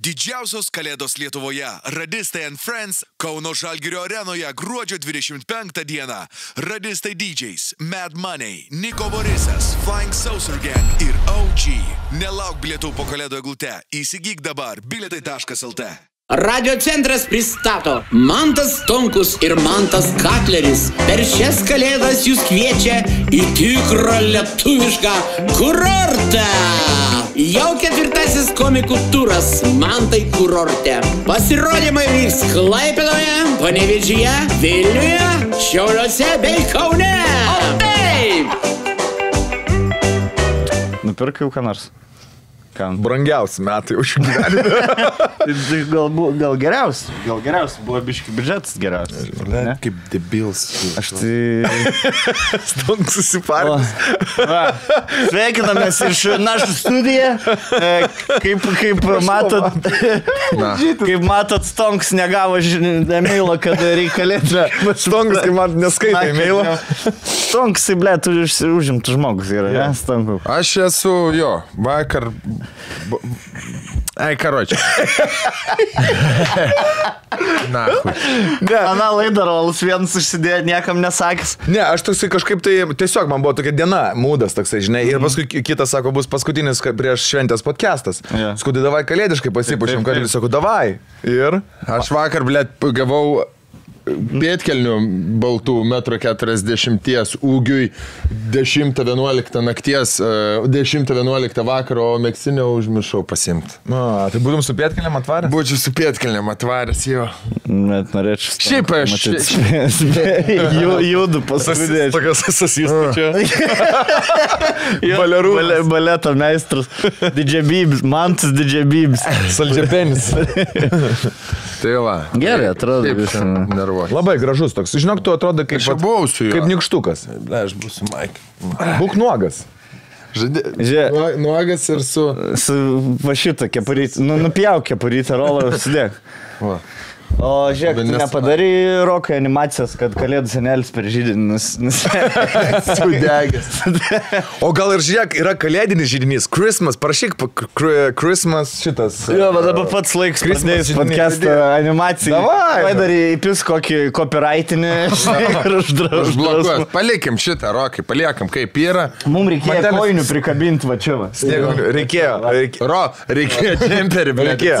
Didžiausios kalėdos Lietuvoje - Radistai and Friends Kauno Žalgirio arenoje gruodžio 25 dieną. Radistai DJs, Mad Money, Niko Borisas, Flying Saucer Gang ir OG. Nelauk bilietų po kalėdų eglute. Įsigyk dabar bilietai.lt. Radio centras pristato Mantas Tonkus ir Mantas Katleris. Per šias kalėdas jūs kviečia į tikrą lietuvišką kurortą. Jau ketvirtasis komikų turas Mantai kurorte. Pasirodymai vyks Klaipėdoje, Panevežyje, Vilniuje, Šiauliuose bei Kaune. O taip! Nupirk jau ką nors. Kam? Brangiausi metai už gyvenimą. Gal, bu- gal geriausia, gal geriausia, buvo biški biudžetas geriausias. Ne? Kaip debils. Aš tai... Stunk susiparęs. Va, Sveikinamės iš našų studiją. E, Kaip, kaip matot, kaip matot, Stonks negavo e-mailo, kad reikalėtų. Stonkas, kai man neskaito e-mailo. Stonks, ble, tu užimtų žmogus yra, ne? Stonkų. Aš esu jo, vakar. B- Ai, karočią. Na, hui. Ana laida, Rolas vienas užsidėjo, niekam nesakęs. Ne, aš toksai kažkaip tai tiesiog man buvo tokia diena, mūdas toksai, žinai. Ir paskui ki- kitas sako, bus paskutinis prieš šventės podcastas. Jo. Skudi, davai kalėdiškai taip, kad taip. sakau, davai. Ir Aš vakar, blėt, gavau Pėtkelnių baltų metro 40 ūgiui 10-11 nakties, e, 10-11 vakaro, o mėgsinę užmiršau pasimti. Na, tai būtum su pėtkelėm atvarę? Būčiau su pėtkelniam atvaręs jo. Net norėčiau. Šiaip aš- judu pasakyti. Tokios asasys. Balerų. Balerūnas. Bale, baleto meistras. Didžiabybs, mantas didžiabybs. Saldžiapenis. Tai va. Gerai, atrodo, Taip, vis- nervuoju. Labai gražus toks. Žinok, tu atrodo kaip, Aš buvau su juo. kaip nikštukas. Ne, aš būsiu Mike. Būk nuogas. Žiūrėk. Nuo- Nuogas ir su... Su va šitą kepurytę, nu, nupjauk kepurytę rolą ir sudėk. O žiūrėk, tu nepadarai rokai animacijos, kad kalėdų senelis per nus... Sudegęs. O gal ir žiūrėk, yra kalėdinis žydinys. Christmas, parašyk Christmas šitas. Jo, bet dabar pats laiks Christmas pradėjo. animacijai. Davai. Padarė įpis kokį copyrightinį ir uždraus. Užblokuos. Palikim šitą rokai, paliekam kaip yra. Mums reikėjo Matelis- kojinių prikabinti va čia. Va. Reikėjo. Reikėjo. Ro, reikėjo džemperį, bet Reikėjo.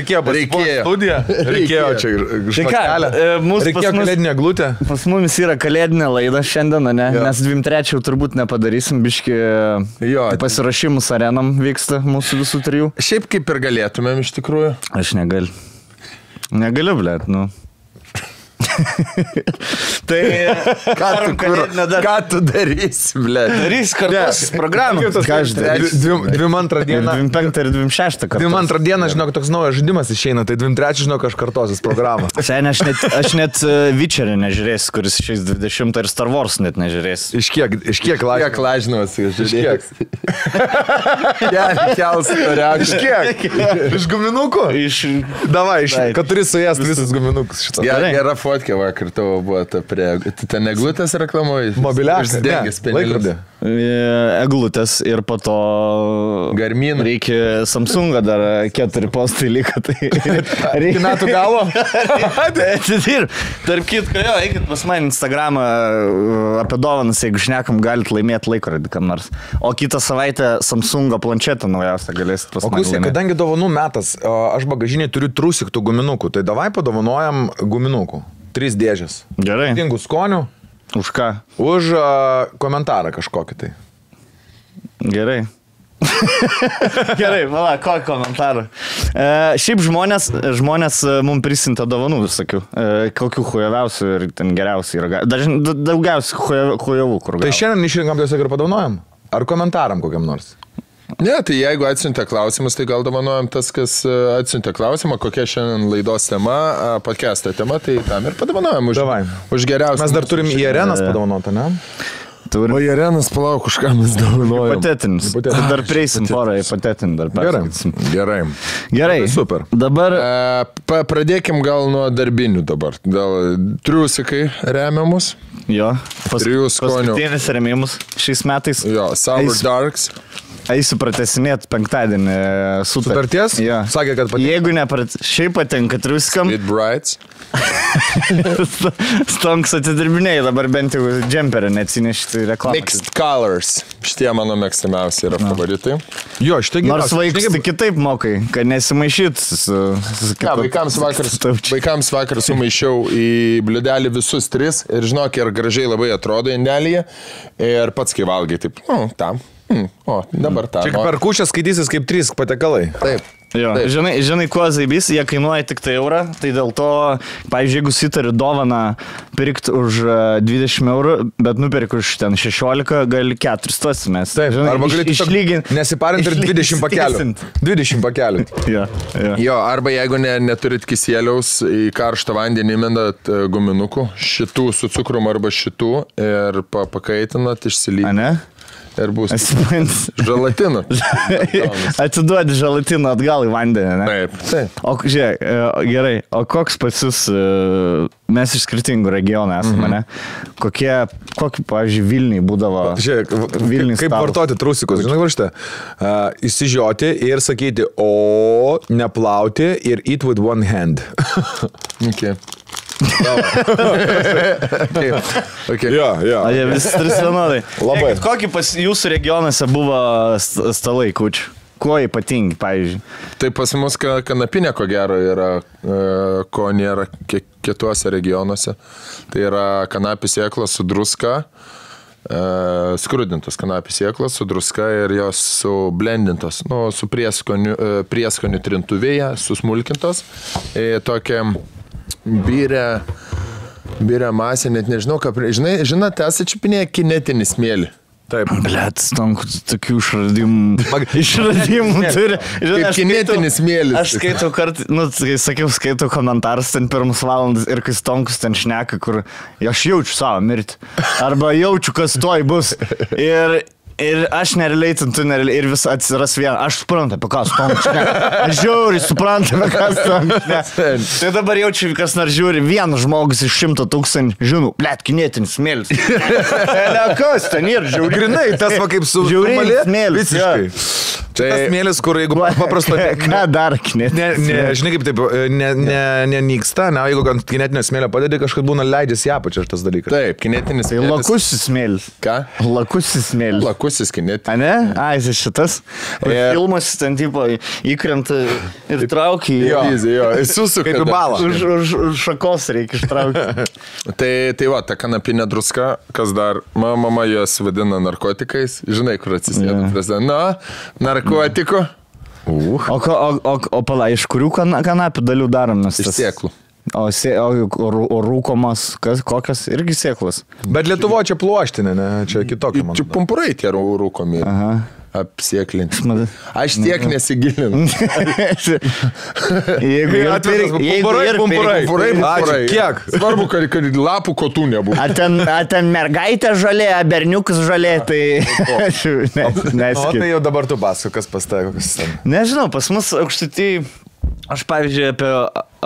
Reikėjo Reikėjo. Reikėjo čia ir Tai žvakelę. e, mūsų Reikėjo mus- kalėdinę glutę. Pas mumis yra kalėdinė laida šiandien, ne? Jo. Mes 23 turbūt nepadarysim, biški Jo. pasirašymus arenam vyksta mūsų visų trijų. Šiaip kaip ir galėtumėm iš tikrųjų. Aš negaliu. Negaliu, blėt, nu. tai ką tu kalėdinę dar? Ką tu darysi, ble? Darys kartu programą. Ką aš antrą Ir dieną. 25 ir 26 kartu. Dvi antrą dieną, žinok, toks naujas žaidimas išeina, tai dvi trečią, žinok, aš kartosis programą. Šiandien aš net, aš net Vičerį nežiūrėsiu, kuris išeis 20 ir Star Wars net nežiūrėsiu. Iš kiek, iš kiek lažinosi, Iš kiek? Kels Iš reakciją. kiek? Iš guminukų? Iš... Davai, iš, Taip. kad turi suėsti visus guminukus šitą. Gera, Gerai. gera fotkė vakar tavo buvo ta prie... Ten eglutės reklamuoji? Mobiliaką. Užsidengęs Laikrodį. E, Eglutės ir po to... Garmin. Reikia Samsungą dar keturi postai liko. Tai reikia metų galo? Ir tarp kitko, jo, eikit pas mane Instagramą e, apie dovanas, jeigu šnekam, galit laimėti laikrodį kam nors. O kitą savaitę Samsungo planšetą naujausią galėsit pas O klausyk, kadangi dovanų metas, aš bagažinėje turiu trusiktų guminukų, tai davai padovanojam guminukų. Tris dėžės. Gerai. Skirtingų skonių Už ką? už uh, komentarą kažkokį tai. Gerai. Gerai, vala, kokį komentarą. E, šiaip žmonės, žmonės mums prisinta dovanų visokių. E, kokių hujaviausių ir ten geriausių yra. Dažn, da- daugiausiai huja- hujavų, kur. Tai gauna. šiandien išrinkam tiesiog ir padovanojam. Ar komentaram kokiam nors? Ne, tai jeigu atsiuntė klausimus, tai gal dovanojam tas, kas e, atsiuntė klausimą, kokia šiandien laidos tema, podcast'o tema, tai tam ir padovanojam už, Davai. už geriausią. Mes dar turim į arenas E. padovanotą, ne? Turi. O į arenas palauk, už ką mes dovanojam. Hipotetinis. Tai dar prieisim porą hipotetinį dar Gerai. persakysim. Gerai. Gerai. Super. Dabar E, pradėkim gal nuo darbinių dabar. Dėl triusikai remiamus. jo. Trijų skonių. Paskutinis remimus šiais metais. Jo, Sour Eis. Darks. Eisiu pratesinėti penktadienį e, sutartį. Sutarties? Jo. Sakė, kad patinka. Jeigu neprat... šiaip patinka triuskam, It brights. stonks atidirbinėjai, dabar bent jau džemperį neatsinešti reklamą. Mixed colors. Šitie mano mėgstamiausi yra favoritai. Jo, šitai Nors vaikus tai kitaip mokai, kad nesimaišyt su... su kitu- vaikams vakar, vaikams vakar sumaišiau į bliudelį visus tris ir žinok, ir gražiai labai atrodo indelyje. Ir pats kai valgai, taip, nu, tam. Hmm, o, dabar tą. Čia per kušę skaitysis kaip trys patekalai. Taip. Jo, Taip. žinai, žinai, kuo zaibys, jie kainuoja tik tai eurą, tai dėl to, pavyzdžiui, jeigu sitari dovaną pirkti už e, 20 eurų, bet nupirk už ten 16, gali 4 tuos mes. Taip, arba gali tiesiog išlyginti. Nesiparint ir 20 pakelių. 20 pakelių. Jo, jo. Jo, arba jeigu ne, neturit kisėliaus, į karštą vandenį įmenat e, guminukų, šitų su cukrum arba šitų ir pa, pakaitinat, ne? Ir bus Asmens. žalatinu. Atiduodi žalatiną atgal į vandenį, ne? Taip, taip. O žiūrėk, e, gerai, o koks pas jūs, e, mes iš skirtingų regionų esame, Mhm. ne? Kokie, kokį, pavyzdžiui, Vilniui būdavo. Žiūrėk, Vilnius kaip stalas. vartoti trusikus. Žinai, kur šitą? Uh, įsižioti ir sakyti, o neplauti ir eat with one hand. Okay. Okay. Okay. jo, jo. O jie visi tris vienodai. Labai. Žiūrėkit, Kokie pas jūsų regionuose buvo st- stalai kučių? Kuo ypatingi, pavyzdžiui? Tai pas mus ka- kanapinė ko gero yra, e, ko nėra ki- kituose regionuose. Tai yra kanapės sėklas su druska, e, skrudintos kanapės sėklas su druska ir jos sublendintos, nu, su prieskoniu, e, prieskoniu trintuvėje, susmulkintos. E, tokia byrė, byrė masė, net nežinau, ką, pri- žinai, žinote, esate čiupinėję kinetinį smėlį. Taip. Blet, stonk, tokių išradimų. Išradimų turi. Žinai, kinetinis smėlis. Aš skaitau kart, nu, kai sakiau, skaitau komentarus ten pirmus valandas ir kai stonkus ten šneka, kur aš jaučiu savo mirtį. Arba jaučiu, kas toj bus. Ir, ir aš nerealiai, tu nerealiai. Ir vis atsiras vienas. Aš suprantu, apie ką stonkus šneka. Aš žiauriai suprantu, apie ką stonkus šneka. Tai dabar jaučiu, kas nors žiūri, vienas žmogus iš šimto tūkstančių, žinau, blet, kinėtinis smėlis. ne, kas ten ir žiauri. Grinai, tas va kaip su Žiauriai smėlis, Visiškai. Tai tas smėlis, kur jeigu paprasto... Ką dar kinėtinis? Ne, ne, žinai kaip taip, ne, ne, nenyksta, ne, jeigu ant kinetinio smėlio padedi, kažkaip būna leidžiasi į apačią šitas dalykas. Taip, kinetinis Tai lakusis smėlis. Ką? Lakusis smėlis. Lakusis kinetinis. A ne? A, jis šitas. Ir Ir- filmas ten tipo įkrenta ir traukia. Jo, Jo. jo, susuka. Kaip balą. Už, už, už šakos reikia ištraukti. Tai, tai va, ta kanapinė druska, kas dar, mano mama jas vadina narkotikais, žinai, kur atsisėda yeah. Na, narkotikų. Uh. O, o, o, o pala, iš kurių kana, kanapių dalių daromas? Iš tas? O, sė, o, o, rū- o rūkomas, kas, kokias irgi sėklas. Bet Lietuvo čia pluoštinė, ne, čia kitokia. man Čia pumpurai tie rū- rūkomi. Aha. Apsėklinti. Smad- Aš tiek nesigilinu. jeigu ir jeigu pumpurai, pumpurai. Pumpurai, pumpurai. kiek? Svarbu, kad, kad lapų kotų nebūtų. A ten, a ten mergaitė žalė, a berniukas žalė, tai... ne, O tai jau dabar tu pasako, kas pas tave, kas ten. Nežinau, pas mus aukštai. Aš, pavyzdžiui, apie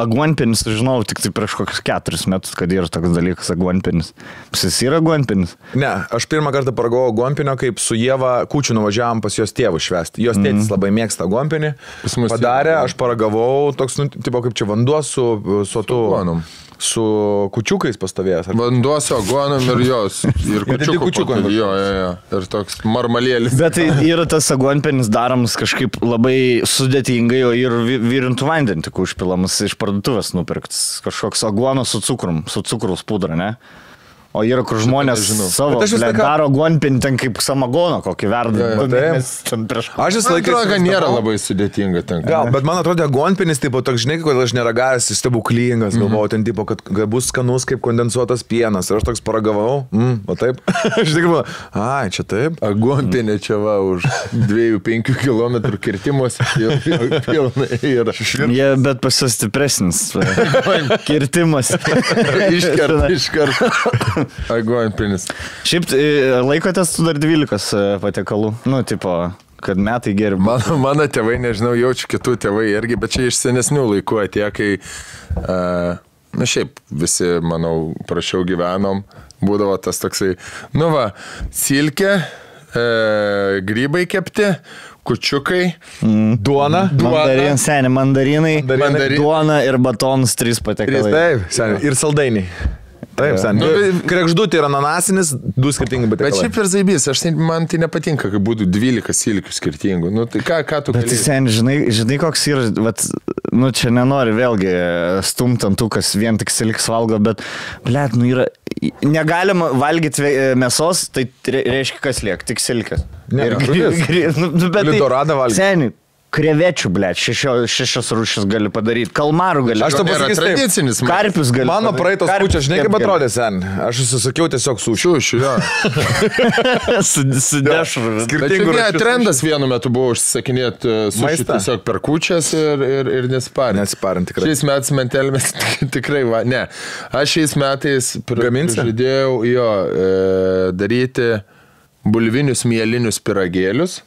aguonpinis sužinojau tik tai prieš kokius keturis metus, kad yra toks dalykas aguonpinis. Jis yra aguonpinis. Ne, aš pirmą kartą paragavau gompinio, kaip su Jėva kučių nuvažiavam pas jos tėvų švesti. Jos tėtis Mhm. labai mėgsta mus Padarė, irgi. aš paragavau, toks, nu, tipo kaip čia vanduo su, su, tu, aguonom. Su kučiukais pastovėjęs. Vanduo su aguonom ir jos. Ir to. ant Jo, jo, jo. Ir toks marmalėlis. Bet tai yra tas aguonpinis daromas kažkaip labai sudėtingai, o ir vi- virintų vandenį tik užpilamas iš parduotuvės nupirktas. Kažkoks aguonas su cukrum, su cukraus pudra, ne? O yra, kur žmonės nežinau. savo Bet laiką- daro aguonpinį ten kaip samagoną kokį ten prieš... Aš visą laiką... atrodo, kad nėra labai sudėtinga ten. Gal, bet man atrodo, gonpinis, tipo, toks, žinai, kodėl aš neragavęs, jis stebuklingas, Mhm. galvojau, ten, tipo, kad bus skanus kaip kondensuotas pienas. Ir aš toks paragavau, mm, o taip. aš tik galvoju, ai, čia taip. Aguonpinė čia va už 2-5 km kirtimus pilna yra. Jie, bet pas juos stipresnis. Kirtimas. Iškart, iškart. Aguonpinis. Šiaip e, laikotės tu dar 12 e, patiekalų. Nu, tipo, kad metai geri. Mano, mano tėvai, nežinau, jaučiu kitų tėvai irgi, bet čia iš senesnių laikų atėjo, kai, uh, na šiaip, visi, manau, prašiau gyvenom, būdavo tas toksai, nu va, silkė, e, grybai kepti, kučiukai, Duona. Mandarin, seniai, mandarinai, Mandarinai. duona ir batonas trys Trys, patiekalai. taip, seniai. Ir saldainiai. Taip, seniai. Nu, Krekždutė ir ananasinis, du skirtingi Bet patiekalai. šiaip ir zaibys, aš tai, man tai nepatinka, kad būtų 12 silkių skirtingų. Nu, tai ką, ką tu Bet gali? seniai, žinai, žinai, koks yra, vat, nu čia nenori vėlgi stumti ant tų, kas vien tik silkis valgo, bet, blėt, nu yra, negalima valgyti ve- mėsos, tai re- reiškia, kas liek, tik silkis. Ne, Ir gri- nu, nu, bet tai- Lidoradą valgyt. Seniai, krevečių, blėt, šešio, šešios rūšis gali padaryti, kalmarų gali Aš tau pasakysiu tradicinis. Karpius gali Mano praeitos pučias, žinai, kaip atrodė sen. Aš susisakiau tiesiog su šiu. Šiušiu, su, su dešru. Skirtingų ne, trendas vienu metu buvo užsisakinėti suši Maistą. tiesiog per kučias ir, ir, ir nesparinti. Nesiparint tikrai. Šiais metais mentelėmis tikrai, va, ne. Aš šiais metais žadėjau jo e, daryti bulvinius mielinius piragėlius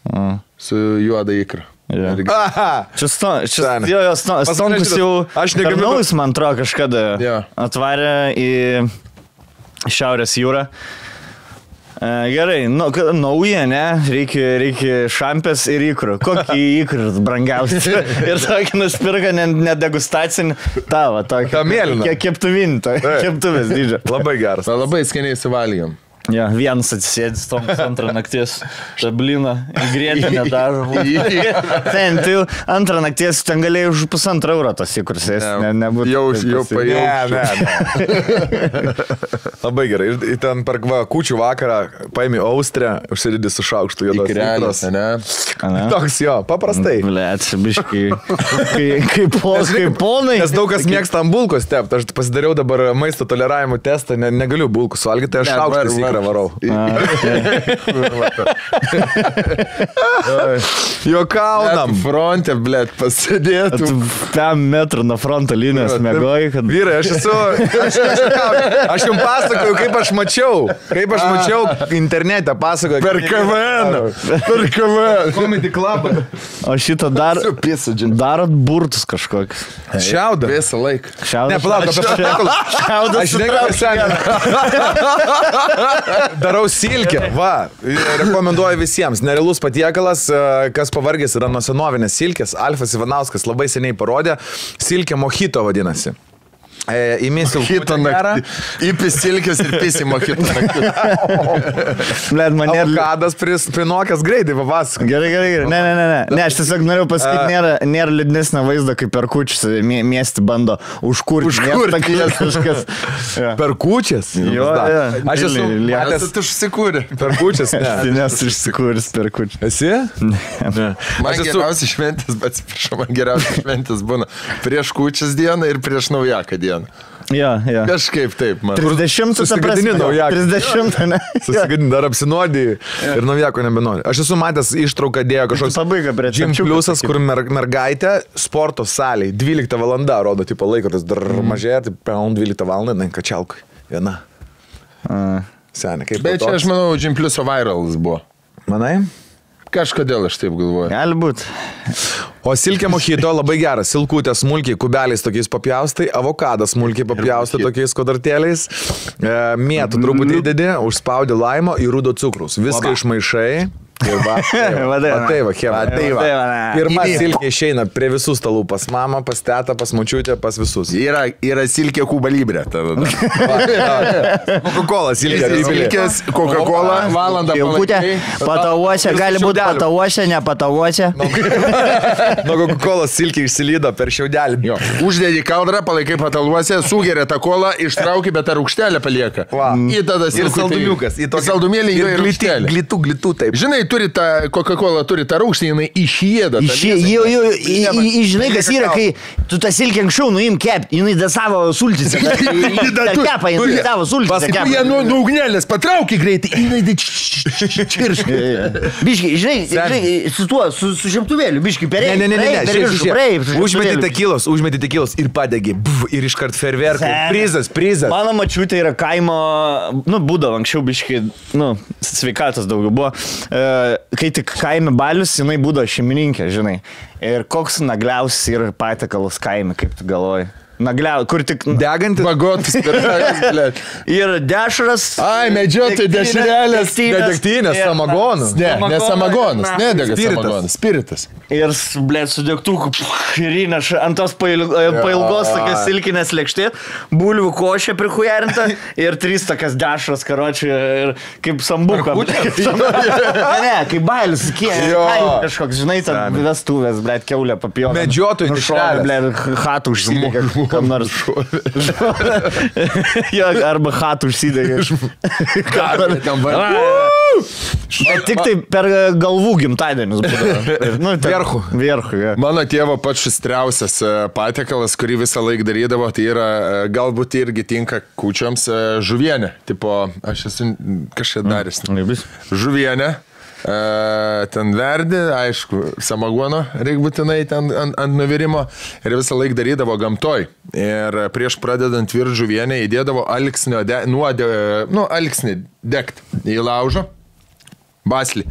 su juoda ikra. Jo. Irgi- Aha. Čia, sto, čia Seni. jo, jo, sto, stonkus jau, aš negaliu- Naujus, man atrodo, kažkada Jo. atvarė į Šiaurės jūrą. E, Gerai, nu, nauja, ne? Reikia, reikia šampės ir įkrų. Kokį įkrų brangiausią? ir tokį nusipirka ne, ne tavo, tokį. Ta mėlyna. Ke- Keptuvinį, keptuvės dydžio. Labai geras. Labai skaniai suvalgiam. Jo, vienas atsisėdęs toms antrą nakties, šablina, grėtinę dažą. Ten, tai antrą nakties ten galėjai už pusantrą eurą tas įkurs, ne, nebūtų. Jau, jau pajau. Ne, ne, ne. Labai gerai. Ir ten per va, kučių vakarą paimi austrę, užsidedi su šaukštu juodos ne? Ane? Toks jo, paprastai. Ble, čia biškai. Kai, kai, po, kai ponai. Nes daug kas mėgsta ant bulkos tepti. Aš pasidariau dabar maisto toleravimo testą, ne, negaliu bulkų suvalgyti, aš Ne, var- varau. Jokaunam. fronte, blėt, pasidėtų. Tam metrų nuo fronto linijos mėgoji, kad... Vyrai, aš esu. Aš, aš, aš jums pasakoju, kaip aš mačiau. Kaip aš mačiau internete, pasakoju. Per KVN. Per KVN. Comedy club. O šitą dar... Darot burtus kažkokius. Šiaudą. Visą laiką. Šiaudas. Ne, palauk, apie patiekalus. Šiaudas. Aš negaliu seniai. Darau silkę. Va, rekomenduoju visiems. Nerealus patiekalas, e, kas pavargęs yra nuo senovinės silkės. Alfas Ivanauskas labai seniai parodė. Silkė Mohito vadinasi. E, Įmėsiu Hito naktį. Įpis silkės ir pisi mokyti naktį. Ble, man nėra... Pris- prinokęs greitai, papasakok. Gerai, gerai, gerai. Ne, ne, ne, ne. Ne, aš tiesiog norėjau pasakyti, nėra, nėra liūdnesnio vaizdo, kaip per kučius mie, miestį bando užkurti. Užkurti. kažkas. Ja. Per kučias. Jo, jo. Aš esu Lie- lie- matęs Tu užsikūrė. per kučias. Ne. Nes išsikūris per kučius. Esi? Man Aš esu- geriausias šventės, bet atsiprašau, man geriausias šventės būna prieš kučias dieną ir prieš naujaką dieną. Jo, jo. Kažkaip taip, man. 30 susigadini naujaką. 30, ne? Susigadin, dar apsinuodį ir naujako nebenori. Aš esu matęs ištrauką dėjo kažkoks Pabaiga prie Jim čepčiukų, Pliusas, kur mer mergaitė sporto salėje 12 val. rodo, tipo laiko, tas dar Mhm. mažėja, tai peln 12 val. na, kačialkai. Viena. A. Seniai, kaip Bet čia aš manau, Džimpliuso viralas buvo. Manai? Kažkodėl aš taip galvoju. Gali būti. O silkė mochito labai geras. Silkutė smulkiai, kubeliais tokiais papjaustai, avokadas smulkiai papjaustai tokiais kodartėliais, e, mėtų truputį įdedi, užspaudi laimo ir rudo cukrus. Viską išmaišai. Va, tai va. tai va, chema. Va tai va. Pirma Įdėjai. silkė išeina prie visų stalų, pas mamą, pas tetą, pas mačiutę, pas visus. Yra, yra silkė kuba librė. Coca-Cola silkė. Silkės, Coca-Cola, valandą. Ir su gali būti patauose, ne patauose. Nuo Coca-Cola silkė išsilydo per šiaudelį. Jo. Uždedi kaldrą, palaikai pataluose, sugeria tą kolą, ištrauki, bet ar rūkštelę palieka. Va. Ir tada Ir saldumiukas. Ir saldumėlį jo ir glitį, rūkštelė. glitų, glitų taip. Žinai, turi tą Coca-Cola, turi tą rūkštį, jinai išėda. tą Iš, mėsą. jau, jau, į, į, į, žinai, kas yra, kai tu tą silkę anksčiau nuim kep, jinai da savo sultis. Kepa, jinai savo sultis. Paskui jie nuo nu ugnelės patraukia greitai, jinai da čirškai. Biški, žinai, žinai, su tuo, su, žemtuvėliu, biški, per Ne, ne, ne, ne, žiūrėk, Užmeti tekilos, užmeti tekilos ir padegi. Buf, ir iškart ferverkai. Prizas, prizas. Mano mačiutė yra kaimo, nu, būdavo anksčiau biški, nu, sveikatos daugiau buvo. E, kai tik kaime balius, jinai būdavo šeimininkė, žinai. Ir koks nagliausias yra patekalas kaime, kaip tu galvoji. Nagliau, kur tik... Degantis. Bagotas, bet. Ir dešras. Ai, medžiotojai, dešrelės. Detektyvinės, samagonas. Ne, ne samagonas, Spiritas. samagonas, spiritas. Ir, blė, su degtuku ir įneša ant tos pail- pailgos tokios silkinės lėkštė, bulvių košė prihujerinta ir trys tokias dešras karočiai ir kaip sambuka. ne, ne, kaip bailis, kiek kažkoks, žinai, ten vestuvės, blė, keulė. Medžiotojų Nušovė, dešrelės. blė, hatų užsidegė, kam nors. jo, arba hatų užsidegė. Nors. Ten va- Bet tik tai per galvų gimtadienius būdavo. Nu, Vierchų. Vierchų, jo. Mano tėvo pats šustriausias e, patiekalas, kurį visą laiką darydavo, tai yra e, galbūt irgi tinka kučiams e, žuvienė. Tipo, aš esu kažką daręs. Laibis. Žuvienė. E, ten verdi, aišku, samagono reikia būtinai ten ant, ant nuvirimo ir visą laiką darydavo gamtoj. Ir prieš pradedant virt žuvienę įdėdavo alksnio, de, nuodė, nu, alksnį degt į laužą, baslį.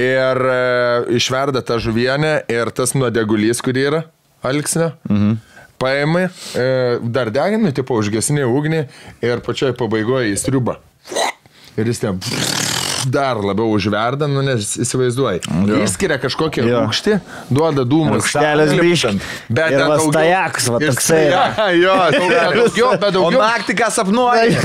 Ir e, išverda tą žuvienę ir tas nuodegulys, kurį yra alksnio. Mhm. Paėmai, e, dar deginai, tipo užgesinė ugnį ir pačioj pabaigoje įstriuba. Ir jis ten dar labiau užverda, nu, nes įsivaizduoji. Išskiria kažkokią Jo. rūkštį, duoda dūmus. Rūgštelės biškint. Bet Ir daugiau- stajaks, va toksai staja- Jo, daugiau, daugiau, bet O daugiau. naktį ką sapnuoji?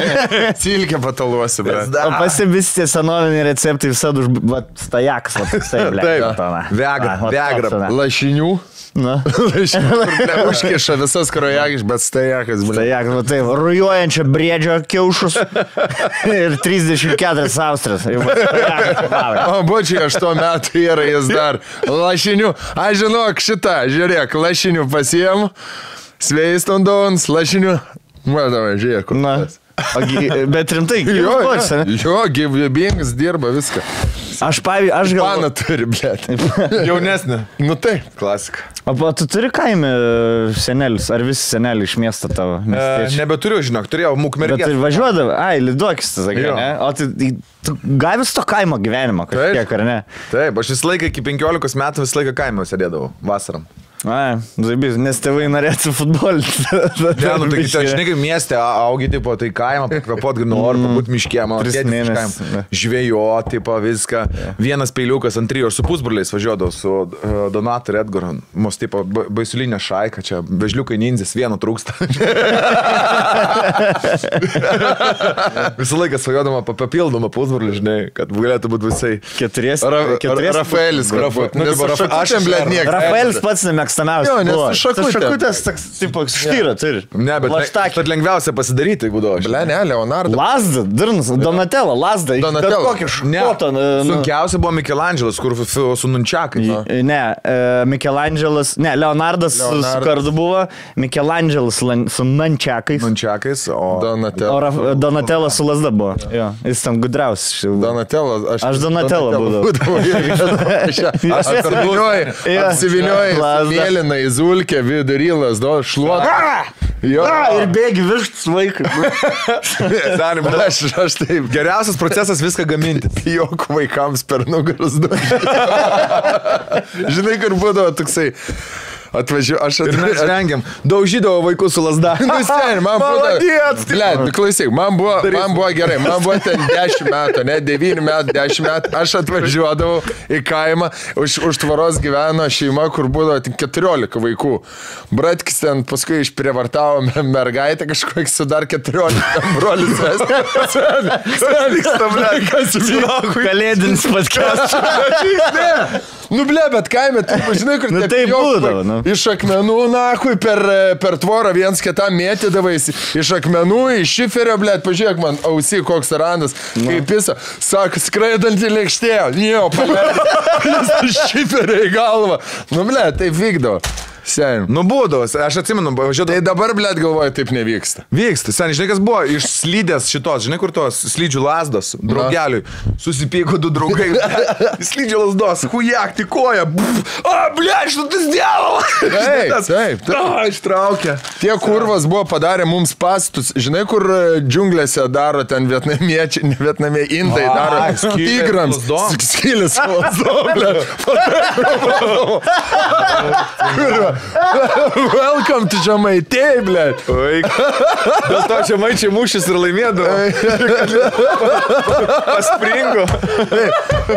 Silkė pataluosi, bet. O pasibisi tie senoviniai receptai visada už... Va, stajaks, va toksai. Taip. Toks, va. Lašinių. Na. Užkiša visas krojagis, bet stajakas, ble. Stajaks, va taip, rujuojančio briedžio kiaušus ir 34 austrės. Jau va, stajaks, va. O bučiai 8 metų yra jis dar. Lašinių. Aš žinok šitą, žiūrėk, lašinių pasiemu. Sveiston dons, lašinių. Matau, žiūrėk. Na. tas. Ogi, bet rimtai, Jo, jo, jo gyvybingas dirba viską. Aš, pavyzdžiui, aš Paną gal... turi, ble. Jaunesnė. Nu taip. Klasika. O o tu turi kaime senelius, ar visi seneliai iš miesto tavo? E, miestiečiai? nebeturiu, žinok, turėjau Bet mūkmergę. ir važiuodavai, ai, liduokis, tu sakai, ne? O tai, tai tu gavęs to kaimo gyvenimo kažkiek, ar ne? Taip, aš visą laiką iki 15 metų visą laiką kaime sėdėdavau, vasaram. Ai, zaibys, nes tėvai norėtų futbolinti. Ne, nu tai ten, žinai, kaip mieste augi, tipo, tai kaimą, pakvapot, noriu, pabūt miškė, mano tėtis. Žvėjo, tipo, viską. Vienas peiliukas ant trijų, aš su pusbroliais važiuodavau, su uh, Donatu ir Edgaru. Mūsų, tipo, ba- baisulinė šaika, čia vežliukai ninzis, vieno trūksta. Visą laiką svajodama pa- papildomą pusbrolį, žinai, kad galėtų būti visai. Keturiesi. Ra keturiesi. Rafaelis, kad Rafa- būtų. Nes tipo, aš Rafa- aš- šakutėm, ble, niekas. Rafaelis pats nemėgstamiausias. Jo, nes buvo. Tas šakutės toks, tipo, štyra turi. Ne, bet, Laštakį. bet lengviausia pasidaryti, duoš. Ble, ne, Leonardo. Lasda, Durnas, Donatello, Lasda. Donatello. Kokį Ne, škotą. nu, sunkiausia buvo Mikelandželas, kur su nunčiakai. Ne, e, Michelangelas, ne, Leonardas su- su Leonardas. kardu buvo, Michelangelas lan- su nančiakais, Nunčiakais, o... o Donatello. Raf- Donatellas su Lasda buvo. Jo, jis ten gudriausias. Donatello. Aš, Aš Donatello būdavau. būdavau. Apsivinioji, Jo. apsivinioji, Lazda. Mėlyna į zulkę, vidury lasdo, šluotą. Jo, A, ir bėgi vištus vaikai. Zanim, aš, aš taip Geriausias procesas viską gaminti. Jok vaikams per nugaras du. Žinai, kur būdavo toksai. Atvažiuoju, aš Ir mes rengiam. Daužydavo vaikus su lasda. Nu, sen, man buvo. Ble, nu, klausyk, man buvo, man buvo gerai, man buvo ten 10 metų, ne 9 metų, 10 metų. Aš atvažiuodavau į kaimą, už, už tvaros gyveno šeima, kur būdavo tik 14 vaikų. Bratkis ten paskui išprievartavo me- mergaitę kažkokį su dar 14 brolius. Kalėdinis podcast. Nu, ble, bet kaime, tu žinai, kur Nu, pijokai būdavo, nu. Iš akmenų, na, kui per, per tvorą viens kitam mėtydavais. Iš akmenų, iš šiferio, ble, pažiūrėk man, ausy, koks randas, Nu. kaip jis, sako, skraidantį lėkštė, jo, paleido šiferio į galvą. Nu, ble, taip vykdavo. Sen. Nu, būdavo, aš atsimenu, Tai važiuodavau. dabar, ble, galvoju, taip nevyksta. Vyksta, sen, žinai, kas buvo iš slydės šitos, žinai, kur tos slydžių lasdos, draugeliui, susipyko du draugai, slydžių lasdos, hujak, tikoja, o, ble, šitas dievalas. Taip, taip. O, ištraukė. Tie kurvas buvo padarę mums pastus. Žinai, kur e, džiunglėse daro ten vietnamiečiai, ne vietnamie indai daro tigrams. lazdom. Skylės Welcome to Žemaitė, ble. Dėl to čia maičiai mūšis ir laimėdavo. Paspringo.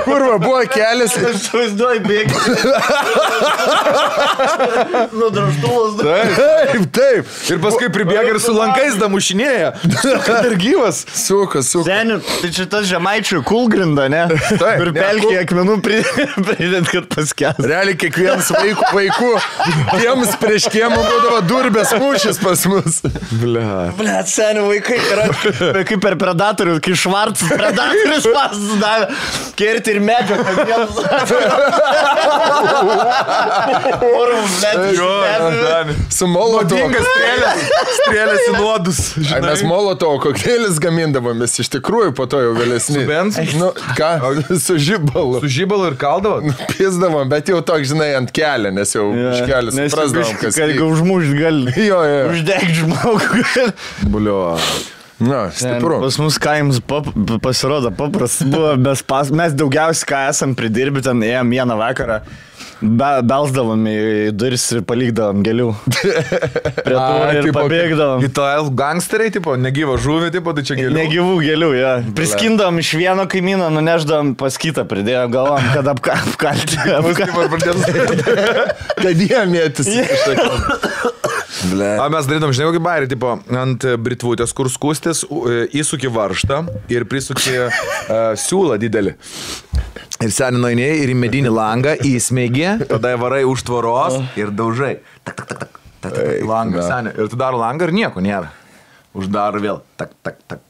Kurva, buvo kelias. Aš vaizduoju bėgį. Nudraštuvas. Taip, taip. Ir paskui pribėga ir su lankais damušinėja. Ir gyvas. Suka, suka. Seniai, tai čia tas žemaičių kulgrinda, ne? Taip, Ir pelkė akmenų pridėt, kad paskęs. Realiai kiekvienas vaikų, vaikų, tiems prieš kiemą būdavo durbės mūšis pas mus. Ble. Ble, seniai vaikai yra kaip per predatorių, kai švarcas predatorius pasidavė. Kerti ir medžio, jiems. Urvus, net. Su molotovu. Strėlės. Į nuodus. Ai, mes molotovo kokteilis gamindavomės, iš tikrųjų po to jau vėlesni. Su benzu? Nu, ką, su žibalu. Su žybalu ir kaldavo. Pizdavom, bet jau toks, žinai, ant kelio, nes jau iš kelio suprasdavom, kas. Kad užmušt gali. Jo, jo. Uždegti žmogų. Bulio. Na, stipru. Pas mus kaimus pap, pasirodo paprastas buvo, mes, pas, mes daugiausiai ką esam pridirbę, ten ėjom vieną vakarą, be, belsdavom į duris ir palikdavom gėlių. Prie durų ir pabėgdavom. Ital gangsteriai, tipo, negyva žuvė, tipo, tai čia gėlių. Negyvų gėlių, jo. Priskindom iš vieno kaimyno, nuneždom pas kitą, pridėjom galvom, kad apka, apkalti. apkalti. Kad jie mėtys. A, mes darydom, žinai, kokį bairį, tipo, ant e, britvutės, kur skustis, u- e, įsuki varštą ir prisuki uh, siūlą didelį. Ir seniai nueini ir į medinį langą įsmeigi, tada varai už tvoros ir daužai. Tak, tak, tak, tak. tak, tak, langą, seniai. Ir tu dar langą ir nieko nėra. Uždaro vėl. Tak, tak, tak.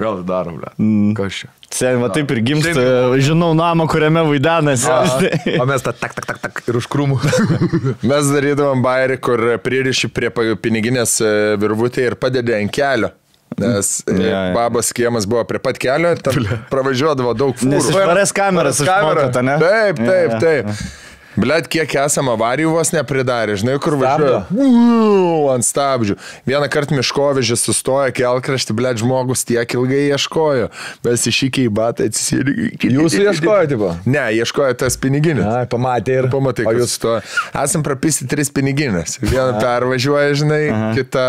Vėl uždaro, ble. Kas čia? Sen, va taip ir gimsta, žinau namą, kuriame vaidenasi. O mes tą tak, tak, tak, tak ir už krūmų. Mes darydavom bairį, kur pririši prie piniginės e, virvutę ir padedi ant kelio. Nes Ja, ja, ja. babos kiemas buvo prie pat kelio, pravažiuodavo daug Nes fūrų. varės kameras Varės kamera. išmokota, ne? Taip, taip, Ja, ja. taip. Blet, kiek esam avarijų vos nepridarė, žinai, kur važiuoja. Uuu, ant stabdžių. Vieną kartą miškovežis sustojo kelkraštį, blet, žmogus tiek ilgai ieškojo. Mes iššykiai į batą atsisėdė. Jūsų ieškojo, tipo? Ne, ieškojo tas piniginis. Ai, pamatė ir. Pamatai, o jūs to. Esam prapisti tris piniginės. Vieną pervažiuoja, žinai, kitą,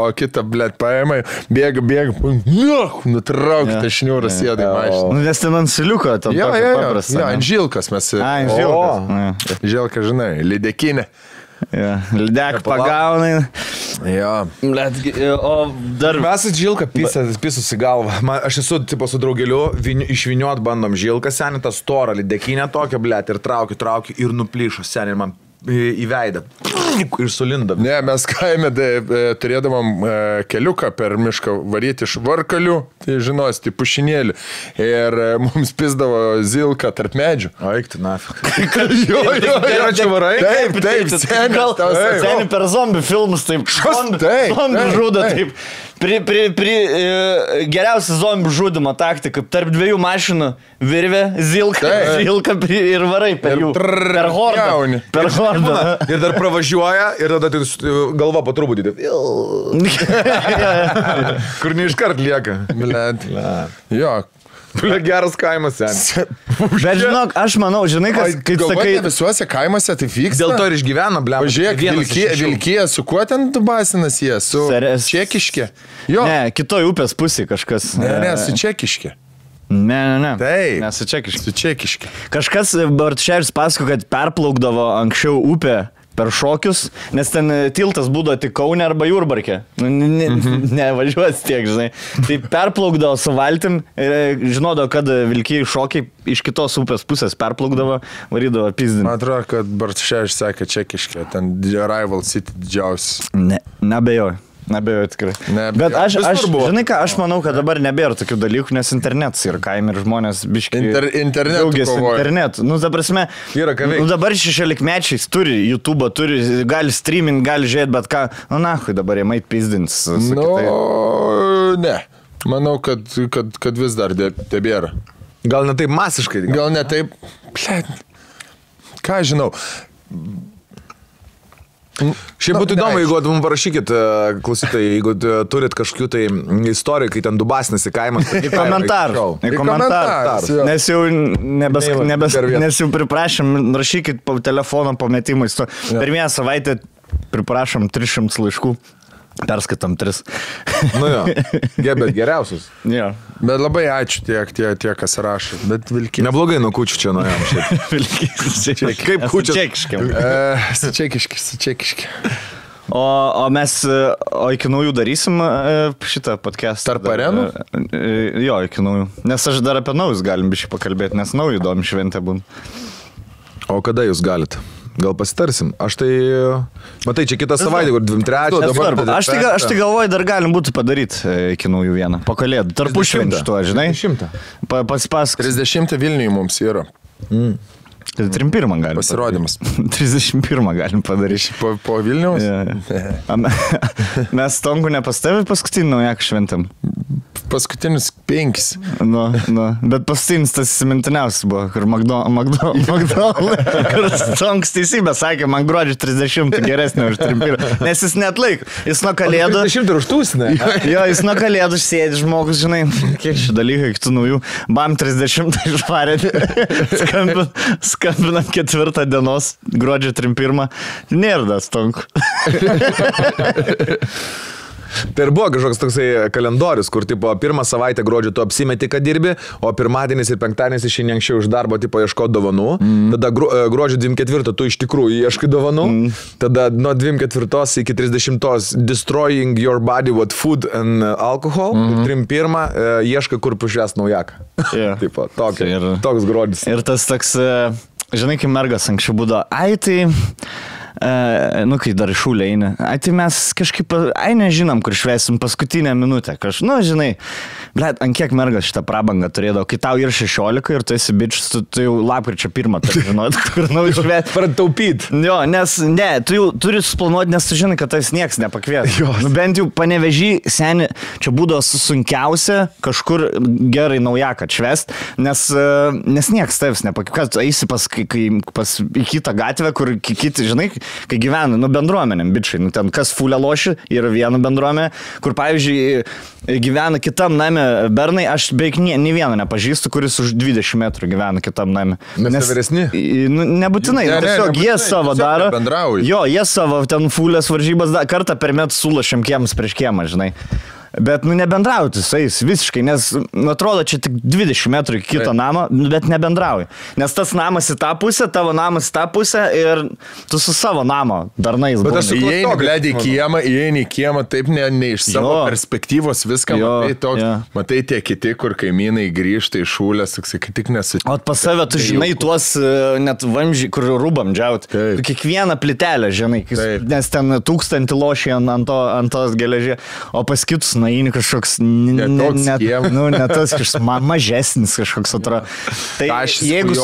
o kitą, blėt, paėmai, bėga, bėga, nuh, nutrauk tą šniūrą sėdai mašiną. Nu, nes ten ant siliuko, tam Jo, jo, jo, paprasta, jo, ant žilkas mes. Ai, O. žilkas. Ja. Žilka, žinai, lydekinė. Ja. Palauk. pagaunai. Jo. Blet, o dar... Mes žilką pisus į galvą. Man, aš esu tipo su draugeliu, vin, išviniot bandom žilką, seniai tą storą lydekinę tokią, blėt, ir traukiu, traukiu ir nuplyšo, seniai ir man į, veidą. Ir sulinda. Ne, mes kaime de, e, turėdavom e, keliuką per mišką varyti iš varkalių, tai žinos, tai pušinėlį. Ir e, mums pizdavo zilką tarp medžių. Aikti, nafik. jo, jo, jo, čia varai? Taip, taip, seniai. Gal seniai per zombių filmus taip. Zombi, Taip, zombi taip, žudo taip. Pri, pri, pri, e, geriausia zombių žudimo taktika. Tarp dviejų mašinų virvė, zilka, zilka pri, ir varai per jų. Per hordą. Per hordą. Ir dar pravažiuoja ir tada galva po truputį. Kur neiškart lieka. Blet. Jo. Ble, geras kaimas, seniai. Bet žinok, aš manau, žinai, kas, kaip Galvoju, sakai, visuose kaimuose tai vyksta. Dėl to ir išgyvena, ble. Pažiūrėk, vilkė, vilkė, su kuo ten tu basinas jie? Su Seres- čekiškė. Jo. ne, kitoj upės pusė kažkas. Ne, ne, e, su čekiškė. Ne, ne, ne. Taip. Nesu čekiškas. Su čekiškė. Kažkas, Bartšeris pasako, kad perplaukdavo anksčiau upę per šokius, nes ten e, tiltas būdavo tik Kaune arba Jurbarke. Nu, ne, ne, Mhm. nevažiuos tiek, žinai. Tai perplaukdavo su valtim ir e, žinodavo, kad vilkiai šokiai iš kitos upės pusės perplaukdavo, varydavo pizdinti. Man atrodo, kad Bartševičius sakė čekiškė, ten Rival City didžiausias. Ne, nebejoju. Nebejoju tikrai. Neabejoju. Bet aš, aš žinai ką, aš manau, kad dabar nebėra tokių dalykų, nes internetas ir kaime ir žmonės biškai. Inter- internetu Džiaugiasi kovoja. internetu. Nu, ta prasme, Yra nu, dabar šešiolikmečiai turi YouTube, turi, gali streaming, gali žiūrėti, bet ką, nu, na, hui, dabar jie mait pizdins. Nu, ne. Manau, kad, kad, kad vis dar tebėra. Gal ne taip masiškai. Gal. Gal ne taip. Ble, ką žinau. Šiaip būtų įdomu, jeigu mums parašykit, e, klausytojai, jeigu e, turit kažkokių tai istorijų, kai ten dubasnasi kaimas. Į komentarą. Į komentarą. Nes jau, nebes, nebes, nes jau priprašėm, rašykit po telefono pametimais. Per vieną savaitę priprašom 300 laiškų. Perskaitom 3. Nu jo, gebėt geriausius. jo. Bet labai ačiū tiek, tie, tie kas rašo. Bet vilkiai. Neblogai nuo kučių čia nuėjom. Vilkys. Kaip kūčias- Čekiškiam. E, čekiški, čekiški. O, o mes, e, o iki naujų darysim e, šitą podcastą. Tarp arenų? e, Jo, iki naujų. Nes aš dar apie naujus galim biškai pakalbėti, nes naujų įdomi šventė būn. O kada jūs galit? Gal pasitarsim? Aš tai, matai, čia kitą savaitę, kur 23. dabar Svarbu. Aš tai, aš tai galvoju, dar galim būtų padaryti e, iki naujų vieną. Po kalėdų. Tarpu tuo, žinai. 30. Pa, pas, pas, 30 Vilniui mums yra 31 galim. pasirodymas. padaryt. 31 galim padaryti. Po, po Vilniaus? Yeah. Mes Tongu nepastavė paskutinį naują šventėm. Paskutinius penkis. Nu, nu, bet paskutinis tas įsimintiniausias buvo, kur McDonald's, Tongs teisybė sakė, man gruodžio 30 geresnė už trimpirą. Nes jis net laiko, jis nuo kalėdų. 30 ir užtūsinė. Jo, jis nuo kalėdų sėdi žmogus, žinai, kiek šį dalyką, kitų naujų, bam 30 išvarė, skambinam, skambinam ketvirtą dienos, gruodžio 31, nėra das tonk. Tai ir buvo kažkoks toksai kalendorius, kur tipo pirmą savaitę gruodžio tu apsimeti, kad dirbi, o pirmadienis ir penktadienis išeini anksčiau iš darbo, tipo ieško dovanų. Mm. Tada gru, e, gruodžio 24 tu iš tikrųjų ieškai dovanų. Mm. Tada nuo 24 iki 30 destroying your body with food and alcohol. Mm. Ir 31 uh, ieškai kur pušės naujaką. Jo. tipo, tokia, Ir- toks gruodis. Ir tas toks, e, žinai, kaip mergas anksčiau būdavo, ai tai, e, nu kai dar šūlė eina, ai tai mes kažkaip, ai nežinom, kur šviesim paskutinę minutę, kaž, nu žinai, blėt, ant kiek mergas šitą prabangą turėdavo, kai tau ir 16 ir tu esi bičias, tu, tu jau lapkričio pirmą turi žinot, kur nau šviesim. Prataupyt. Jo, nes ne, tu jau turi suplanuoti, nes tu žinai, kad tas niekas nepakvies. Nu, bent jau panevežį, seni, čia būdavo su- sunkiausia kažkur gerai naujaką atšvest, nes, e, nes niekas tavęs nepakvies. Tu eisi pas, kai, pas į kitą gatvę, kur ki- kiti, žinai, kai gyvena, nu bendruomenėm, bičiai, nu ten kas fulė loši, yra viena bendruomenė, kur pavyzdžiui gyvena kitam name bernai, aš beveik nie, nei vieno nepažįstu, kuris už 20 metrų gyvena kitam name. Nes jie vyresni? Nu, nebūtinai, Ne, ne, tiesiog jie nebūtinai, savo tiesiog daro. Jo, jie savo ten fulės varžybas da, kartą per metus sulašėm kiemus prieš kiemą, žinai. Bet, nu, nebendrauti su jais visiškai, nes, nu, atrodo, čia tik 20 metrų iki kito Taip. namo, nu, bet nebendrauji. Nes tas namas į tą pusę, tavo namas į tą pusę ir tu su savo namo darnais. Bet aš su- Įeini, klasiokas, blėdį, į kiemą, įeini į kiemą, taip ne, ne iš savo Jo. perspektyvos viską, Jo, matai, toks, jo. matai tie kiti, kur kaimynai grįžta iš šūlės, sakai, tik nesutikti. O pas save tu žinai tuos e, net vamzdžiai, kur rūbam džiaut. Taip. Tu kiekvieną plitelę žinai, Taip. nes ten tūkstantį lošį ant, ant, to, ant tos geležies, o pas kitus naini kažkoks Ne n- toks net, kiemas. nu, ne tas kažkoks ma, mažesnis kažkoks atrodo. Tai jeigu,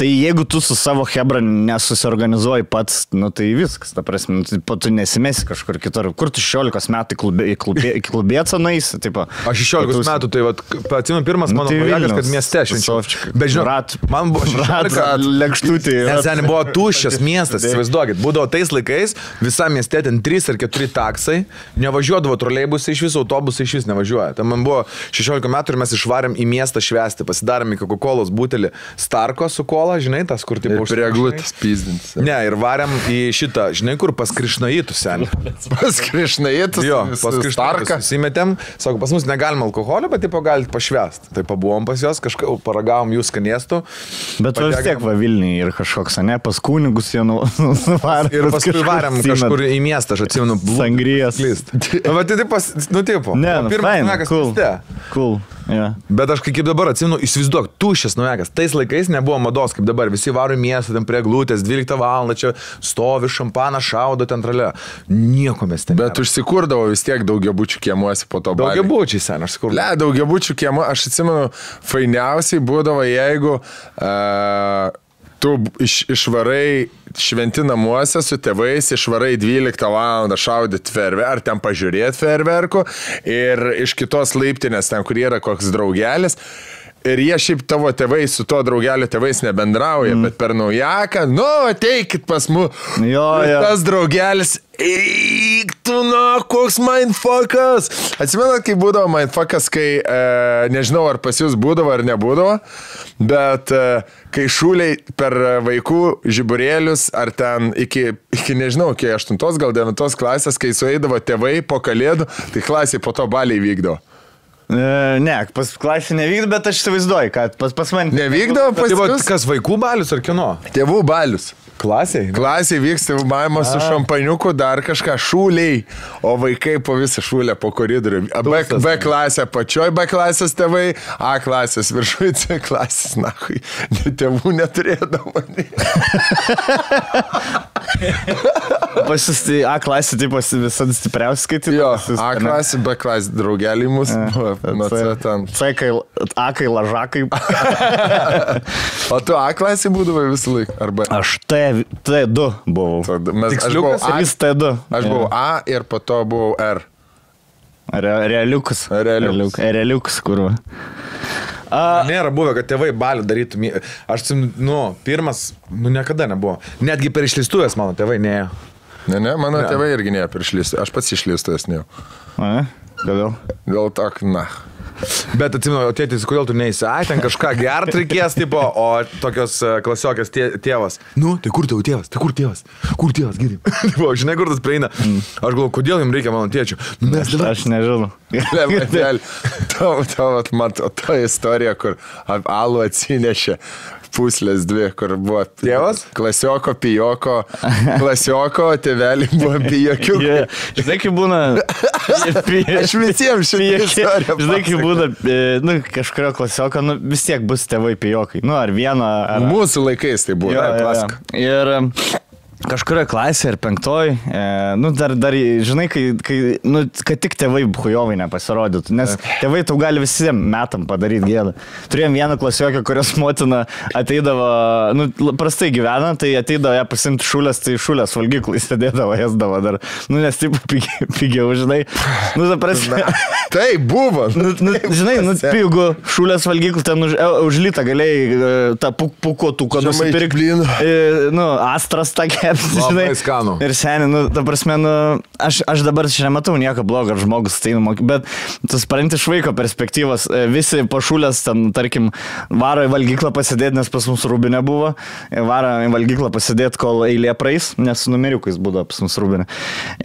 tai jeigu tu su savo hebra nesusiorganizuoji pats, nu tai viskas, ta prasme, nu, tai tu nesimesi kažkur kitur. Kur tu 16 metų klubė, klubė, į klubėcą naisi, tipo. Aš 16 metų, tai atsimenu, pirmas Nu, mano tai Vilniaus. kad mieste švenčiau. Sofčik. Bet žinau, Rat- man buvo 16 Rat, lėkštutė. Nes ten buvo tuščias miestas, įsivaizduokit. Būdavo tais laikais, visam mieste ten 3 ar 4 taksai, nevažiuodavo troleibusai iš viso, autobusai iš vis nevažiuoja. Ten man buvo 16 metų ir mes išvarėm į miestą švęsti, pasidarėm į Coca-Cola butelį Starko su kola, žinai, tas kur tipo Ir prie glutės pizdintis. Ne, ir varėm į šitą, žinai, kur pas Krišnaitų sen. Pas krišnaitis. Jo, pas Krišnaitų įsimetėm, sako, pas mus negalima alkoholio, bet tipo galite pašvest. Tai pabuvom pas juos, kažką paragavom jų skanėstų. Bet va vis tiek va Vilniui ir kažkoks, ne, pas kunigus jie nu, nuvarė. Ir paskui varėm kažkur į miestą, aš atsimenu, Sangrijas. Klist. Nu, tai pas, nu, tipo. Ne, nu, pirmas fain, nuojakas cool. mieste. Cool. Yeah. Bet aš kaip dabar atsimenu, įsivaizduok, tuščias nuojakas. Tais laikais nebuvo mados kaip dabar. Visi varo į miestą, ten prie glūtės, 12 val. čia stovi šampaną, šaudo ten tralė. Nieko mes ten. Bet užsikurdavo vis tiek daugiabučių kiemuose po to. Daugia baliai. būčiai sen, aš sakau. Le, daugiabučių kiemo, aš atsimenu, fainiausiai būdavo, jeigu uh, tu iš, išvarai šventi namuose su tėvais, išvarai 12 val. šaudyti ferverkų, ar ten pažiūrėti ferverkų ir iš kitos laiptinės, ten kur yra koks draugelis. Ir jie šiaip tavo tėvai su to draugelio tėvais nebendrauja, mm. bet per naujaką, nu, ateikit pas mus. Jo, jo. Tas draugelis, eik tu, na, koks mindfuckas. Atsimenat, kai būdavo mindfuckas, kai, e, nežinau, ar pas jūs būdavo ar nebūdavo, bet e, kai šūliai per vaikų žiburėlius, ar ten iki, iki nežinau, iki 8 gal 9 klasės, kai sueidavo tėvai po kalėdų, tai klasiai po to baliai vykdo. E, ne, pas klasį nevykdo, bet aš įsivaizduoju, kad pas, pas mane. Nevykdavo pas Tai va, jūs? kas vaikų balius ar kino? Tėvų balius. Klasiai. Klasiai vyksta maimas su šampaniuku, dar kažką šūliai, o vaikai po visą šūlę po koridorių. B, B klasė pačioj B klasės tėvai, A klasės viršui, C klasės, na, tėvų neturėdavo. Pas jūs tai A klasė, tai pas visada stipriausias skaityti. Jo, A klasė, B klasė draugeliai mūsų. Nuo C ten. C kai, A kai lažakai. O tu A klasė būdavai visą laiką. Arba Aš T, T2 buvau. Tada mes, aš buvau A, vis T2. aš buvau A ir po to buvau R. Re, realiukas. Realiukas. Realiuk- Realiukas, kur. Nėra buvę, kad tėvai balį darytų. Aš, nu, pirmas, nu, niekada nebuvo. Netgi per išlistuvės mano tėvai neėjo. Ne, ne, mano Ne. tėvai irgi per išlistą. Aš pats išlistas ne. A, Kodėl? Dėl to, na. Bet atsimenu, o tėtis, kodėl tu neįsi, ai, ten kažką gert reikės, tipo, o tokios e, klasiokės tė, tėvas. Nu, tai kur tavo tėvas, tai kur tėvas, kur tėvas, geriau. tipo, žinai, kur tas prieina. Aš galvoju, kodėl jums reikia mano tėčio. Mes dabar. Aš nežinau. Tavo, tavo, mato, ta istorija, kur alų atsinešė puslės dvi, kur buvo Tėvas? Klasioko, pijoko, klasioko, tėvelį buvo pijokių. Yeah. Žinai, kaip būna. Aš visiems istoriją Žinai, kaip būna, e, nu, kažkurio klasioko, nu, vis tiek bus tėvai pijokai. Nu, ar vieną, ar... Mūsų laikais tai buvo. Jo, jo, klasika. jo. Ir em, kažkurioje klasėje ar penktoj, e, nu, dar, dar, žinai, kai, kai, nu, kad tik tėvai bujovai nepasirodytų, nes tėvai tau gali visiems metam padaryti gėdą. Turėjom vieną klasiokę, kurios motina ateidavo, nu, prastai gyvena, tai ateidavo ją pasimti šulės, tai šulės valgyklai sėdėdavo, ėsdavo dar, nu, nes taip pigiau, pigiau žinai. Nu, ta prasme. Tai buvo. Nu, nu, žinai, nu, pigų šulės valgyklų ten už, e, už litą galėjai e, tą puk- pukotuką nusipirkti. E, Nu, astras tą kepsi, žinai. Skanu. Ir seniai, nu, ta prasme, nu, aš, aš dabar čia nematau nieko blogo, ar žmogus tai numoki, bet tu supranti iš vaiko perspektyvos, e, visi pašulės ten, tarkim, varo į valgyklą pasidėti, nes pas mus rūbinė buvo, e, varo į valgyklą pasidėti, kol eilė praeis, nes su numeriukais būdavo pas mus rūbinė.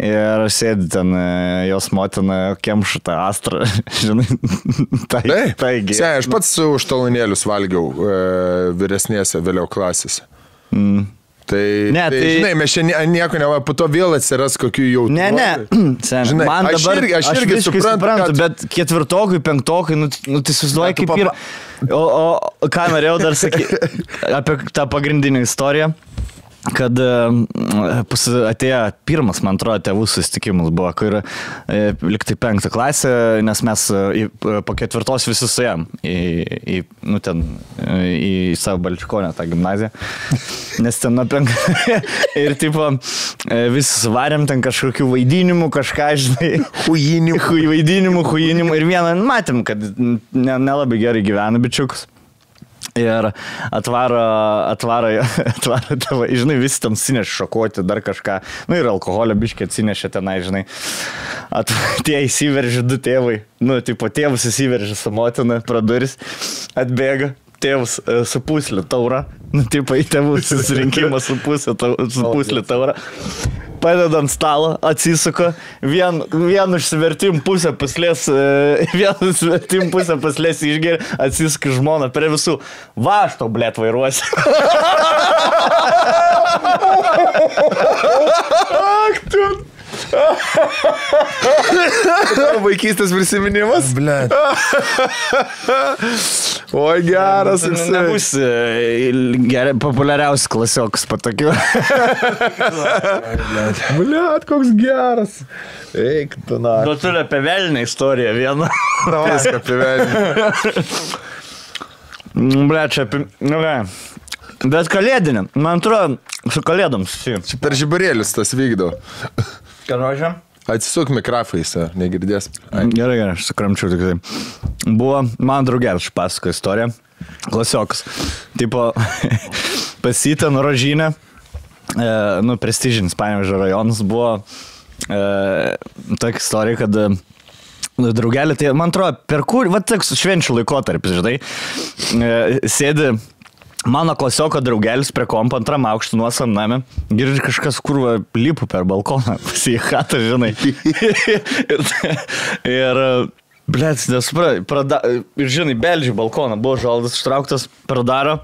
Ir sėdi ten e, jos motina, kemša tą astrą, žinai, tai, Taip, taigi. Se, aš pats už talonėlius valgiau e, vyresnėse vėliau klasėse. Mm. Tai, Ne, tai, tai- žinai, mes čia nie- nieko neva, po to vėl atsiras kokių jau. Ne, ne, sen, Žinai, man aš dabar, irgi- aš irgi visiškai suprantu, kad- bet ketvirtokai, penktokai, nu, nu tai susiduoja kaip ir... papa- O, o ką norėjau dar sakyti apie tą pagrindinę istoriją. Kad e, atėjo pirmas, man atrodo, tėvų susitikimas buvo, kur e, liktai penktą klasę, nes mes e, į, po ketvirtos visi suėjom į, į, nu, ten, į savo Balčikonę tą gimnaziją. Nes ten nuo penktą. ir tipo, visi suvarėm ten kažkokių vaidinimų, kažką, žinai. Huijinimų. Hui vaidinimų, huijinimų. Ir vieną matėm, kad ne- nelabai gerai gyvena bičiukus. Ir atvaro, atvaro, atvaro tavo, žinai, visi tam sineš šokoti, dar kažką. Na nu, ir alkoholio biškį atsinešė tenai, žinai. At, tie įsiveržė du tėvai. Nu, tipo, tėvus įsiveržė su motina, praduris, atbėga. Tėvus e, su puslė taura, nu, tipo, į tėvų susirinkimą su, puslė taura. Padeda ant stalo, atsisuka, vien, vien užsivertim pusę paslės, e, vien užsivertim pusę paslės išgeria, atsisuka žmona prie visų. Va, aš tau blėt vairuosi. Ak, tu. Vaikystės prisiminimas. Ble. Oi, geras. jisai. Nebus gerai, populiariausias klasiokas patokiu. Bliat, koks geras. Eik, tu na. Nu, turi apie velnę istoriją vieną. Viską pivelį. Ble, čia apie... Nu, ką. Bet kalėdinė, man atrodo, su kalėdom susiję. Per žiburėlius tas vykdo. Karožė? Atsisuk mikrofais, ar negirdės. Ai. Gerai, gerai, aš sukramčiau tik tai. Buvo, man draugelis pasakojo istoriją. Klasiokas. Tipo, pasitė nurožinę. E, nu, prestižinis Panevežio rajonas buvo e, tokia istorija, kad e, draugelį, tai man atrodo, per kur, va, toks švenčių laikotarpis, žinai, e, sėdi Mano klasioko draugelis prie kompo antram aukštų nuosam name, girdži kažkas kurva lipu per balkoną, pasijėkata, žinai. ir, ir blėt, nesupra, ir žinai, beldžiai balkoną, buvo žaldas ištrauktas, pradaro,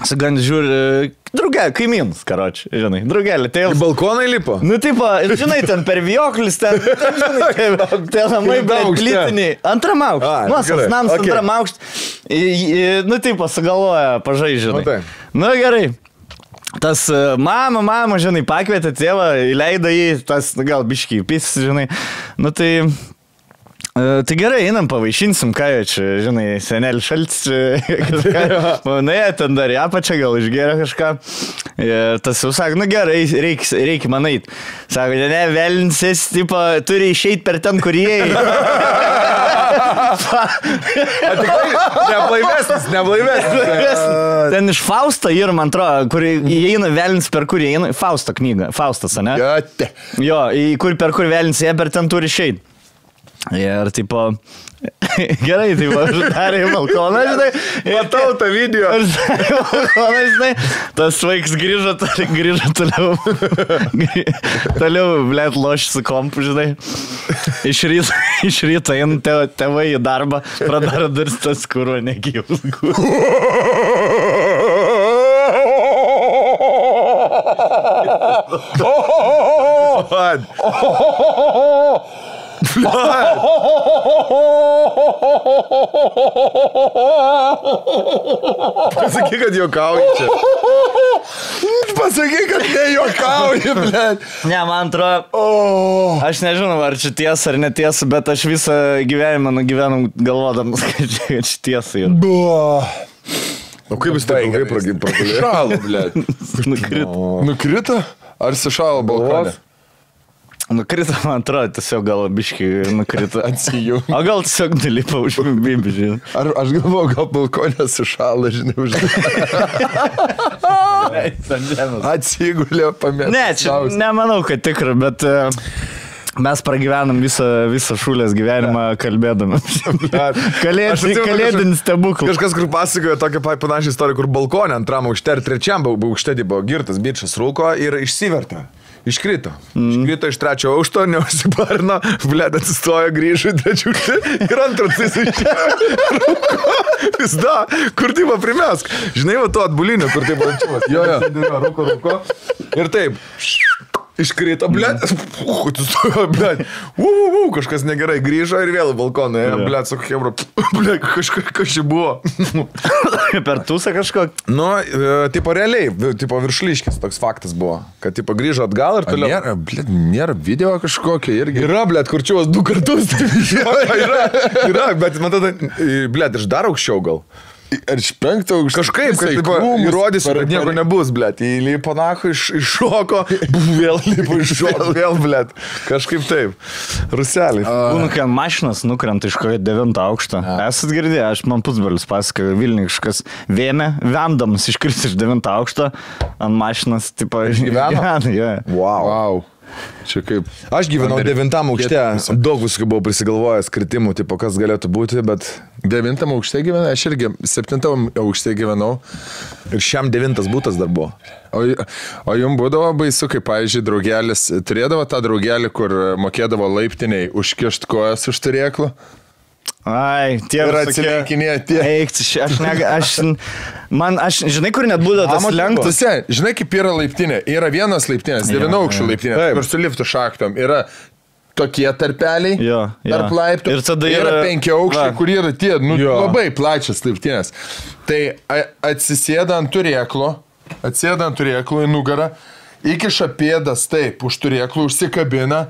Sagandis žiūri, draugė, kaimynus, karoči, žinai, draugelį, tai Į balkoną įlipo. Nu, taip, ir žinai, ten per vioklis, ten, ten žinai, ten, ten namai, plytiniai. Antram aukštui. Nuosas gerai, nams okei. antram aukštui. Nu, taip, sugalvoja, pažaidžiai. Nu, taip. Nu, gerai. Tas e, mama, mama, žinai, pakvietė tėvą, įleido jį, tas, nu, gal biškiai, pys, žinai. Nu, tai... Tai gerai, einam pavaišinsim, ką jau čia, žinai, senelis šaltis. Manai, ten dar į apačią gal išgeria kažką. Ir tas jau sako, nu gerai, reikia, reikia man eit. Sako, ne, velinsis, tipo, turi išeiti per ten, kur jie. Neblaivesnis, neblaivesnis. ten iš Fausto ir man atrodo, kur įeina velins, per kur įeina, Fausto knyga, Faustas, ne? Jo, į kur per kur velins jie per ten turi išeiti. Ir tipo, gerai, tai va, aš darė į balkoną, žinai. Matau tą video. Aš darė į balkoną, žinai. Tas vaiks grįžo, grįžo toliau. toliau, blėt, loš su kompu, žinai. Iš ryto, iš ryto eina te- tėvai į darbą, pradaro duris tas kūro negyvus. Pasakyk, kad juokauji čia. Pasakyk, kad nejuokauji, ble. Ne, man atrodo, aš nežinau, ar čia tiesa ar netiesa, bet aš visą gyvenimą nugyvenau galvodamas, kad čia, tiesa yra. O kaip jis taip ilgai pragi- pragulėjo? Šalo, ble. Nukrito. Nukrito? Ar sušalo balkoną? Nukrito, man atrodo, tiesiog gal biškai nukrito. Atsijung. O gal tiesiog nelipa už bibį, žinai. Ar aš galvoju, gal balkonė sušalo, žinai, už... Atsigulė, pamėgti. Ne, čia nemanau, kad tikra, bet e, mes pragyvenam visą, visą šūlės gyvenimą kalbėdami. Kalėdin, Aš atsimenu, kalėdinis stebuklas. Kažkas, kur pasakojo tokią pa- panašią istoriją, kur balkonė antram aukšte ir trečiam aukšte buvo girtas bičias rūko ir išsivertė. Iškrito. Mm. Iškrito iš trečio aukšto, neusiparino, blėt atsistojo, grįžo į trečią aukštą ir antrą jis išėjo. Vis da, kur tai buvo primesk. Žinai, va to atbulinio, kur tai buvo ančiumas. Jo, jo. Rūko, rūko. Ir taip. Iškrito, blėt, atsistojo, blėt, u, u, u, kažkas negerai, grįžo ir vėl balkoną, ja. blėt, su hebra, blėt, kažkas kaž čia buvo. Per tusą kažkokį. Nu, tipo realiai, tipo viršliškis toks faktas buvo, kad tipo grįžo atgal ir toliau. Nėra, ble, nėra video kažkokio irgi. Yra, blėt, kurčiuos du kartus. yra, yra, bet man tada, e, blėt, iš dar aukščiau gal. Ar iš penkto aukšto? Kažkaip, kad tipo, per- kad nieko nebus, blėt. Įlipo nahu iš, iššoko, vėl lipo iššoko, vėl, blėt. Kažkaip taip. Ruselį. Būna, kai mašinas nukrenta iš kokio devinto aukšto. Esat girdėję, aš man pusbrolis pasakojo, Vilniui kažkas vėmė, vemdamas iškris iš devinto aukšto ant mašinas, tipo, Išgyveno? jo. Wow. Wow. Čia kaip. Aš gyvenau Amerikietis. devintam aukšte, daug viskų buvau prisigalvojęs kritimų, tipo, kas galėtų būti, bet Devintam aukšte gyvenau, aš irgi septintam aukšte gyvenau. ir šiam devintas būtas dar buvo. O, o jums būdavo baisu, kai, pavyzdžiui, draugelis turėdavo tą draugelį, kur mokėdavo laiptiniai užkišti kojas už turėklų. Ai, tie Ir atsilinkinėja tie. Eik, aš, ne, aš, man, aš, žinai, kur net būdavo tas lenktas. Žinai, kaip yra laiptinė. Yra vienas laiptinės, devyno aukščių laiptinė, kur su liftų šaktom. Yra tokie tarpeliai Jo, jo. tarp laiptų. Ir tada yra, yra- penki aukščiai, va. kur yra tie, nu, Jo. labai plačias laiptinės. Tai a- atsisėda ant turėklo, atsisėda ant turėklo į nugarą įkiša pėdas taip, už turėklų užsikabina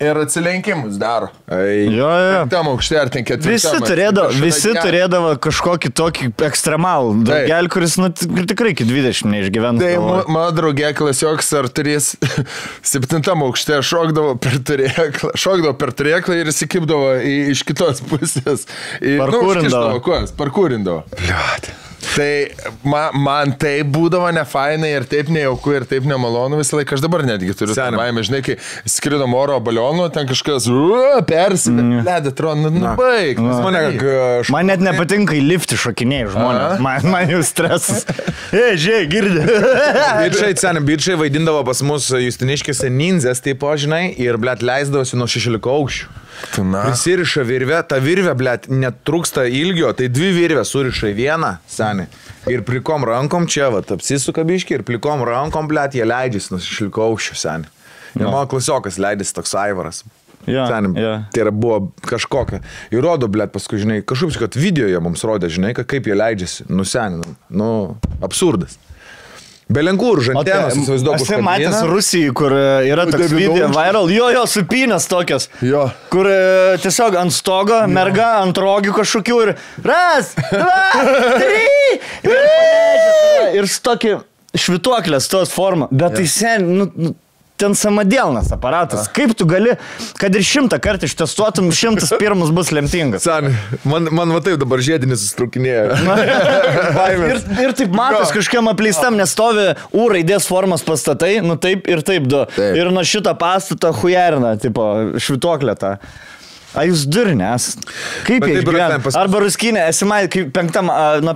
ir atsilenkimus daro. Ai. Jo, jo. Tam aukšte ar ten ketvirtam. Visi turėdavo, visi turėdavo kažkokį tokį ekstremalų Taip. daugelį, kuris nu, tik- tikrai iki 20 neišgyvena. Tai mano draugė klasioks ar turės septintam aukšte šokdavo per turėklą, šokdavo per turėklą ir įsikipdavo į, iš kitos pusės. Į, Parkūrindavo. Nu, parkūrindavo. Bliuot. Tai man, man tai būdavo ne fainai ir taip nejauku ir taip nemalonu visą laiką. Aš dabar netgi turiu baimę, žinai, kai skridom oro balionu, ten kažkas persidė. Mm. Led, atrodo, nu, baig. Mane, aš Man net nepatinka į liftį šokinėjai žmonės. Man, man jau stresas. Ei, žiūrėk, girdė. Bičiai, seniai, bičiai vaidindavo pas mus Justiniškėse ninzės, taip, žinai, ir, blėt, leisdavosi nuo 16 aukščių. Na. Prisiriša virvę, ta virvė, blėt, netrūksta ilgio, tai dvi virvės suriša į vieną, seniai. Ir plikom rankom čia, va, apsisuka biški ir plikom rankom, blėt, jie leidžiasi nuo 16 aukščių, seniai. Ir mano klasiokas leidėsi toks Aivaras. Jo, Senim, jo. Tai yra buvo kažkokia. Ir rodo, blėt, paskui, žinai, kažkaip, kad video jie mums rodė, žinai, kaip jie leidžiasi. Nuseninam. Nu, absurdas. Belenkūr, žantenas, įsivaizduoju, Aš matęs Rusijai, kur e, yra toks video viral, jo, jo, supinės tokios. Jo. Kur e, tiesiog ant stogo, merga ant rogių kažkokių ir ras, dva, trys. Ir, ir su tokia švituoklės tos forma. Bet tai sen, nu, nu, ten samadėlnas aparatas. Kaip tu gali, kad ir šimtą kartų ištestuotum, šimtas pirmas bus lemtingas. San, man, man va taip dabar žiedinis sustrukinėja. Ir, ir taip matas kažkam apleistam nestovi U raidės formos pastatai, nu taip ir taip du. Taip. Ir nuo šito pastato hujerina, tipo, švituoklė tą. A jūs durnes. Kaip jie ten pas- Arba ruskinė, esi matęs, kaip penktam,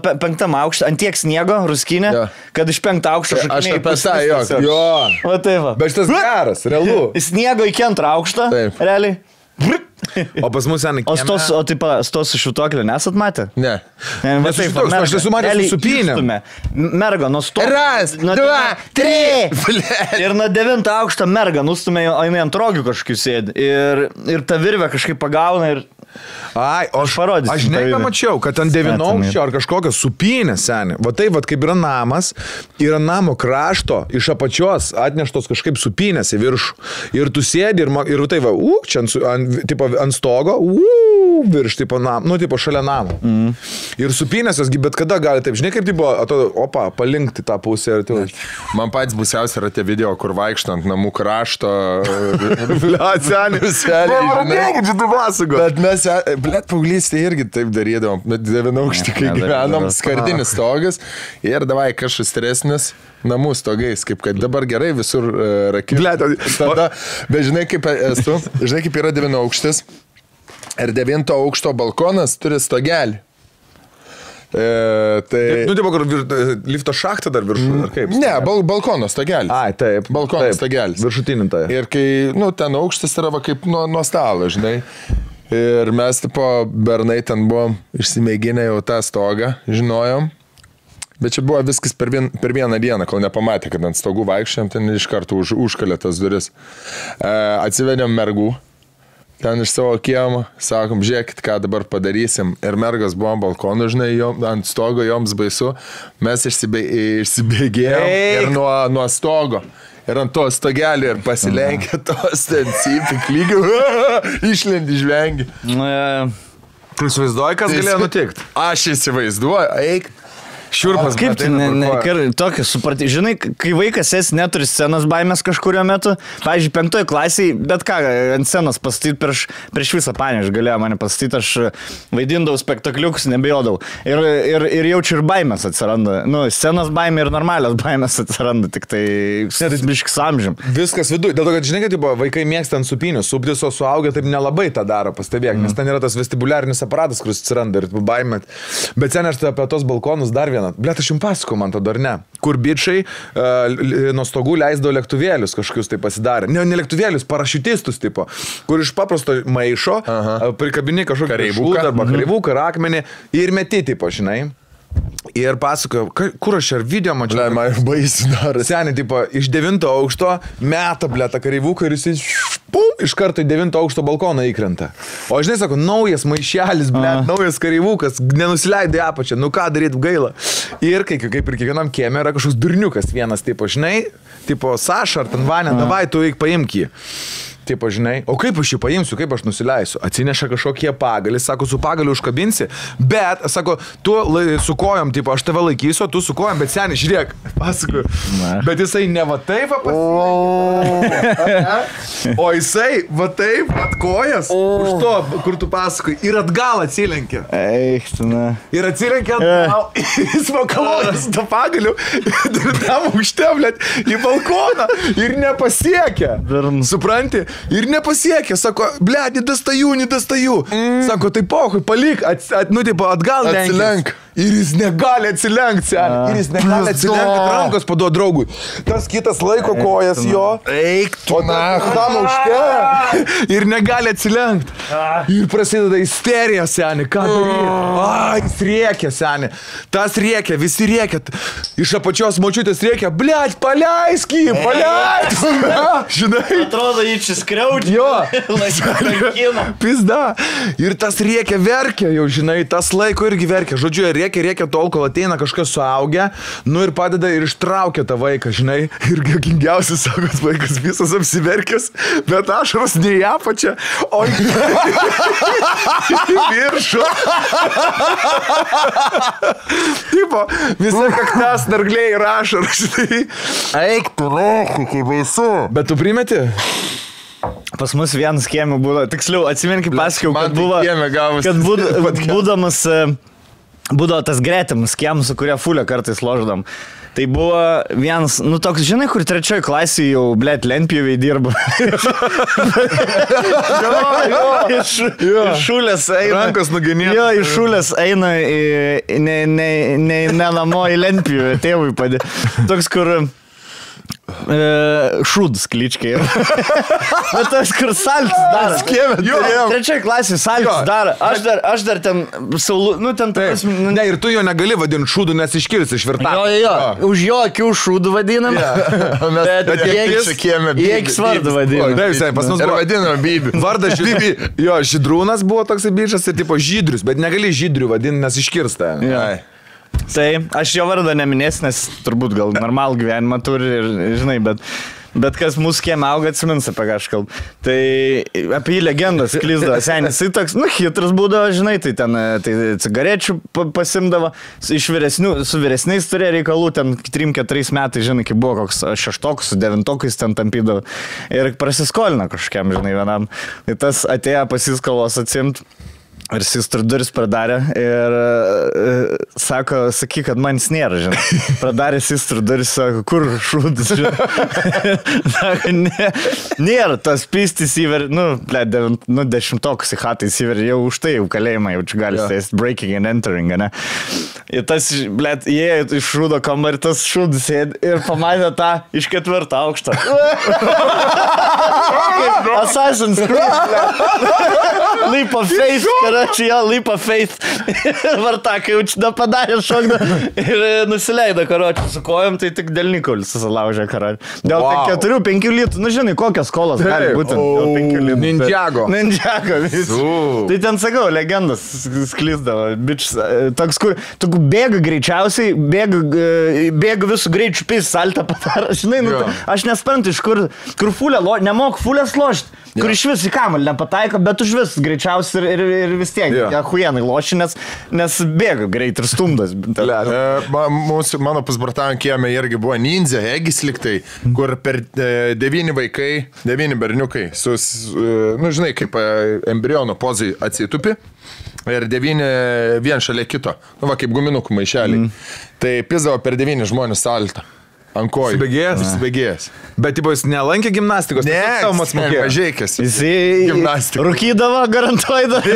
pe, penktam aukštą, ant tiek sniego ruskinė, Jo. kad iš penkto aukšto Aš šokinėji apie tą, jo. Jo. Va taip va. Bet šitas geras, realu. Sniego iki antro aukšto, Taip. realiai. O pas mus senai. O stos, o taip, stos švituoklė nesat matę? Ne. Ne, va Nes taip, toks, merga, aš esu matęs su realiai supynėm. išstumia. Merga, nuo sto. Ras, nuo dva. Blet. Ir nuo devinto aukšto merga nustumė, o jinai ant rogių kažkokių sėdi. Ir, ir ta virvė kažkaip pagauna ir... Ai, o aš parodysiu Aš tą ne video. mačiau, kad ant devynaukščio ar kažkokio supynė seniai. Va taip, va kaip yra namas, yra namo krašto, iš apačios atneštos kažkaip supynės į viršų. Ir tu sėdi ir, ir tai va, u, čia ant, ant, tipo, ant stogo, u, virš, tipo, nam, nu, tipo, šalia namo. Mm. Ir supynės josgi bet kada gali taip, žinai, kaip tipo, atrodo, opa, palinkti tą pusę ir tu. Man pats busiausia yra tie video, kur vaikštant namų krašto. Seniai. Seniai, žinai. Bet mes, e, blėt, paauglystė irgi taip darydavom, bet devynaukštį, kai gyvenom, skardinis stogas ir davai kažkas stresnis. Namų stogais, kaip kad dabar gerai visur uh, o- Tada, bet žinai kaip esu, žinai kaip yra devynaukštis. Ir devinto aukšto balkonas turi stogelį. E, tai... Nu, tipo, kur vir, lifto šachtą dar viršų, ar kaip? Ne, bal, balkono stogelis. Ai, taip. Balkono taip, stogelis. Viršutininta. Ir kai, nu, ten aukštas yra va, kaip nuo, nuo stalo, žinai. Ir mes, tipo, bernai ten buvom išsimėginę jau tą stogą, žinojom. Bet čia buvo viskas per, vien, per vieną dieną, kol nepamatė, kad ant stogų vaikščiam, ten iš karto už, užkalė tas duris. E, atsivedėm mergų, ten iš savo kiemo, sakom, žiūrėkit, ką dabar padarysim. Ir mergas buvo ant balkonų, žinai, jom, ant stogo joms baisu. Mes išsibė, išsibėgėjom Eik. ir nuo, nuo stogo. Ir ant to stogelio ir pasilenkė tos ten cypik lygių. Išlendi žvengi. Nu, e, Tu įsivaizduoji, kas galėjo nutikti? Aš įsivaizduoju, eik. Šiurpas. Kaip ateina ne, ne, kar, tokį supratai, žinai, kai vaikas esi neturi scenos baimės kažkurio metu, pavyzdžiui, penktoje klasėje, bet ką, ant scenos pastatyti prieš, prieš visą panėž galėjo mane pastatyti, aš vaidindavau spektakliukus, nebijodavau. Ir, ir, ir jaučiu ir baimės atsiranda. Nu, scenos baimė ir normalios baimės atsiranda, tik tai biškis amžim. Viskas viduje. Dėl to, kad žinai, kad tipo, vaikai mėgsta ant supinių, suptis, o suaugę taip nelabai tą daro, pastebėk, mm. nes ten yra tas vestibuliarinis aparatas, kuris atsiranda ir baimė. Bet sen aš tai apie tos balkonus dar vieną. Blet, aš jums pasakau, man to dar ne. Kur bičiai uh, nuo stogų leisdavo lėktuvėlius kažkokius tai pasidarė. Ne, ne lėktuvėlius, parašiutistus tipo, kur iš paprasto maišo uh, prikabini kažkokį kareivuką arba kareivuką, ar akmenį ir meti tipo, žinai. Ir pasakojo, ka- kur aš ar video mačiau. Ble, man baisi dar. Seniai, tipo, iš devinto aukšto meta, ble, tą kareivuką ir jis pum, iš karto į devinto aukšto balkoną įkrenta. O žinai, sako, naujas maišelis, ble, naujas kareivukas, nenusileidai apačią, nu ką daryti gaila. Ir kaip, kaip ir kiekvienam kiemė yra kažkoks durniukas vienas, tipo, žinai, tipo, Saša ar ten Vanė, davai, tu eik paimk jį. Taip, žinai, o kaip aš jį paimsiu, kaip aš nusileisiu? Atsineša kažkokie pagalį, sako, su pagaliu užkabinsi, bet, sako, tu lai, su kojom, tipo, aš tave laikysiu, tu su kojom, bet seniai, žiūrėk, pasakoju. Bet jisai ne va taip, va pasilenkė. O jisai va taip, at kojas, už to, kur tu pasakoji, ir atgal atsilenkė. Eik, tu, na. Ir atsilenkė atgal, jis vakalojas to pagaliu, ir tam užtevlėt į balkoną ir nepasiekė. Supranti? Ir nepasiekė, sako, ble, nedastaju, nedastaju. Mm. Sako, tai pohui, palik, at, at, nu, tipo, atgal lenkis. Ir jis negali atsilenkti, seniai. Ir jis negali atsilenkti, rankos paduoda draugui. Tas kitas laiko kojas jo. Eik, tu na. Tam užte. Ir negali atsilenkti. Ir prasideda isterija, seniai. Ką daryti? A, jis rėkia, seniai. Tas rėkia, visi rėkia. Iš apačios močiutės rėkia. Bliat, paleisk jį, paleisk. Žinai. Atrodo, jį čia skriaudžia. Jo. Pizda. Ir tas rėkia, verkia, jau žinai, tas laiko irgi verkia. Žodžiu, jie rėkia, rėkia tol, kol ateina kažkas suaugę, nu ir padeda ir ištraukia tą vaiką, žinai. Ir gėgingiausias, sako, kad vaikas visas apsiverkęs, bet ašaros ne į apačią, o į į viršų. Tipo, visi kaktas, nargliai ir ašaros, žinai. Eik, tu lėki, kaip baisu. Bet tu primeti? Pas mus vienas kiemė buvo, tiksliau, atsimink, kaip pasakiau, kad tai buvo, gavosi kad būd, būdamas, e, būdavo tas gretimas kiemas, su kuria fulė kartais loždam. Tai buvo vienas, nu toks, žinai, kur trečioji klasė jau, blėt, lentpjūviai dirba. jo, jo, iš, iš šulės eina. Rankos nugenėtos. Jo, iš šulės eina į, ne, ne, ne, ne namo į lentpjūvį, tėvui padė. Toks, kur E, šūdas kličkai. Bet tas, kur saltis dar. Kieme turėjom. Trečioji klasė saltis dar. Aš dar, aš dar ten, saulu, nu ten tas. Nu, Ne, ir tu jo negali vadinti šūdu, nes iškirsi iš virtą. Jo, jo, jo. Už jo akių šūdų vadinam. Bet bet į jie kieme į X vardą vadinam. Taip, visai, pas mus buvo vadinam Bibi. Vardas Žydrūnas. Jo, Žydrūnas buvo toks bičias ir tipo Žydrius, bet negali Žydrių vadinti, nes iškirsta. Ai. Tai aš jo vardą neminėsiu, nes turbūt gal normalų gyvenimą turi ir žinai, bet... Bet kas mūsų kiemė auga, atsimins apie ką aš kalbu. Tai apie jį legendas klysdavo. Senis, jis toks, nu, hitras būdavo, žinai, tai ten e, tai cigarečių pa- pasimdavo, iš vyresnių, su vyresniais turėjo reikalų, ten 3-4 metai, žinai, kai buvo koks šeštokas, devintokais ten tampydavo. Ir prasiskolino kažkiam, žinai, vienam. Tai tas atėjo pasiskolos atsimti. Ir sistru duris pradarė ir e, sako, sakyk, kad man nėra, žinai. Pradarė sistru duris, sako, kur šūdas, žinai. sako, ne, nėra, tas pistis įver, nu, ble, devint, nu, dešimtokas į hatą įsiver, jau už tai jau kalėjimą, jau čia gali sėsti breaking and entering, ne. Ir tas, ble, įėjo iš šūdo kambarį, tas šūdas sėdi ir pamatė tą iš ketvirto aukšto. Assassin's Creed, ble. Leap of Faith, karačiai, jo, Faith. Ir vartakai jau čia padarė šokdą ir nusileido karačiai su kojom, tai tik dėl Nikolis susilaužė karačiai. Dėl Wow. wow. 4-5 litų, nu žinai, kokios skolos gali Taip. būti. Dėl 5 litų. Ninjago. Ninjago. Tai ten sakau, legendas sklisdavo. Bič, toks, kur tu bėga greičiausiai, bėga, e, bėga visų greičių pis, saltą padaro. Žinai, nu, tai aš nesprantu, iš kur, kur fulė, lo, nemok fulės lošti. Kur iš vis į kamalį nepataiko, bet už vis greičiausiai ir, ir, ir vis tiek. Ja. Huienai loši, nes, bėga greit ir stumdas. Ble. E, Mūsų, mano pasbartavimo kieme irgi buvo ninja, egis liktai, kur per e, devyni vaikai, devyni berniukai, su, e, nu žinai, kaip e, embriono pozai atsitupi. Ir devyni vien šalia kito. Nu, va, kaip guminukų maišeliai. Mm. Tai pizdavo per devyni žmonės saltą. Ant kojų. Įsibėgėjęs? Įsibėgėjęs. Bet tipo jis nelankė gimnastikos. Ne, tau mat mokėjo. mažėkis. Jisai Gimnastika. rūkydavo, garantuoju dar.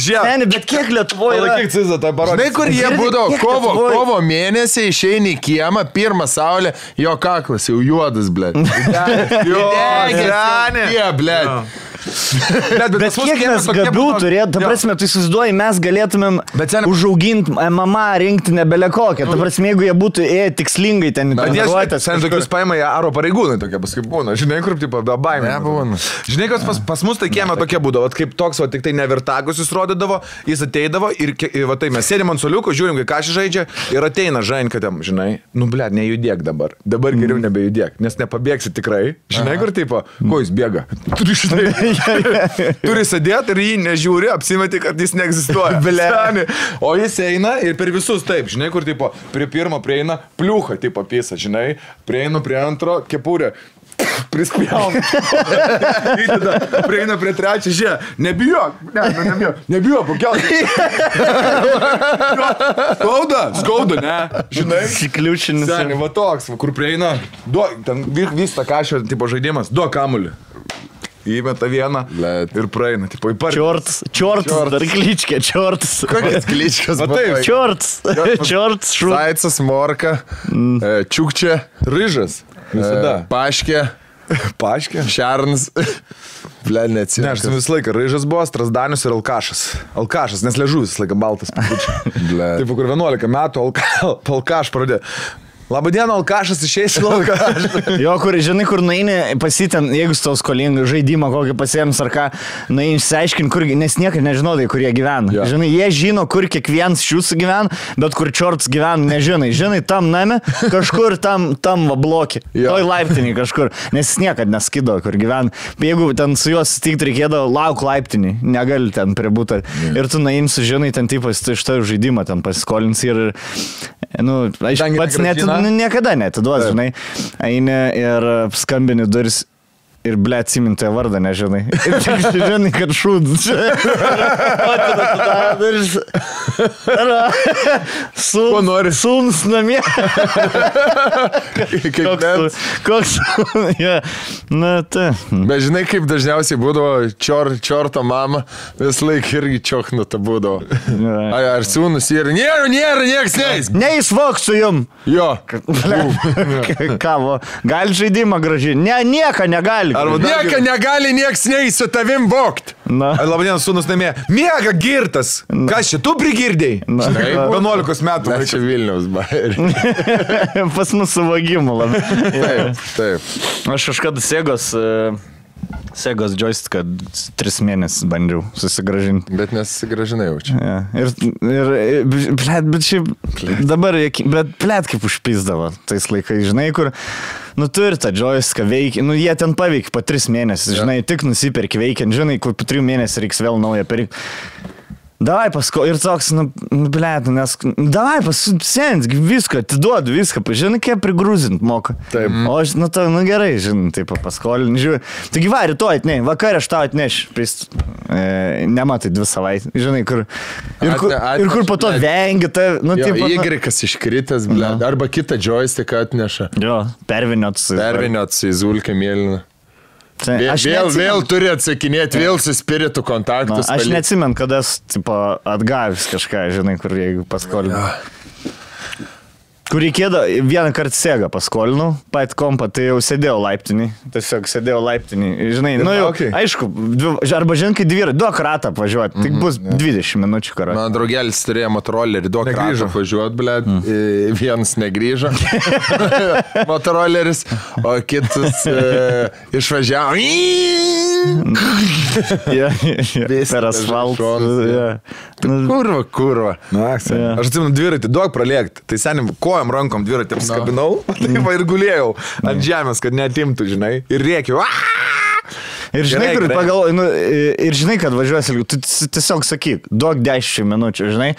Žiūrėk. Ne, bet kiek Lietuvoje yra? Palaikyk Cizą, tai parodė. Žinai, kur jie būdavo kiek kovo, kovo mėnesį išeini į kiemą, pirmą saulę, jo kaklas jau juodas, blė. Jo, senė. Jie, blė. Bet, Bet kiek mes gabių turėtume, ta prasme, tu įsivaizduoji, mes galėtumėm seniai- užauginti MMA rinktinę belekokią. Ta prasme, jeigu jie būtų ėję tikslingai ten į jie, treniruotės. sen tokius paima į aro pareigūnai tokie paskui būna, žinai, kur tipo be baimės. Ne, būna. Žinai, kas pas, pas mus tai kieme tokie būdavo, kaip toks, va, tik tai nevirtagus jis rodydavo, jis ateidavo ir, ir va, tai mes sėdėm ant soliuko, žiūrim, kai ką šį žaidžia ir ateina žain, kad jam, žinai, nu ble, nejudėk dabar, dabar geriau nebejudėk, nes nepabėgsi tikrai, žinai, kur tipo, ko jis bėga. Turi, žinai, turi sėdėti ir jį nežiūri, apsimeti, kad jis neegzistuoja. Ble. O jis eina ir per visus taip, žinai, kur tipo, prie pirmo prieina, pliucha, tipo, pisa, žinai, prieina prie antro, kepurė. Prispjauna. Įdeda, prieina prie trečio, žiūrėk, nebijok, ne, nu, nebijok, nebijok, pakelk. Skauda, skauda, ne, žinai. Sikliušinis. Seniai, va toks, kur prieina, duok, ten vyk- vyksta kažkokio tipo žaidimas, duok kamuolį. Įmeta vieną Blet. ir praeina, tipo į parį. Čiortas, čiortas, dar kličkė, čiortas. Kokias kličkas, Va taip, Čiortas, čiortas, šūdas. Zaicas, morka, e, čiukčia, Ryžas. e, Visada. paškė, Paaiškė. šerns. Ble, Ne, aš ten visą laiką ryžas buvo, strasdanius ir alkašas. Alkašas, nes ležuvis visą laiką baltas. Ble. Taip, kur 11 metų alka, alkaš pradėjo. Labą dieną, alkašas išeis į lauką. Jo, kur, žinai, kur nueini pasitėm, jeigu tau skolinga žaidimą kokį pasiems ar ką, nueini išsiaiškinti, kur, nes niekada nežinodai, kur jie gyvena. Jo. Žinai, jie žino, kur kiekvienas iš jūsų gyvena, bet kur čiorts gyvena, nežinai. Žinai, tam name, kažkur tam, tam va blokį. Toj laiptinį kažkur, nes jis niekada neskido, kur gyvena. Jeigu ten su juos susitikti reikėdavo, lauk laiptinį, negali ten prie būtų. Ir tu nueini su žinai, ten tipas, tu iš to žaidimo ten pasiskolins ir, nu, aš pats net, negrąžina? nu, niekada netiduos, žinai. Eini ir skambini duris. Ir ble atsimintoje vardą nežinai. Ir tik žinai, kad šūdas. Ko nori? Sūnus namie. Koks, net. koks, ja. Na, tai. Bet žinai, kaip dažniausiai būdavo čior, čiorto mama, vis laik irgi čioknuta būdavo. Ai, ar sūnus ir nėra, nėra, nieks neis. Neįsvoksiu jum. Jo. Kavo. Gali žaidimą gražiai. Ne, nieko negali. Arba Nieko negali nieks neis su tavim vokt. Na. Labą dieną, sūnus namie. Miega girtas. Kas čia, tu prigirdėjai? Na. Žinai, 11 metų. Na, čia Vilniaus bairė. Pas mus suvagimų labai. Taip, taip. Aš kažkada Segos, e, Segos joysticką tris mėnesius bandžiau susigražinti. Bet nesigražinai jau čia. Ja. Ir, ir, blėt, bet šiaip dabar, juoki- bet blėt kaip užpizdavo tais laikais, žinai, kur, nu turi tą joysticką veikia, nu jie ten paveikia po tris mėnesius, žinai, tik nusipirki veikiant, žinai, kur po trijų mėnesių reiks vėl naują pirkti. Davai pasko ir toks, nu, blėt, nes, davai pasens, viską, atiduodu viską, žinai, kaip prigrūzint moka. Taip. O aš, nu, tai, nu gerai, žinai, taip paskolin, žiūri. Taigi va, rytoj atneš, vakar aš tau atnešiu, prist, e, nematai dvi savaitės, žinai, kur. Ir kur, Atne- ir kur po to atneši, vengi, tai, nu, Jo, taip, Y kas iškritęs, ble. Arba kitą joystick atneša. Jo, perviniot su. Pervinėt į Zulkę mėlyną. Tai, aš vėl, neatsimenu- vėl turi atsakinėti, vėl su spiritu Na, kontaktus. aš pali- neatsimenu, kada esu, atgavęs kažką, žinai, kur jeigu paskolinau. Kur reikėdavo, vieną kartą sėgą paskolinau, pat kompą, tai jau sėdėjau laiptinį, tiesiog sėdėjau laiptinį, žinai, nu jau, laukai? aišku, dvi, arba žinai, kai dviratį, duok ratą važiuoti, tik bus 20 minučių karą. Mano draugelis turėjo motorolerį, duok Negrįžo. grįžo važiuoti, ble, mm. vienas negrįžo, motoroleris, o kitas e, išvažiavo. Ja, ja, Viskas per asfaltą. šonas, Ja. Nu, Kurva, kurva. Na. Jo. Aš atsimenu dviratį, duok pralėkti. Tai seniai, kojom rankom dviratį apskabinau, tai va ir gulėjau ant žemės, kad netimtų, žinai. Ir rėkiau. Ir žinai, Gerai, gerai. pagal, nu, ir žinai, kad važiuosi, tu tiesiog sakyk, duok 10 minučių, žinai,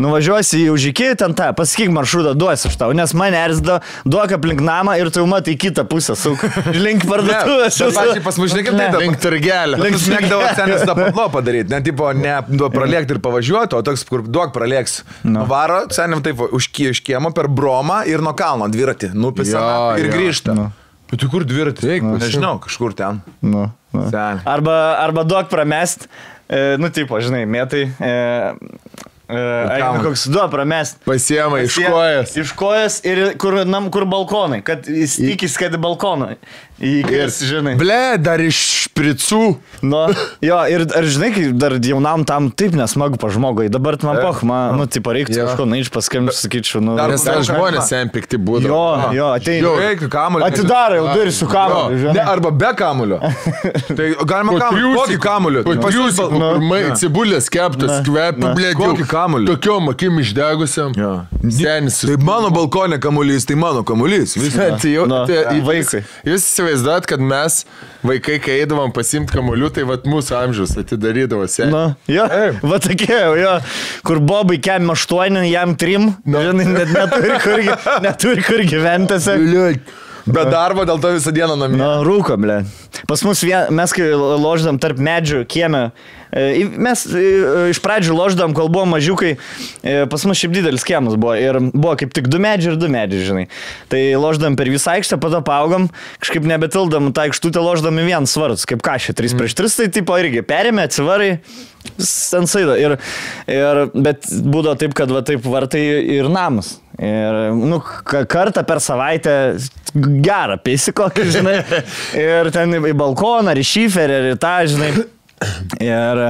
nuvažiuosi į užikį, ten tą, pasakyk maršrutą, duosiu už tau, nes mane erzdo, duok aplink namą ir tu jau matai kitą pusę, suk, link parduotuvės. Bet pačiai pas mus, žinai, kaip tai dabar. Link turgelio. Link smėgdavo senis tą patlo padaryti, ne tipo, ne duok pralėkti ir pavažiuoti, o toks, kur duok pralėks. No. Varo, senim taip, už, kiemo per bromą ir nuo kalno dviratį nupisa ir grįžta. Nu. Bet tai kur dviratį? Eik, pasiimk. Nežinau, kažkur ten. Nu, nu. Sen. Arba, arba duok pramest, e, nu, tipo, žinai, metai. E, e, ai, nu, koks duok pramest. Pasiema iš kojas. Iš kojas ir kur, nam, kur balkonai, kad jis tikisi, kad į Įkės, žinai. Ble, dar iš špricų. Nu, jo, ir ar žinai, kai dar jaunam tam taip nesmagu pa žmogui. Dabar man poch, man, nu, tipo, reiktų Jo. kažko, na, iš paskambinti, sakyčiau, nu. Dar- Nes ten žmonės jam pikti Jo, būdavo. jo, ateina. Eik, kamuolį. Atidarai jau durį su kamuoliu, Ne, žinai. arba be kamulio. Tai galima kamuolį. Kokį kamuolį? Jūs, Nu. cibulės keptas, kvepia, ble, Kokį kamuolį? Tokiom akim išdegusiam. Jo. Senis. Tai mano balkonė kamuolys, tai mano kamuolys. Viskas. Tai jau, Nu, tai, jūs- vaikai. Įsivaizduot, kad mes, vaikai, kai eidavom pasimti kamuolių, tai vat mūsų amžius atidarydavo senį. Nu, jo, va tokie, jau, jo, kur Bobai kem 8, jam 3, žinai, net neturi kur, neturi kur gyventėse. Be darbo dėl to visą dieną namie. Na, rūko, ble. Pas mus vien, mes kai loždam tarp medžių kieme, e, mes e, iš pradžių loždam, kol buvo mažiukai, e, pas mus šiaip didelis kiemas buvo ir buvo kaip tik du medžiai ir du medžiai, žinai. Tai loždam per visą aikštę, pada paaugam, kažkaip nebetildam tą aikštutę loždam į vieną svarus, kaip kažkai 3 prieš 3, tai tipo irgi perėmė, atsivarai, sensaido. Ir, ir, bet būdavo taip, kad va taip vartai ir namas. Ir, nu, ka- kartą per savaitę gerą pėsi kokį, žinai. Ir ten į balkoną, ar į šiferį, ar į tą, žinai. Ir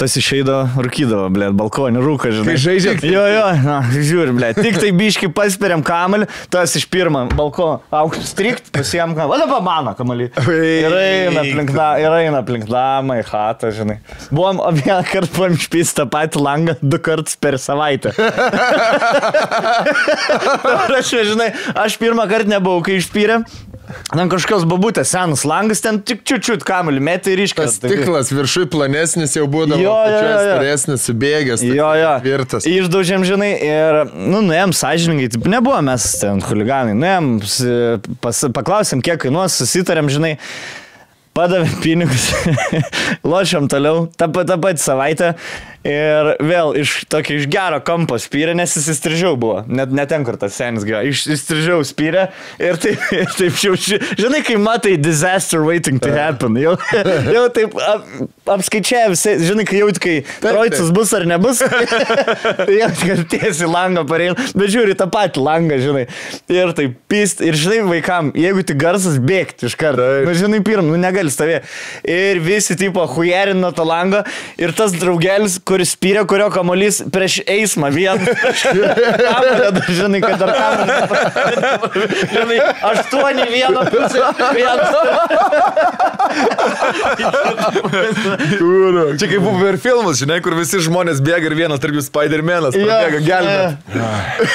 tas išeido, rūkydavo, ble, balkonį rūką, žinai. Kai žaidžiat? Jo, jo, na, žiūrim, ble. Tik tai biški paspiriam kamelį, tas iš pirmą balkoną aukštą strikt, pasiėm kamelį. O dabar mano kamelį. Ir eina aplink, na, ir eina aplink namą į chatą, žinai. Buvom vieną kartą buvom išpys tą patį langą du kartus per savaitę. Aš, žinai, aš pirmą kartą nebuvau, kai išpyrė. Ten kažkokios babutės, senas langas, ten tik čiučiut kamelį, metė ir iškas. stiklas viršui planesnis jau būdavo, Jo, jo, jo, jo. storesnis, subėgęs. Jo, jo. Tvirtas. Išdaužėm, žinai, ir, nu, nuėjom sąžininkai, taip, nebuvo mes ten huliganai, nuėjom, s- pas, paklausėm, kiek kainuos, susitarėm, žinai, padavėm pinigus, lošiam toliau, tą, pa- tą patį savaitę ir vėl iš tokio iš gero kampo spyrė, nes jis įstrižiau buvo, net neten kur tas senis gyvena, iš įstrižiau spyrė ir taip, ir taip jau, ži- žinai, kai matai disaster waiting to happen, jau, jau taip ap, apskaičiavę, visi- žinai, kai jau kai trojcas bus ar nebus, tai jau kad tiesiai langą pareil, bet žiūri tą patį langą, žinai, ir taip pyst, ir žinai, vaikam, jeigu tik garsas bėgti iš karto, nu, žinai, pirmą, nu negali stovėti. Ir visi tipo hujerino to lango ir tas draugelis, kuris spyrė, kurio kamolys prieš eismą vien. Dar, žinai, kad dar kamuolio. Žinai, aštuoni vieną pusę. Vieną. Čia kaip buvo per filmus, žinai, kur visi žmonės bėga ir vienas tarp jų Spider-Manas bėga gelbėti.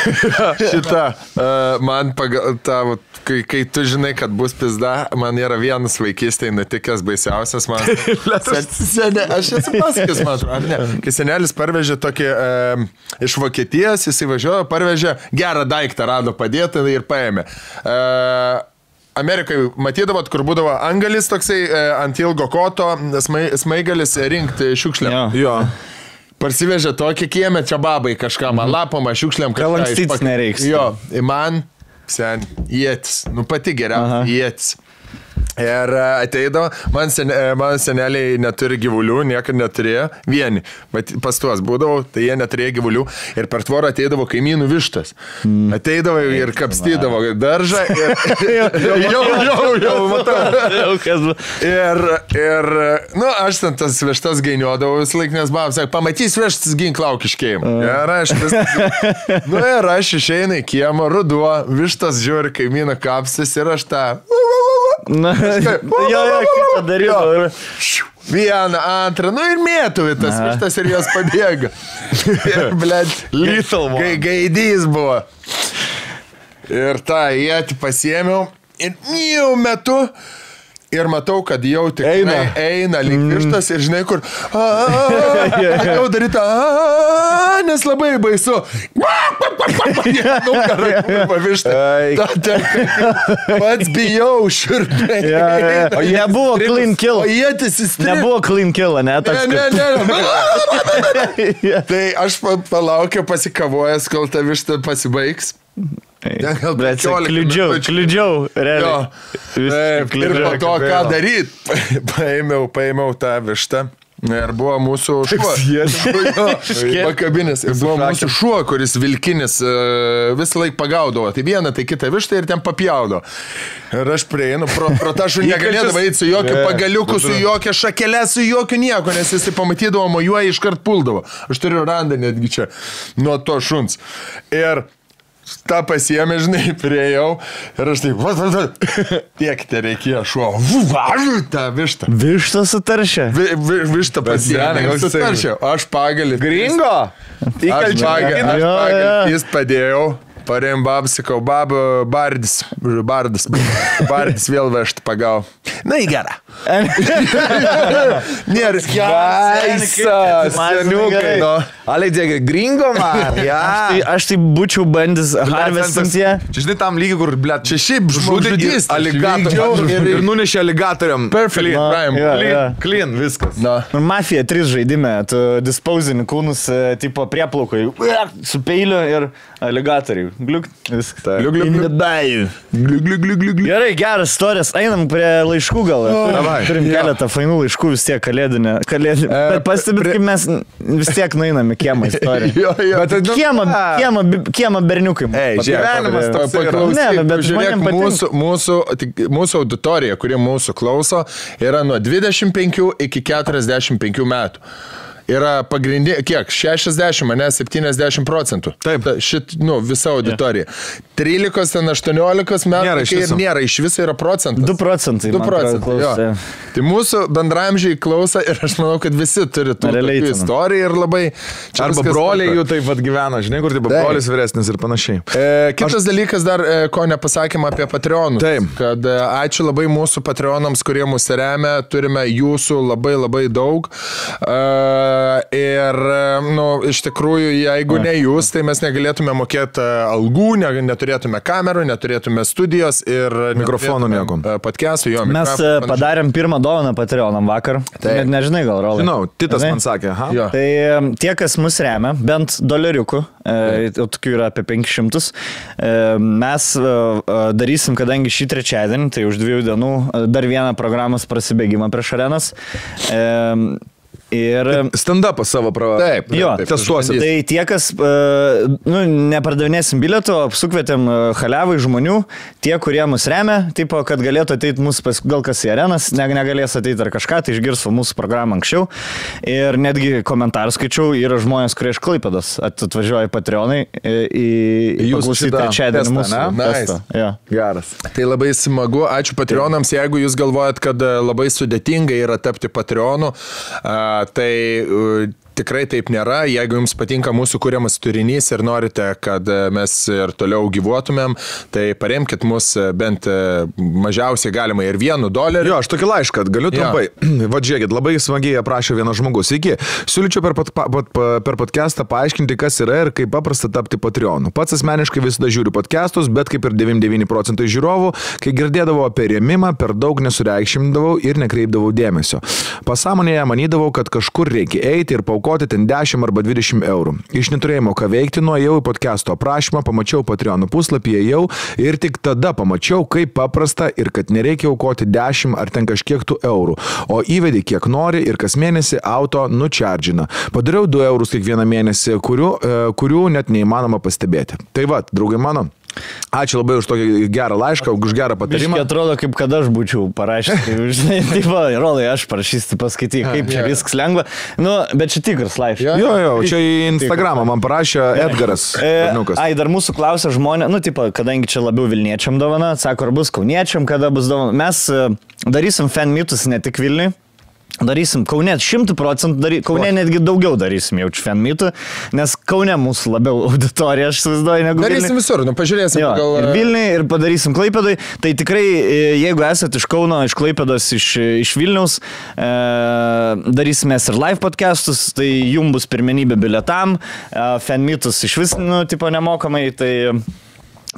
Šitą, uh, man pagal vat, kai, kai tu žinai, kad bus pizda, man yra vienas vaikystėje nutikęs baisiausias man. Aš esu pasakęs, man atrodo, ne? Kai senelis parvežė tokį um, iš Vokietijos, jis įvažiuojo, parvežė gerą daiktą, rado padėtą ir paėmė. Uh, Amerikai matydavot, kur būdavo angelis toksai e, ant ilgo koto, smai, smaigalis rinkti šiukšlę. Jo. Jo. Parsivežė tokį kiemę čia babai kažką, man lapomą šiukšliam, Gal lankstytis nereiks. Jo, į man, sen, jėtis, nu pati geriausia, jėtis. Ir e, ateidavo, man, sen, e, man seneliai neturi gyvulių, niekada neturėjo, vieni, bet pas tuos būdavo, tai jie neturėjo gyvulių ir per tvorą ateidavo kaimynų vištas. Hmm. Ateidavo ir kapstydavo daržą. Ir, jau, jau, jau, jau, matau. Ir, ir, nu, aš ten tas vištas gainiodavau vis laik, nes babas sakė, pamatys vištas ginklauk iškėjim. Ir aš vis. Nu, ir aš išeinu į kiemą, ruduo, vištas žiūri, kaimyną kapsis ir aš tą. Na, jo, jo, šitą darydavau. ir- Šiu, Vieną, antrą, nu ir mėtų į tas vištas ir jos pabėga. ir, blėt, Lethal. Kai gaidys buvo. Ir tą jėti pasiemiau ir jau metu. Ir matau, kad jau tik Eina. eina, link vištas ir žinai kur. Jau daryti, nes labai baisu. Pats bijau jo. O nebuvo clean kill. O jėtis įstrigo. Nebuvo clean kill, ne? Ne, ne, ne. tai aš pa- palaukiu pasikavojęs, kol ta višta pasibaigs. Gal Bet 15 kliudžiau, kliudžiau, realiai. Taip, ir po to ką daryti? Paėmiau, paėmiau tą vištą. Ir buvo mūsų šuo. Pakabinės. Ir buvo mūsų šuo, kuris vilkinis e, visą laiką pagaudavo. Tai vieną, tai kitą vištą ir ten papjaudo. Ir aš prieinu, pro, pro tą šunį negalėdavo eiti su jokiu pagaliuku, su jokia šakelė, su jokiu nieko, nes jis pamatydavo, mojuoja iškart puldavo. Aš turiu randą netgi čia nuo to šuns. Ir tą pasiemė, žinai, prieėjau ir aš taip, va, va, va, tiek te reikėjo šuo, važu tą vištą. Višta sutaršė. Vi, vi, vištą pasiemė, jisai- sutaršiau, aš pagalį. Gringo? Aš pagalį, aš pagalį, jis padėjau. Parem bab, sakau, bab, bardis, bardas, bardis vėl vežti pagau. Na į gerą. Nėra. Man seniukai. gerai. nu. Ale, dėgi, gringo man. Ja. Tai aš tai būčiau bandęs harvestinti. Čia žinai tam lygiai, kur, ble, Čia šiaip žmogžudystė. aligatorių. Ir, ir nunešė aligatorium. Perfect crime. jo, jo. Clean, clean, viskas. Na. Nu, Mafija 3 žaidime, tu dispausini kūnus, e, tipo prieplaukai, su peiliu ir aligatoriai. Gliuk, viskas. Gliuk, gliuk, gliuk. Gluk, Gliuk, gliuk, gliuk, gliuk, gliuk. Gerai, geras istorijas, einam prie laiškų gal. Turim, davai. turim keletą fainų laiškų vis tiek kalėdinė. kalėdinė. E, Bet pastebit, kaip mes vis tiek nueinam į kiemą istoriją. Jo, jo. Bet, nu, Kiemą, kiemą, kiemą berniukai. Ei, gyvenimas toks Ne, bet žiūrėk, mūsų, mūsų, mūsų auditorija, kuri mūsų klauso, yra nuo 25 iki 45 metų. Yra pagrindinė, kiek? 60, ne 70 procentų. Taip. Ta, šit, nu, visa auditorija. 13, ten 18 metų Nėra iš viso. nėra, iš viso yra procentas. 2 procentai. 2 man atrodo, procentai. Jo. klauso. Tai mūsų bendramžiai klauso ir aš manau, kad visi turi tų istorijų ir labai... čia Arba broliai jų taip pat gyvena, žinai, kur taip Taip. brolis vyresnis ir panašiai. E, kitas aš... dalykas dar, e, ko nepasakėm apie Patreonus. Taip. Kad e, ačiū labai mūsų Patreonams, kurie mūsų remia, turime jūsų labai labai daug. E, ir, e, nu, iš tikrųjų, jeigu ne jūs, tai mes negalėtume mokėti e, algų, ne, neturėtume kamerų, neturėtume studijos ir... Mikrofonų nieko. Podcastų, jo. Mes e, panašiai. padarėm pirmą dovaną Patreonam vakar. Net nežinai gal, Rolai. Žinau, Titas Žinai? man sakė, ha? Jo. Tai e, tie, kas mus remia, bent doleriukų, e, tokių yra apie 500, e, mes e, e, darysim, kadangi šį trečiadienį, tai už dviejų dienų, e, dar vieną programos prasibėgimą prieš arenas. E, Ir Stand-upą savo pra... Taip, Jo, taip, testuosit. Tai tie, kas, e, nu, nepardavinėsim bilieto, sukvietėm e, haliavai žmonių, tie, kurie mus remia, tipo, kad galėtų ateiti mūsų, pas, gal kas į arenas, ne, negalės ateiti ar kažką, tai išgirs mūsų programą anksčiau. Ir netgi komentarų skaičiau, yra žmonės, kurie iš Klaipėdos at- atvažiuoja Patreonai į, į Jūsų trečiadienį testą, mūsų. ne? testą. Jo. Geras. Tai labai smagu, ačiū Patreonams, jeigu jūs galvojat, kad e, labai sudėtinga yra tapti Patreonu, a, tai e, tikrai taip nėra. Jeigu jums patinka mūsų kūriamas turinys ir norite, kad e, mes ir toliau gyvuotumėm, tai paremkit mus e, bent e, mažiausiai galima ir vienu doleriu. Jo, aš tokį laišką galiu trumpai. Va, žiūrėkit, labai smagiai aprašė vienas žmogus. Iki, siūlyčiau per, pat, pa, pat, pa- per podcastą paaiškinti, kas yra ir kaip paprasta tapti Patreonu. Pats asmeniškai visada žiūriu podcastus, bet kaip ir 99 procentai žiūrovų, kai girdėdavau apie rėmimą, per daug nesureikšmindavau ir nekreipdavau dėmesio. Pasąmonėje manydavau, kad kažkur reikia eiti ir paukoti ten 10 arba 20 eurų. Iš neturėjimo ką veikti, nuėjau į podcast'o aprašymą, pamačiau Patreon puslapį, ėjau ir tik tada pamačiau, kaip paprasta ir kad nereikia aukoti 10 ar ten kažkiek tų eurų, o įvedi kiek nori ir kas mėnesį auto nučardžina. Padariau 2 eurus kiekvieną mėnesį, kurių, e, kurių net neįmanoma pastebėti. Tai va, draugai mano. Ačiū labai už tokį gerą laišką, už gerą patarimą. atrodo, kaip kad aš būčiau parašęs. Tai, žinai, taip, va, rolai, aš parašysiu, paskaityk, kaip čia jo. viskas lengva. Nu, bet čia tikras laiškas. Jo. Jo, jo, čia į Instagramą man parašė Edgaras. E, Berniukas. ai, dar mūsų klausia žmonės, nu, tipo, kadangi čia labiau Vilniečiam dovana, sako, ar bus Kauniečiam, kada bus dovana. Mes e, darysim fan mitus ne tik Vilniui. Darysim Kaune 100 procentų, dary, Kaune netgi daugiau darysim jaučiu fan mitų, nes Kaune mūsų labiau auditorija, aš įsivaizduoju, negu Darysim Vilniuj. visur, nu pažiūrėsim, Jo, gal... ir Vilniui, ir padarysim Klaipėdai. Tai tikrai, e, jeigu esate iš Kauno, iš Klaipėdos, iš, iš Vilniaus, e, darysime ir live podcastus, tai jums bus pirmenybė biletam, e, fanmitus iš vis, nu, tipo nemokamai, tai...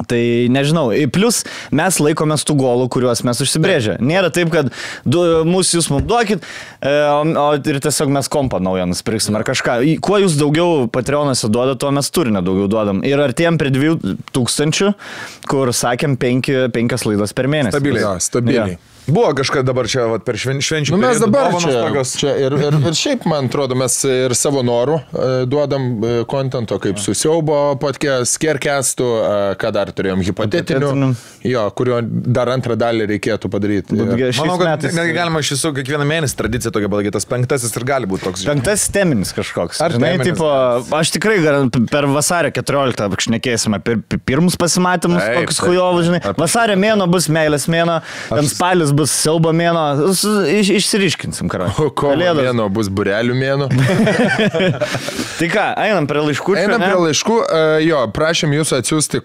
Tai nežinau, plus mes laikomės tų golų, kuriuos mes užsibrėžę. Nėra taip, kad du, mūsų jūs mums duokit, e, o, ir tiesiog mes kompą naują nusipirksim ar kažką. Kuo jūs daugiau Patreonuose duodat, tuo mes turinio daugiau duodam. Ir artėjom prie 2000, kur sakėm 5 laidas per mėnesį. Stabiliai. Jo, stabiliai. Jo. Buvo kažkada dabar čia vat, per šven, švenčių. Nu, mes dabar čia, tokios. čia ir, ir, ir šiaip, man atrodo, mes ir savo norų e, duodam e, kontento, kaip su siaubo podcast, skerkestų, e, ką dar turėjom, hipotetinių, jo, kurio dar antrą dalį reikėtų padaryti. Ir- Manau, kad metais- netgi galima iš visų kiekvieną mėnesį tradiciją tokia padaryti. Tas penktasis ir gali būti toks. žinai. Penktas teminis kažkoks. Ar Žinai, teminis? tipo, aš tikrai per vasario 14 šnekėsime, per pi- pirmus pasimatymus, kokius hujovus, žinai. Vasario mėno bus meilės mėno, ten spalis bus siaubo mėno, iš, išsiriškinsim, karą. O kovo mėno bus burelių mėno. Tai ką, einam prie laiškų. Einam prie laiškų, e, jo, prašym jūsų atsiųsti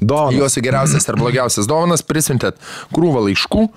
Dovanos. jūsų geriausias ar blogiausias dovanas, prisintėt krūvą laiškų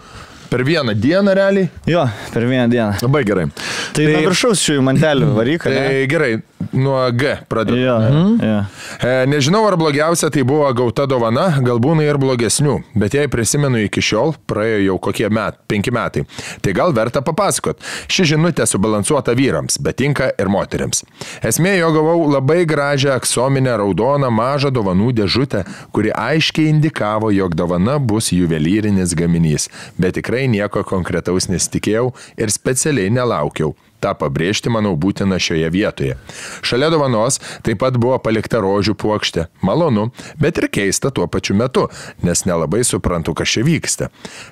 per vieną dieną realiai. Jo, per vieną dieną. Labai gerai. Tai, tai viršaus šių mantelių varyk. Tai gerai, nuo G pradedu. Jo, jo. E, nežinau, ar blogiausia tai buvo gauta dovana, galbūt ir blogesnių, bet jei prisimenu iki šiol, praėjo jau kokie met, penki metai, tai gal verta papasakot. Ši žinutė subalansuota vyrams, bet tinka ir moteriams. Esmė, jo gavau labai gražią aksominę raudoną mažą dovanų dėžutę, kuri aiškiai indikavo, jog dovana bus juvelyrinis gaminys, bet tikrai nieko konkretaus nesitikėjau ir specialiai nelaukiau. Ta pabrėžti, manau, būtina šioje vietoje. Šalia dovanos taip pat buvo palikta rožių puokštė. Malonu, bet ir keista tuo pačiu metu, nes nelabai suprantu, kas čia vyksta.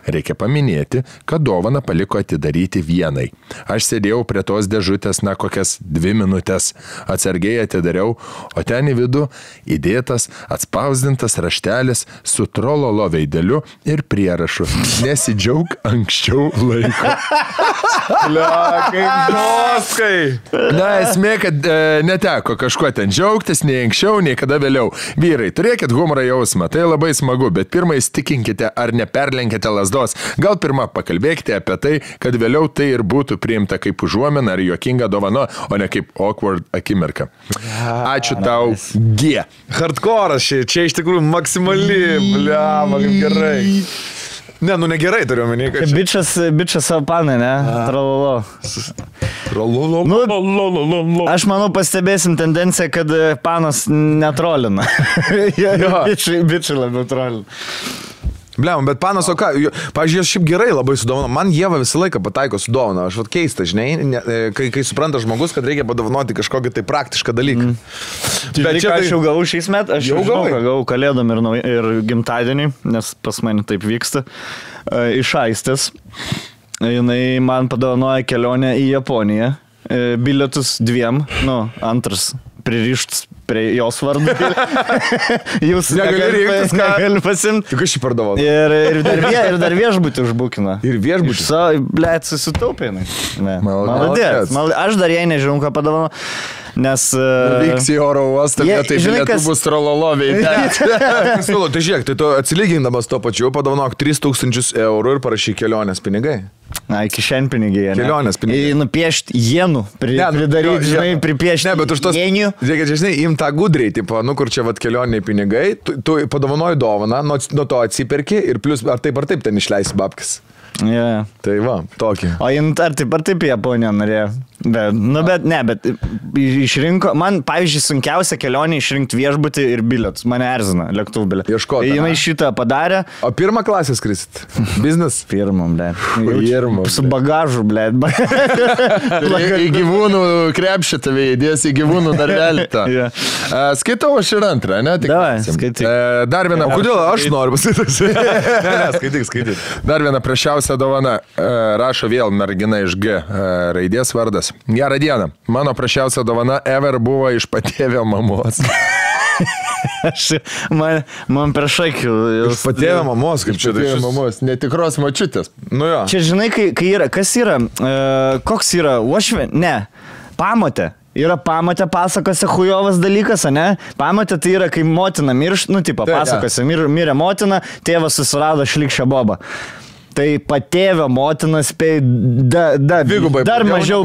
Reikia paminėti, kad dovaną paliko atidaryti vienai. Aš sėdėjau prie tos dėžutės, na, kokias dvi minutės. Atsargiai atidariau, o ten į vidų įdėtas atspausdintas raštelis su trololo veideliu ir prierašu. Nesidžiaug anksčiau laiko. Kaip žoskai. Na, esmė, kad e, neteko kažkuo ten džiaugtis, nei anksčiau, nei kada vėliau. Vyrai, turėkit humoro jausmą, tai labai smagu, bet pirmą įstikinkite, ar neperlenkite lasdos. Gal pirmą pakalbėkite apie tai, kad vėliau tai ir būtų priimta kaip užuomina ar juokinga dovana, o ne kaip awkward akimirka. Ačiū tau, G. Hardcore'as čia, čia iš tikrųjų maksimali. Bliama, kaip gerai. Ne, nu negerai turiu omeny, kad čia. Bičias, bičias savo panai, ne? Trololo. Nu, aš manau, pastebėsim tendenciją, kad panas netrolina. jo, bičiai, bičiai labiau trolina. Bliam, bet panas, o ką, aš šiaip gerai labai sudovanu. Man Jėva visą laiką pataiko su dovana. Aš vat keista, žinai, ne, e, kai, kai supranta žmogus, kad reikia padovanoti kažkokį tai praktišką dalyką. Mm. Bet čia aš jau gavau šiais metais, aš Jau jau žinau, gavai? ką gavau kalėdom ir, ir gimtadienį, nes pas mane taip vyksta, e, iš aistės. Jinai man padovanoja kelionę į Japoniją, e, bilietus dviem, nu, antras pririštas prie jos vardu. Jūs Negali rinktis, ką- Negaliu pasimti. Tik aš jį pardavau. Ir, ir, dar, vie, ir dar viešbutį užbūkina. Ir viešbutį? Sa, blėt. Malodės. Maladės. Mal, aš dar jai nežinau, ką padavau, nes... e, Vyks į oro uostą, Jie- vietoj žinai, kas- bus trololovai. Siūlau, tai žiūrėk, tai tu atsilygindamas to pačiu padovanok 3000 eurų ir parašyk kelionės pinigai. Na, kišenpinigiai. ne? Kelionės pinigai. Nupiešti jenų, pri, Ne, nu, pridaryti, jo, žinai, pripiešti. Ne, bet už tos... Jenių. Žiūrėk, žinai, im tą gudriai, tipo, nu kur čia vat kelioniai pinigai, tu, tu padovanoji dovaną, nuo, nuo to atsiperki ir plus ar taip ar taip ten išleisi babkis. Yeah. Tai va, tokį. O jin ar taip ar taip Japoniją norėjo. Bet, nu, bet ne, bet išrinko, man, pavyzdžiui, sunkiausia kelionė išrinkti viešbutį ir bilietus. Mane erzina lėktuvų bilietų. Ieškot, Jinai aha. šitą padarė. O pirmą klasę skrisit? Biznis? Pirmam, ble. Pirmam, Su bagažu, ble. Į gyvūnų krepšį tave įdės į gyvūnų. Jo. E, Skaitau aš ir antrą, ne? Tik Davai, skaityk. E, Dar viena. O kodėl aš noriu pasakyti? ne, ne, skaityk, skaityk. Dar viena prašiausia dovana. E, Rašo vėl mergina iš G e, raidės vardas. Gerą dieną. Mano prašiausia dovana ever buvo iš patėvio mamos. Aš, man, man prieš akių. Iš patėvio mamos, kaip čia šis- mamos, netikros mačiutės. Nu jo. Čia žinai, kai, kai yra, kas yra, e, koks yra, uošvė, ne, pamatė. Yra pamatė pasakose hujovas dalykas, ne? Pamatė tai yra, kai motina mirš, nu, tipo, pasakose mir, mirė motina, tėvas susirado šlikščią bobą. Tai patėvio motina spėjo da, da, Dvigubai dar mažiau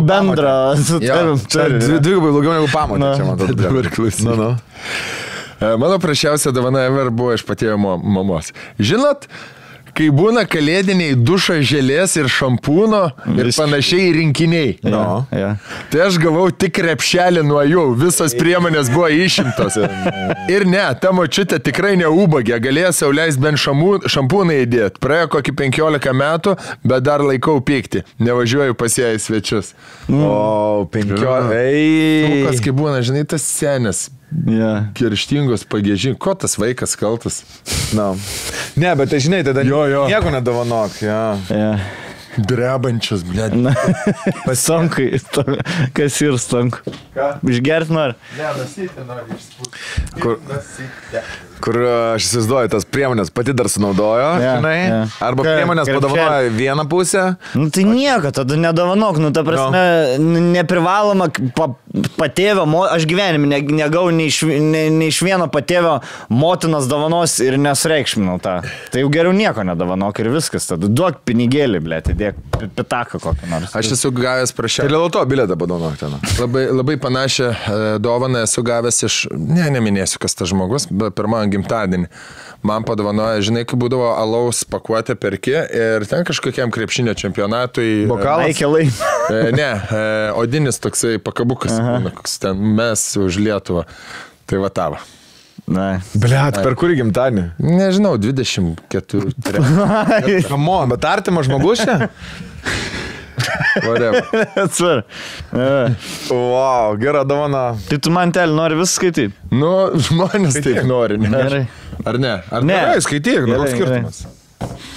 dvi- ne? dvigubai daugiau negu pamatė, čia man atrodo. dabar klausyk. Nu. E, Mano prašiausia dovana ever buvo iš patėjo mo- mamos. Žinot, kai būna kalėdiniai dušo žėlės ir šampūno ir Visiškai. panašiai rinkiniai. Jo, jo. Tai aš gavau tik krepšelį nuo jų, visos priemonės buvo išimtos. Ir ne, ta močiutė tikrai neubagė, galėjo sauliais bent šamų, šampūną įdėti. Praėjo kokį 15 metų, bet dar laikau pykti. Nevažiuoju pas ją į svečius. O, penkio. Nu, Ei. kas kaip būna, žinai, tas senis. Ja. Kirštingos pagėžin, ko tas vaikas kaltas? Na. Ne, bet tai žinai, tada Jo, jo. nieko nedovanok. Ja. Ja. Drebančias, stonkai, sto- kas ir stonku. Išgert nori. Ne, nasytė nori išspūti. Kur- Kur aš įsivaizduoju, tas priemonės pati dar sunaudojo, Ja, žinai. ja. Arba Ka- priemonės krepšelį. padovanoja vieną pusę. Nu tai nieko, tada nedovanok, nu ta prasme, n- neprivaloma pa, patėvio, aš gyvenime ne, negau nei iš, nei, nei iš vieno patėvio motinos dovanos ir nesureikšminau tą. Tai jau geriau nieko nedovanok ir viskas, tada duok pinigėlį, blė, įdėk pi- pitaką kokį nors. Aš esu gavęs Tai prašymą. dėl to bilietą padovanok ten. Labai, labai panašią e, dovaną esu gavęs iš, ne, neminėsiu, kas tas žmogus, bet mano gimtadienį. Man padovanoja, žinai, kai būdavo alaus pakuotę perki ir ten kažkokiam krepšinio čempionatui. Bokalas? Aikelai. E, ne, e, odinis toksai pakabukas, būna, koks ten mes už Lietuvą. Tai va tavo. Na. Bliat, per kurį gimtadienį? Nežinau, 24. Kamo, bet artimas žmogus čia? Atsvar. Wow, gera dovana. Tai tu man telį nori viską skaityti? Nu, žmonės taip nori, ne? Gerai. Ar ne? Ar Ne. Gerai, skaityk, nu Gerai, koks skirtumas.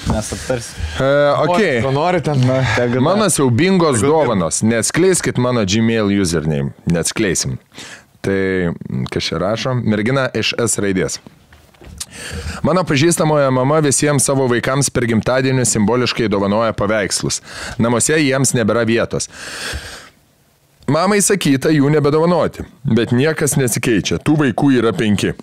Mes aptarsim. E, okay. Ko nori ten? Mano siaubingos dovanos. Neatskleiskit mano Gmail username. Neatskleisim. Tai, mm, kas čia rašo? Mergina iš S raidės. Mano pažįstamoje mama visiems savo vaikams per gimtadienį simboliškai dovanoja paveikslus. Namuose jiems nebėra vietos. Mamai sakyta jų nebedovanoti, bet niekas nesikeičia. Tų vaikų yra penki.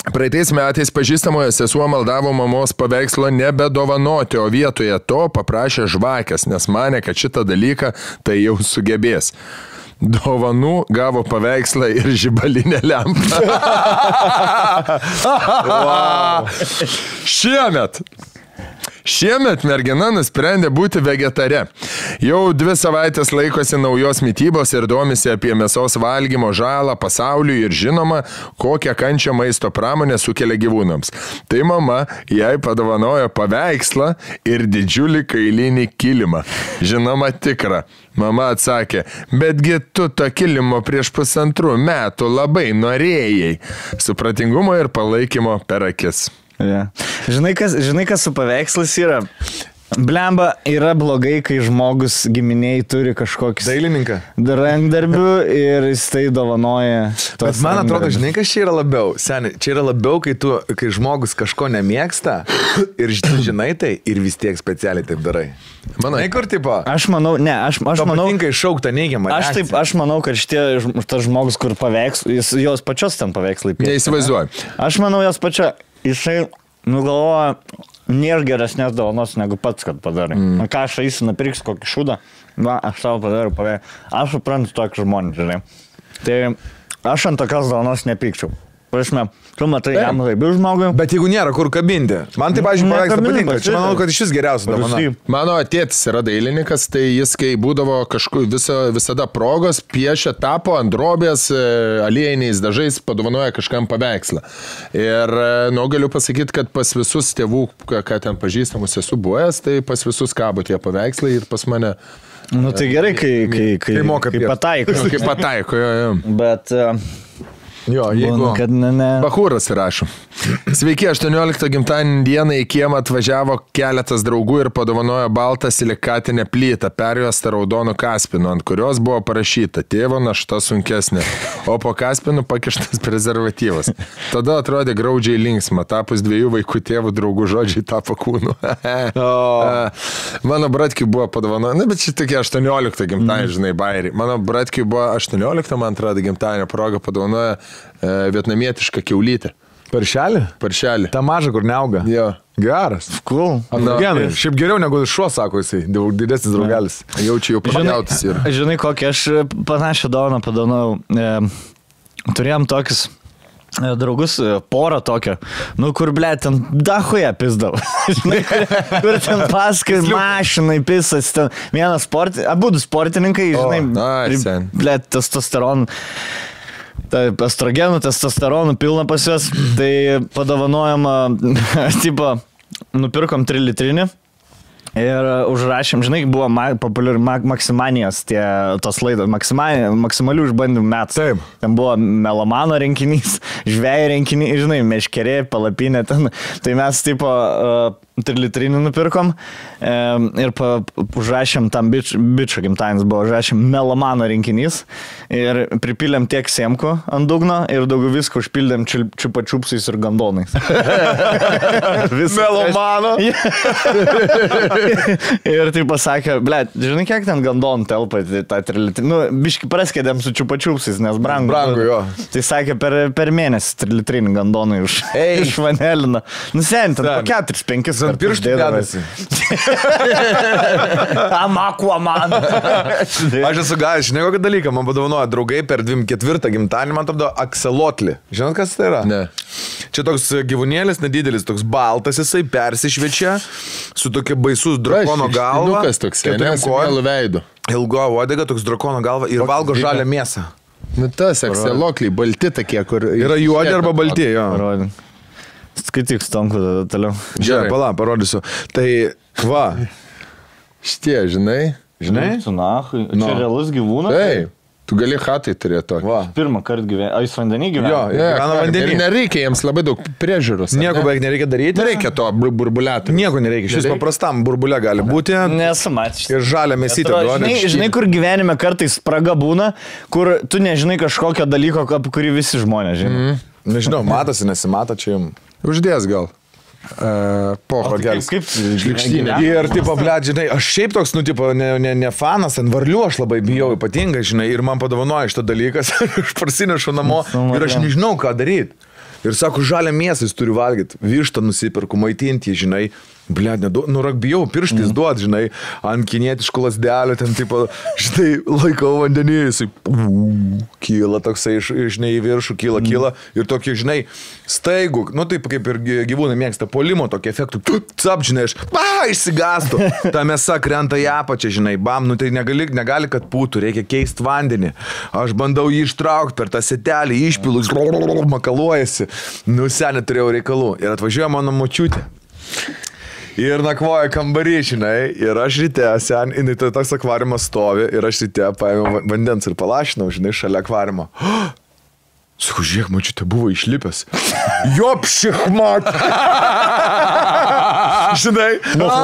Praeitais metais pažįstamojo sesuo maldavo mamos paveikslo nebedovanoti, o vietoje to paprašė žvakės, nes mane, kad šitą dalyką tai jau sugebės. Dovanų gavo paveikslą ir žibalinę lempą. wow. Šiemet Šiemet mergina nusprendė būti vegetare. Jau dvi savaitės laikosi naujos mytybos ir domisi apie mėsos valgymo žalą pasauliui ir žinoma, kokią kančią maisto pramonė sukelia gyvūnams. Tai mama jai padovanojo paveikslą ir didžiulį kailinį kilimą. Žinoma, tikra. Mama atsakė, betgi tu to kilimo prieš pusantrų metų labai norėjai. Supratingumo ir palaikymo per akis. Ja. Žinai, kas, žinai, kas su paveikslas yra? Blemba yra blogai, kai žmogus giminiai turi kažkokį Dailininką. rankdarbių ir jis tai dovanoja. Bet man atrodo, žinai, kas čia yra labiau. Seniai, čia yra labiau, kai, tu, kai žmogus kažko nemėgsta ir žinai tai ir vis tiek specialiai taip darai. Manai, kur tipo? Aš manau, ne, aš, aš manau, manau, iššaukta neigiamą. aš taip, aš manau, kad šitie, tas žmogus, kur paveiks, jis, jos pačios ten paveikslai neįsivaizduoju. Aš manau, jos pačia, jisai nugalvoja, nėra geresnės dovanos negu pats, kad padarė. Mm. Ką aš eisiu, nupirksiu kokį šūdą, va, aš tau padariau paveiksą. Aš suprantu tokį žmonį, žinai. Tai aš ant tokios dovanos nepykčiau. Prasme, tu matai, jam laibių žmogui. Bet jeigu nėra kur kabinti, man tai, pažiūrėjau, paveikslą Nekabinam, patinka. bet Čia manau, kad iš vis geriausia dovana. Mano tėtis yra dailininkas, tai jis, kai būdavo kažkur viso, visada progos, piešia tapo ant drobės, e, aliejiniais dažais, padovanoja kažkam paveikslą. Ir, e, nu, galiu pasakyti, kad pas visus tėvų, ką, ten pažįstamus esu buvęs, tai pas visus kabo tie paveikslai ir pas mane. Nu tai gerai, kai, kai, kai, Kai kai piešt. pataiko. Kaip pataiko, jo, jo. Bet, uh, Jo, jeigu... būna, kad ne, ne. Bahūras rašo. Sveiki, 18 gimtadienį dieną į kiemą atvažiavo keletas draugų ir padovanojo baltą silikatinę plytą, perjuostą raudonų kaspinų, ant kurios buvo parašyta tėvo našta sunkesnė, o po kaspinų pakištas prezervatyvas. Tada atrodė graudžiai linksma, tapus dviejų vaikų tėvų draugų žodžiai tapo kūnu. Mano bratkiai buvo padovanoję, na bet čia tokie 18 gimtadienį, žinai, bairiai. Mano bratkiai buvo 18, man atrodo, gimtadienio proga padovanoja e, vietnamietišką keulytę. Paršelį? Paršelį. Ta maža, kur neauga. Jo. Geras. Cool. Na. Genai, šiaip geriau negu šuo, sako jisai, didesnis draugelis. Jaučiu jau pagautas ir. Žinai, kokią aš panašią dovaną padovanojau. E, turėjom tokius e, draugus, e, porą tokio, nu kur, ble, ten dahoje pizdavo. Žinai, kur ten paskui mašinai pisas, ten vienas sport, abu sportininkai, žinai, nice, sen. ble, testosteron. Tai estrogenų, testosteronų pilna pas juos, tai padovanojama, tipo, nupirkom 3 litrinį. Ir užrašėm, žinai, buvo ma, populiari ma, maksimanijos tie tos laidos, maksimali, maksimalių išbandymų metų. Taip. Ten buvo melomano renginys, žvėjų renginys, žinai, meškerė, palapinė ten. Tai mes, tipo, uh, trilitrinį nupirkom e, ir pa, užrašėm tam bič, bičio gimtadienis buvo, užrašėm melomano rinkinys ir pripylėm tiek semko ant dugno ir daugiau visko užpildėm čiupačiupsais ir gandonais. Melomano. ir tai pasakė, ble, žinai, kiek ten gandonų telpa tą trilitrinį. Nu, biški praskėdėm su čiupačiupsais, nes brangu. Brangu, jo. Tai sakė, per, per mėnesį trilitrinį gandonai už, Ei. iš vanelino. Nusentant, po Sen. 4-5 Ant pirštų dedasi. Amaku, man. Aš esu gavęs, žinai kokį dalyką, man padovanojo draugai per 24 gimtadienį, man atrodo, akselotli. Žinot, kas tai yra? Ne. Čia toks gyvūnėlis, nedidelis, toks baltas, jisai persišviečia su tokia baisus drakono galva. Kas toks, keturiem nes kojom, ilgo uodega, toks drakono galva ir valgo žalią mėsą. Nu tas akselokliai, balti tokie, kur... Yra juodi arba balti, jo. Parodė. Skaityk stonku tada toliau. Čia, pala, parodysiu. Tai, va, Šitie, žinai. žinai? Su nahui. Nu. Čia realus gyvūnas? Taip. Tu gali hatai turėti tokį. Va. Pirmą kartą gyvena. Ar jis vandenį gyvena? Jo, Ne, gyvena ir vandenį. nereikia jiems labai daug priežiūros. Nieko ne? beveik nereikia daryti. Nereikia to bur- burbuliatoriaus. Nieko nereikia. Šis Nereikia. paprastam burbulė gali būti. Nesu matęs. Ir Atrodo, duoda. Žinai, žinai, kur gyvenime kartais spraga būna, kur tu nežinai kažkokio dalyko, apie kurį visi žmonės žino. Mm. Nežinau, matosi, nesimato čia jums. Uždės gal. Uh, Poho. Kaip, kaip Šlikštynė. Ir, tipo, ble, žinai, aš šiaip toks, nu, tipo, ne, ne, ne fanas, ant varlių aš labai bijau ypatingai, žinai, ir man padovanoja šitą dalykas, aš parsinešu namo ir aš nežinau, ką daryti. Ir sako, žalią mėsą jis turi valgyti, vištą nusipirku, maitinti, žinai, ble, nedu, nu, rak bijau pirštais mm. duot, žinai, ant kinietiškų lasdelio, ten, tipo, žinai, laikau vandenį, jisai, kyla toksai, žinai, į viršų, kyla, kyla, ir tokį, žinai, staigų, nu, taip kaip ir gy- gyvūnai mėgsta, polimo tokį efektų, cap, žinai, aš, pa, išsigastų, ta mėsa krenta į apačią, žinai, bam, nu, tai negali, negali kad pūtų, reikia keisti vandenį. Aš bandau jį ištraukti per tą setelį, išpilu, makaluojasi, nu, seniai turėjau reikalų ir atvažiuoja mano močiutė. Ir nakvoja kambarį, žinai, ir aš ryte, sen, jinai tai toks akvariumas stovi, ir aš ryte paėmiau va- vandens ir palašinau, žinai, šalia akvariumo. Sakau, žiūrėk, mačiute, buvo išlipęs. Jop, šikmat. Žinai,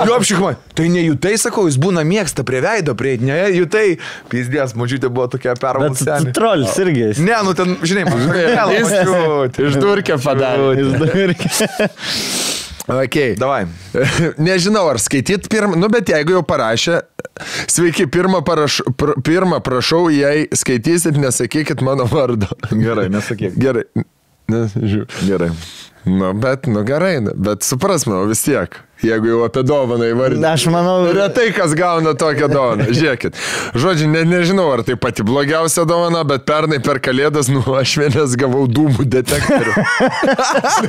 jop, šikmat. Tai nejutai, sakau, jis būna mėgsta prie veido prieiti, ne, jutai. Pizdės, mačiute, buvo tokia pervalsa. trolis irgi. esi. Ne, nu ten, žinai, mačiute. Išdurkė padarė. Jis dar irgi. Okay. Davai. Nežinau, ar skaityt pirmą, nu bet jeigu jau parašė, sveiki, pirmą, paraš, pr, pirmą prašau, jei skaitysit, nesakykit mano vardo. Gerai, nesakyk. Gerai. Ne, žiūrėjau. Gerai. Nu, bet, nu gerai, bet suprasme, vis tiek, jeigu jau apie dovaną įvardinti. Aš manau, Retai kas gauna tokią dovaną. Žiūrėkit. Žodžiu, ne, nežinau, ar tai pati blogiausia dovana, bet pernai per kalėdas nuošvenės gavau dūmų detektorių.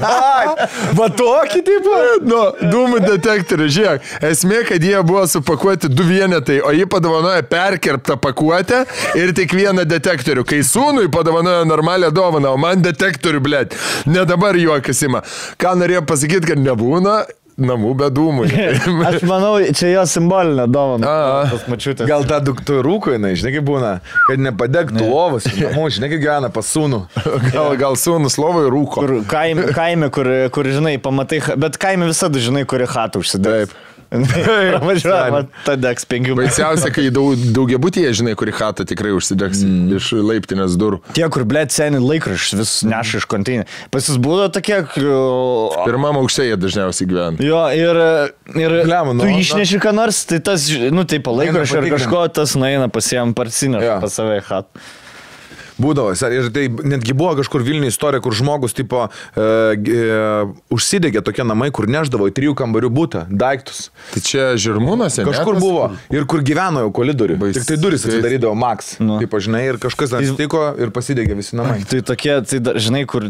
Va tokį tipą? Nu, dūmų detektorių, žiūrėk. Esmė, kad jie buvo supakuoti du vienetai, o jį padovanojo perkirptą pakuotę ir tik vieną detektorių. Kai sūnui padovanojo normalią dovaną, o man detektorių, blėt. Ne dabar juokas ima. Ką norėjo pasakyti, kad nebūna namų be dūmų. aš manau, čia jo simbolinė dovana. Gal tą duktų rūko, jinai, žinai, kaip būna, kad nepadegtų lovas, namų, žinai, kaip gyvena pas sūnų. Gal, gal sūnus lovai rūko. Kur kaime, kaime kur, kur, žinai, pamatai, bet kaime visada žinai, kuri hatą užsidėjo. Taip. Važiuoja, tada degs penkių. Baisiausia, kai daug, daugiabutyje, žinai, kuri chata tikrai užsidegs mm. iš laiptinės durų. Tie, kur, blėt, seniai laikraščius vis neša iš konteinerio. Pas jūs būdavo tokie... k- Pirmam aukšte jie dažniausiai gyvena. Jo, ir, ir Blemba, nu, tu na. išneši ką nors, tai tas, nu, taip, laikraščio ar kažko, tas nueina pasiem parsineš Jo. pas save į hatą. Būdavo, ir tai netgi buvo kažkur Vilniuje istorija, kur žmogus, tipo, e, e, užsidegė tokie namai, kur neždavo į trijų kambarių būtą, daiktus. Tai čia žirmūnas, Kažkur buvo ir kur gyveno jau kolidoriui. Bais- Tik tai duris atsidarydavo Max. Nu. Taip, žinai, ir kažkas atsitiko ir pasidegė visi namai. Tai tokie, tai žinai, kur,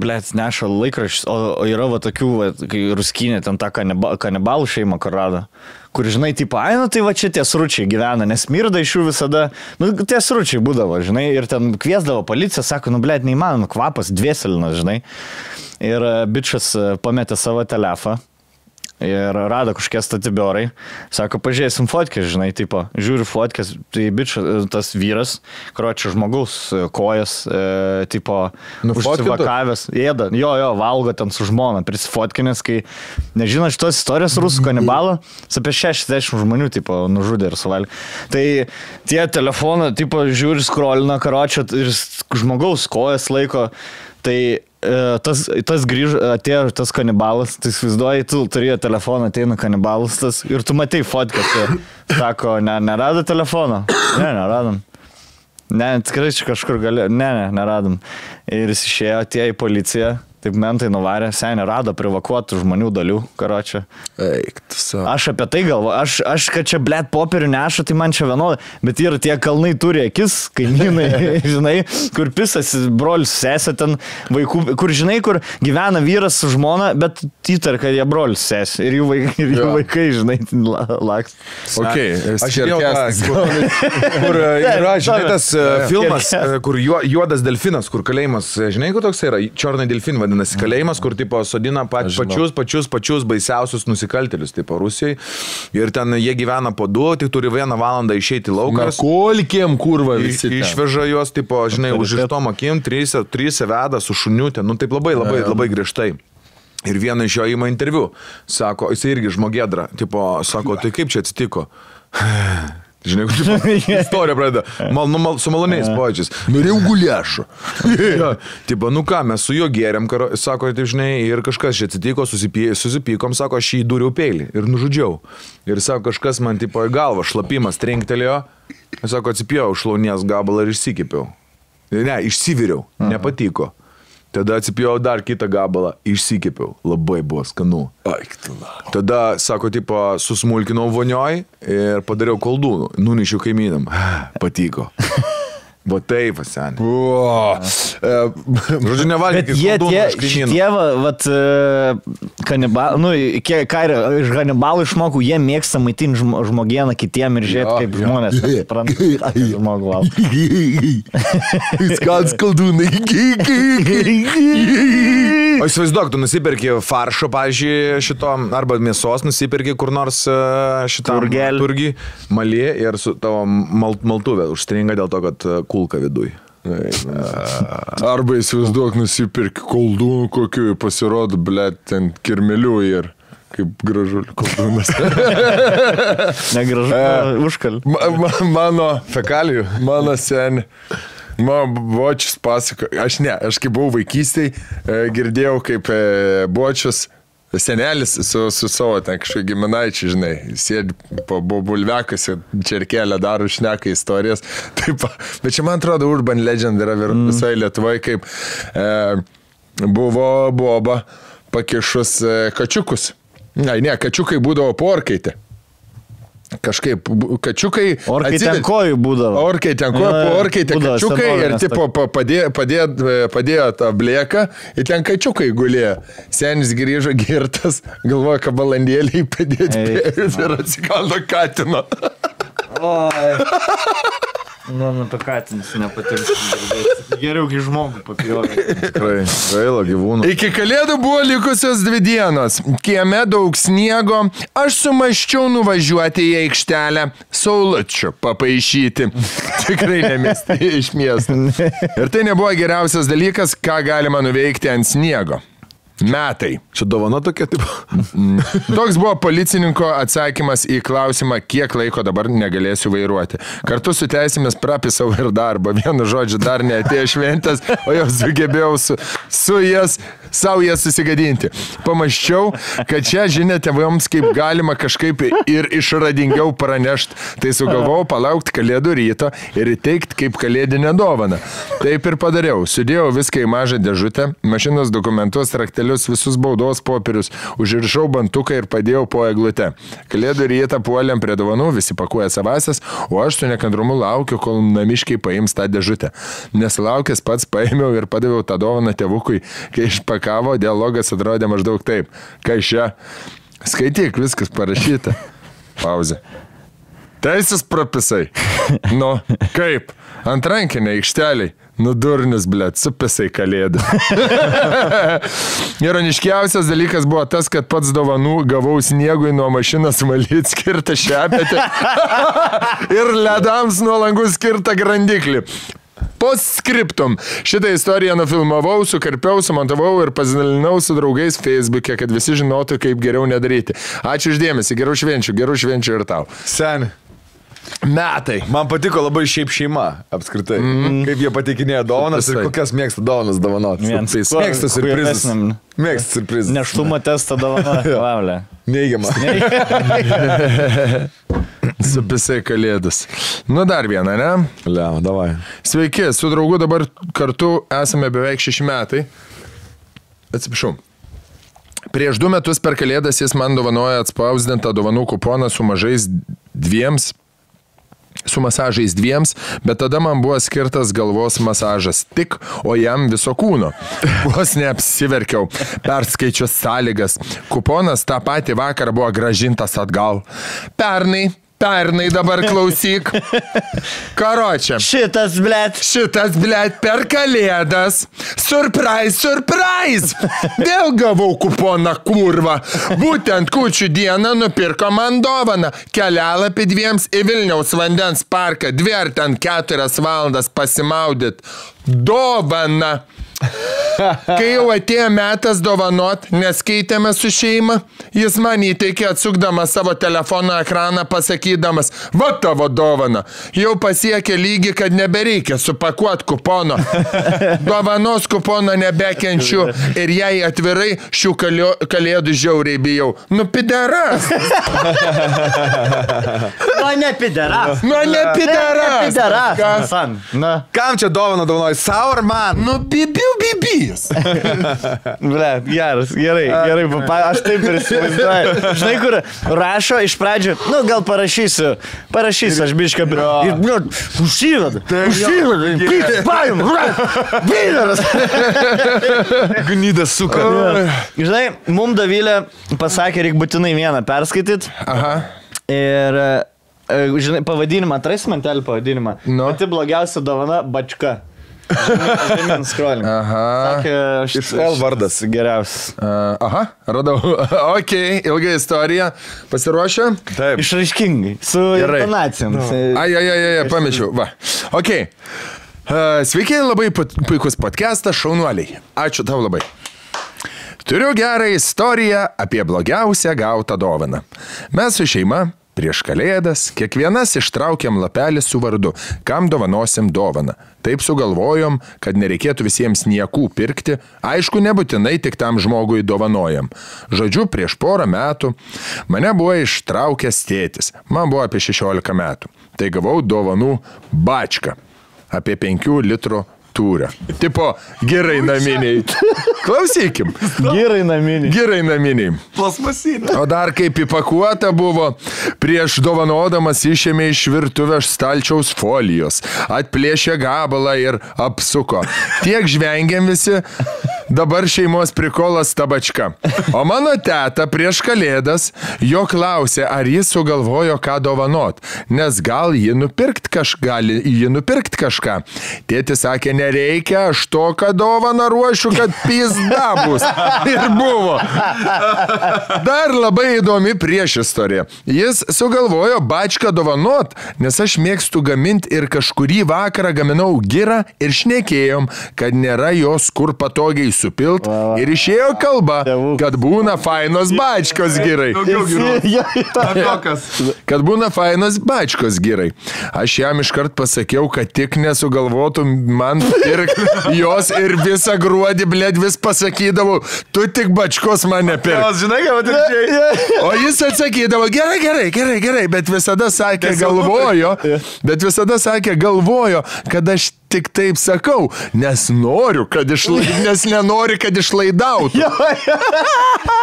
blėt, neša laikraščius, o, o yra va tokių, va, kai ruskinė, ten kanibal, kanibalų šeima, kur rado. Kur, žinai, tipo, ai, nu tai va čia tie sručiai gyvena, nes mirda iš jų visada, nu, tie sručiai būdavo, žinai, ir ten kviesdavo policiją, sako, nu, blėt, neįmanoma, kvapas dvieselinas, žinai. Ir e, bičias e, pametė savo telefoną. Ir rado kažkokie statibiorai. Sako, pažiūrėsim fotkės, žinai, tipo, žiūri fotkės, tai bičias, tas vyras, kročio žmogaus e, kojas, e, tipo, Nufotkintas? užsivakavęs, ėda, jo, jo, valgo ten su žmona, prisifotkinės, kai, nežinot šitos istorijos rusų kanibalo, apie 60 žmonių, tipo, nužudė ir suvalgė. Tai tie telefoną, tipo, žiūri, skrolina karočio ir žmogaus kojas laiko. Tai tas, tas grįž, atėjo tas kanibalas, tai įsivaizduoji, tu turėjo telefoną, ateina kanibalas tas ir tu matai fotkę, tai sako, ne, nerado telefono. Ne, neradom. Ne, tikrai čia kažkur gali, ne, ne, neradom. Ir jis išėjo, atėjo į policiją, taip mentai nuvarė, senė rado privakuotų žmonių dalių, karočią. Eik, tu savo. Aš apie tai galvoju, aš, aš kad čia blėt popierių neša, tai man čia vienodai, bet ir tie kalnai turi akis, kaimynai, žinai, kur pisas, brolis, sesė ten, vaikų, kur žinai, kur gyvena vyras su žmona, bet įtar, kad jie brolis, sesė ir jų vaikai, ir jų Jo. vaikai žinai, la- laks. Ok, Aš žiūrėjau, žiūrėjau, kur, kur yra, žinai, tas e, filmas, e, kur juo- juodas delfinas, kur kalėjimas, e, žinai, kur toks yra, černai delfin vadinasi, kalėjimas, kur tipo sodina pa, Aš žinau. pačius, pačius, pačius baisiausius nusikaltėlius, tipo Rusijai. Ir ten jie gyvena po du, tik turi vieną valandą išeiti lauką. Kolkiem kurva visi. ten. Išveža juos, tipo, žinai, užrištom akim, trysia, trysia veda su šuniutė, nu taip labai, labai, labai griežtai. Ir vieną iš jo įma interviu, sako, jis irgi žmogėdra, tipo, sako, tai kaip čia atsitiko? Žinai, kaip istorija pradeda. Mal, nu, mal, su maloniais pojūčiais. Norėjau guliašo. Jo, tipo, nu ką, mes su juo gėrėm, karo, sako, tai žinai, ir kažkas čia atsitiko, susipy, susipykom, sako, aš jį dūriau peilį ir nužudžiau. Ir sako, kažkas man tipo į galvą, šlapimas trinktelėjo, sako, atsipėjau šlaunies gabalą ir išsikipiau. Ne, išsiviriau, nepatiko. Tada atsipėjau dar kitą gabalą, išsikipiau, labai buvo skanu. Aik, tu la. Tada, sako, tipo, susmulkinau vonioj ir padariau koldūnų, nunešiau kaimynam. Patiko. Va taip, e, Žodžiu, nevalgykit Bet jie tie, šitie, va, vat, kanibalai, nu, kiek- ką yra, iš kanibalų išmokau, jie mėgsta maitinti žmo, žmogieną kitiem ir žiūrėti, kaip jo. žmonės supranta, žmogų valgo. Skans kaldūnai. O įsivaizduok, tu nusipirki faršo, pažiūrėjau, šito, arba mėsos nusipirki kur nors šitą turgį, malį ir su tavo mal, maltuvė užstringa dėl to, kad e, kulka viduj. Arba įsivaizduok, nusipirki koldūnų kokiu ir pasirodo, blėt, ten kirmelių ir kaip gražulių koldūnas. Negražu, E. užkal. Ma, ma, mano, Fekalijų. mano seni. Mano bočius pasako, aš ne, aš kai buvau vaikystėje, girdėjau, kaip e, bočius senelis su, su savo ten kažkokiu giminaičiu, žinai, sėdi po bu- bulvekas ir čerkelę daro, šneka istorijas. Taip, bet čia man atrodo Urban Legend yra visai Lietuvoje, kaip e, buvo boba pakišus e, kačiukus. Ne, ne, kačiukai būdavo porkaitė. Kažkaip kačiukai. Orkai atsided- ten kojų būdavo. Orkai ten ko, Jo, jo, orkai ten būdavo kačiukai ir tipo pa- padėjo, padėjo, padėjo tą blėką ir ten kačiukai gulėjo. Senis grįžo girtas, galvoja, kad balandėliai padėti Eik, ir atsikando katino. Oi. Nu, nu, apie katinus nepatinka. Geriau, kai žmogų papjovė. Tikrai, gaila gyvūnų. Iki kalėdų buvo likusios dvi dienos. Kieme daug sniego. Aš sumaščiau nuvažiuoti į aikštelę saulučių papaišyti. Tikrai nemesti iš miesto. Ir tai nebuvo geriausias dalykas, ką galima nuveikti ant sniego. Metai. Čia dovana tokia, tipo. Toks buvo policininko atsakymas į klausimą, kiek laiko dabar negalėsiu vairuoti. Kartu su teisėmis prapisau ir darbą. Vienu žodžiu, dar neatėjo šventės, o jau sugebėjau su, su jas, savo jas susigadinti. Pamaščiau, kad čia žinia tėvams, kaip galima kažkaip ir išradingiau pranešti. Tai sugalvojau palaukti kalėdų ryto ir įteikti kaip kalėdinę dovaną. Taip ir padariau. Sudėjau viską į mažą dėžutę, mašinos dokumentus, raktelius, visus baudos popierius, užrišau bantuką ir padėjau po eglute. Kalėdų rytą puolėm prie dovanų, visi pakuoja savasias, o aš su nekantrumu laukiu, kol namiškiai paims tą dėžutę. Nesilaukęs pats paėmiau ir padaviau tą dovaną tėvukui, kai išpakavo, dialogas atrodė maždaug taip. Kai šia, skaityk, viskas parašyta. Pauzė. Teisės propisai. Nu, kaip? Ant rankinė aikšteliai. Nudurnis, blėt, supisai kalėdų. Ironiškiausias dalykas buvo tas, kad pats dovanų gavau sniegui nuo mašinos valyti skirtą šepetę ir ledams nuo langų skirtą grandiklį. Postscriptum. Šitą istoriją nufilmavau, sukarpiau, sumontavau ir pasidalinau su draugais Facebook'e, kad visi žinotų, kaip geriau nedaryti. Ačiū uždėmesi, gerų švenčių, gerų švenčių ir tau. Seni. Metai. Man patiko labai šiaip šeima, apskritai. Mm. Kaip jie pateikinėja dovanas ir Visai. kokias mėgsta dovanas dovanoti. Mėgsta surprizus. Mėgsta surprizus. Neštumo testą dovana. Vaulė. Neigiama. Supisai kalėdus. Nu dar vieną, ne? Liam, davai. Sveiki, su draugu dabar kartu esame beveik šeši metai. Atsiprašau. Prieš du metus per kalėdas jis man dovanoja atspausdintą dovanų kuponą su mažais dviems su masažais dviems, bet tada man buvo skirtas galvos masažas tik, o jam viso kūno. Vos neapsiverkiau, perskaičius sąlygas. Kuponas tą patį vakarą buvo gražintas atgal. Pernai, pernai dabar klausyk. Karočią. Šitas, blėt. Šitas, blėt, per kalėdas. Surprise, surprise. Vėl gavau kuponą kurvą. Būtent kučių dieną nupirko man dovaną. Kelialapį dviems į Vilniaus vandens parką. Dvi ar ten keturias valandas pasimaudyt. Dovana. Kai jau atėjo metas dovanot, nes keitėme su šeima, jis man įteikė atsukdamas savo telefono ekraną pasakydamas, va tavo dovana, jau pasiekė lygį, kad nebereikia supakuoti kupono. Dovanos kupono nebekenčiu ir jai atvirai šių kalėdų žiauriai bijau. Nu, pideras. O ne pideras. Nu, ne pideras. Pideras. Kas? San. Na. Kam čia dovana dovanoji? Sau ar man? Nu, bibiu bibijas. Ble, geras, gerai, gerai, papa, aš taip ir įsivaizduoju. Žinai, kur rašo iš pradžių, nu gal parašysiu, parašysiu, aš bišką, ir, nu, užsiveda, užsiveda, pytas, paim, vyras. Gnydas suka. Žinai, mum Davilė pasakė, reikia būtinai vieną perskaityti Aha. ir, e, žinai, pavadinimą, atrasi mantelį pavadinimą. Nu. Pati blogiausia dovana - bačka. Žemyn scrolling. Aha. Sakė, aš Iš L vardas. Geriausias. Uh, aha, radau. ok, ilga istorija. Pasiruošę? Taip. Išraiškingai, su Gerai. intonacijom. Ai, ai, ai, ai, pamečiau. Va. Ok. Uh, sveiki, labai pu- puikus podcastas, šaunuoliai. Ačiū tau labai. Turiu gerą istoriją apie blogiausią gautą dovaną. Mes su šeima prieš kalėdas kiekvienas ištraukėm lapelį su vardu, kam dovanosim dovaną. Taip sugalvojom, kad nereikėtų visiems niekų pirkti, aišku, nebūtinai tik tam žmogui dovanojam. Žodžiu, prieš porą metų mane buvo ištraukęs tėtis, man buvo apie 16 metų. Tai gavau dovanų bačką apie 5 litrų turę. Tipo, gerai naminiai. Klausykim. Gerai naminį. Gerai naminiai. Plasmasinė. O dar kaip įpakuota buvo, prieš dovanodamas išėmė iš virtuvės stalčiaus folijos, atplėšė gabalą ir apsuko. Tiek žvengiam visi, dabar šeimos prikolas tabačka. O mano teta prieš kalėdas jo klausė, ar jis sugalvojo ką dovanot, nes gal jį nupirkt kažką, gali jį nupirkt kažką. Tėtis sakė, nereikia, aš tokią dovaną ruošiu, kad pizda bus. Ir buvo. Dar labai įdomi priešistorė. Jis sugalvojo bačką dovanot, nes aš mėgstu gaminti ir kažkurį vakarą gaminau girą ir šnekėjom, kad nėra jos kur patogiai supilt Va, va. ir išėjo kalba, kad būna fainos bačkos gerai. Kad būna fainos bačkos gerai. Aš jam iškart pasakiau, kad tik nesugalvotų man pirkti jos ir visą gruodį, blėd, vis pasakydavau, tu tik bačkos mane pirk. Jos, žinai, ką atvirkščiai. O jis atsakydavo, gerai, gerai, gerai, gerai, bet visada sakė, galvojo, bet visada sakė, galvojo, kad aš tik taip sakau, nes noriu, kad išlaidautų, nes nenori, kad išlaidautų.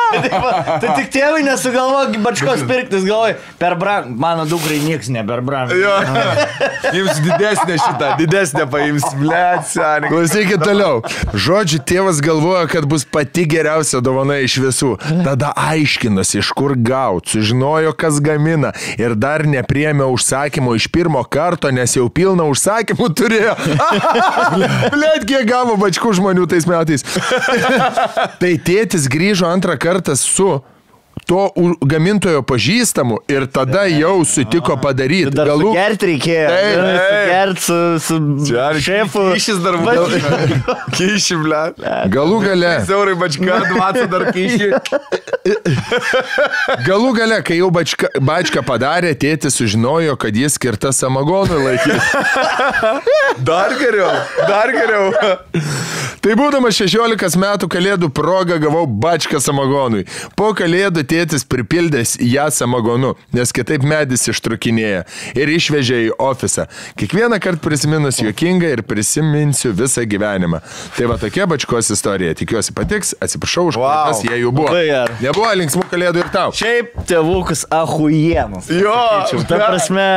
Tai tik tėvai nesugalvoja bačkos pirktis, galvoja, per brang, mano dukrai niekas ne per brang. Jo. Jums didesnė šitą, didesnė paims, blėt, seniai. Klausykit toliau. Žodžiu, tėvas galvoja, kad bus pati geriausia dovana iš visų. Tada aiškinosi, iš kur gauti, sužinojo, kas gamina ir dar nepriemė užsakymo iš pirmo karto, nes jau pilną užsakymų turėjo. Blet, kiek gavo bačkų žmonių tais metais. tai tėtis grįžo antrą kartą su to gamintojo pažįstamu ir tada jau sutiko padaryti. Dar Galų, gerti reikėjo. Gerti su, su šefu. Kišis dar buvo. Kiši, blėt. galų gale. Siaurai bačka, dvaca dar kiši. Galų gale, kai jau bačka, bačką padarė, tėtis sužinojo, kad jis skirta samagonui laikyti. Dar geriau, dar geriau. Tai būdamas 16 metų kalėdų progą gavau bačką samagonui. Po kalėdų tėtis pripildęs ją samagonu, nes kitaip medis ištrukinėja ir išvežė į ofisą. Kiekvieną kartą prisiminus juokingą ir prisiminsiu visą gyvenimą. Tai va tokia bačkos istorija. Tikiuosi patiks, atsiprašau už Vau. klaidas, jei jų buvo. Nebuvo linksmų kalėdų ir tau. Šiaip tėvukas ahujienas. Jo, Ta prasme,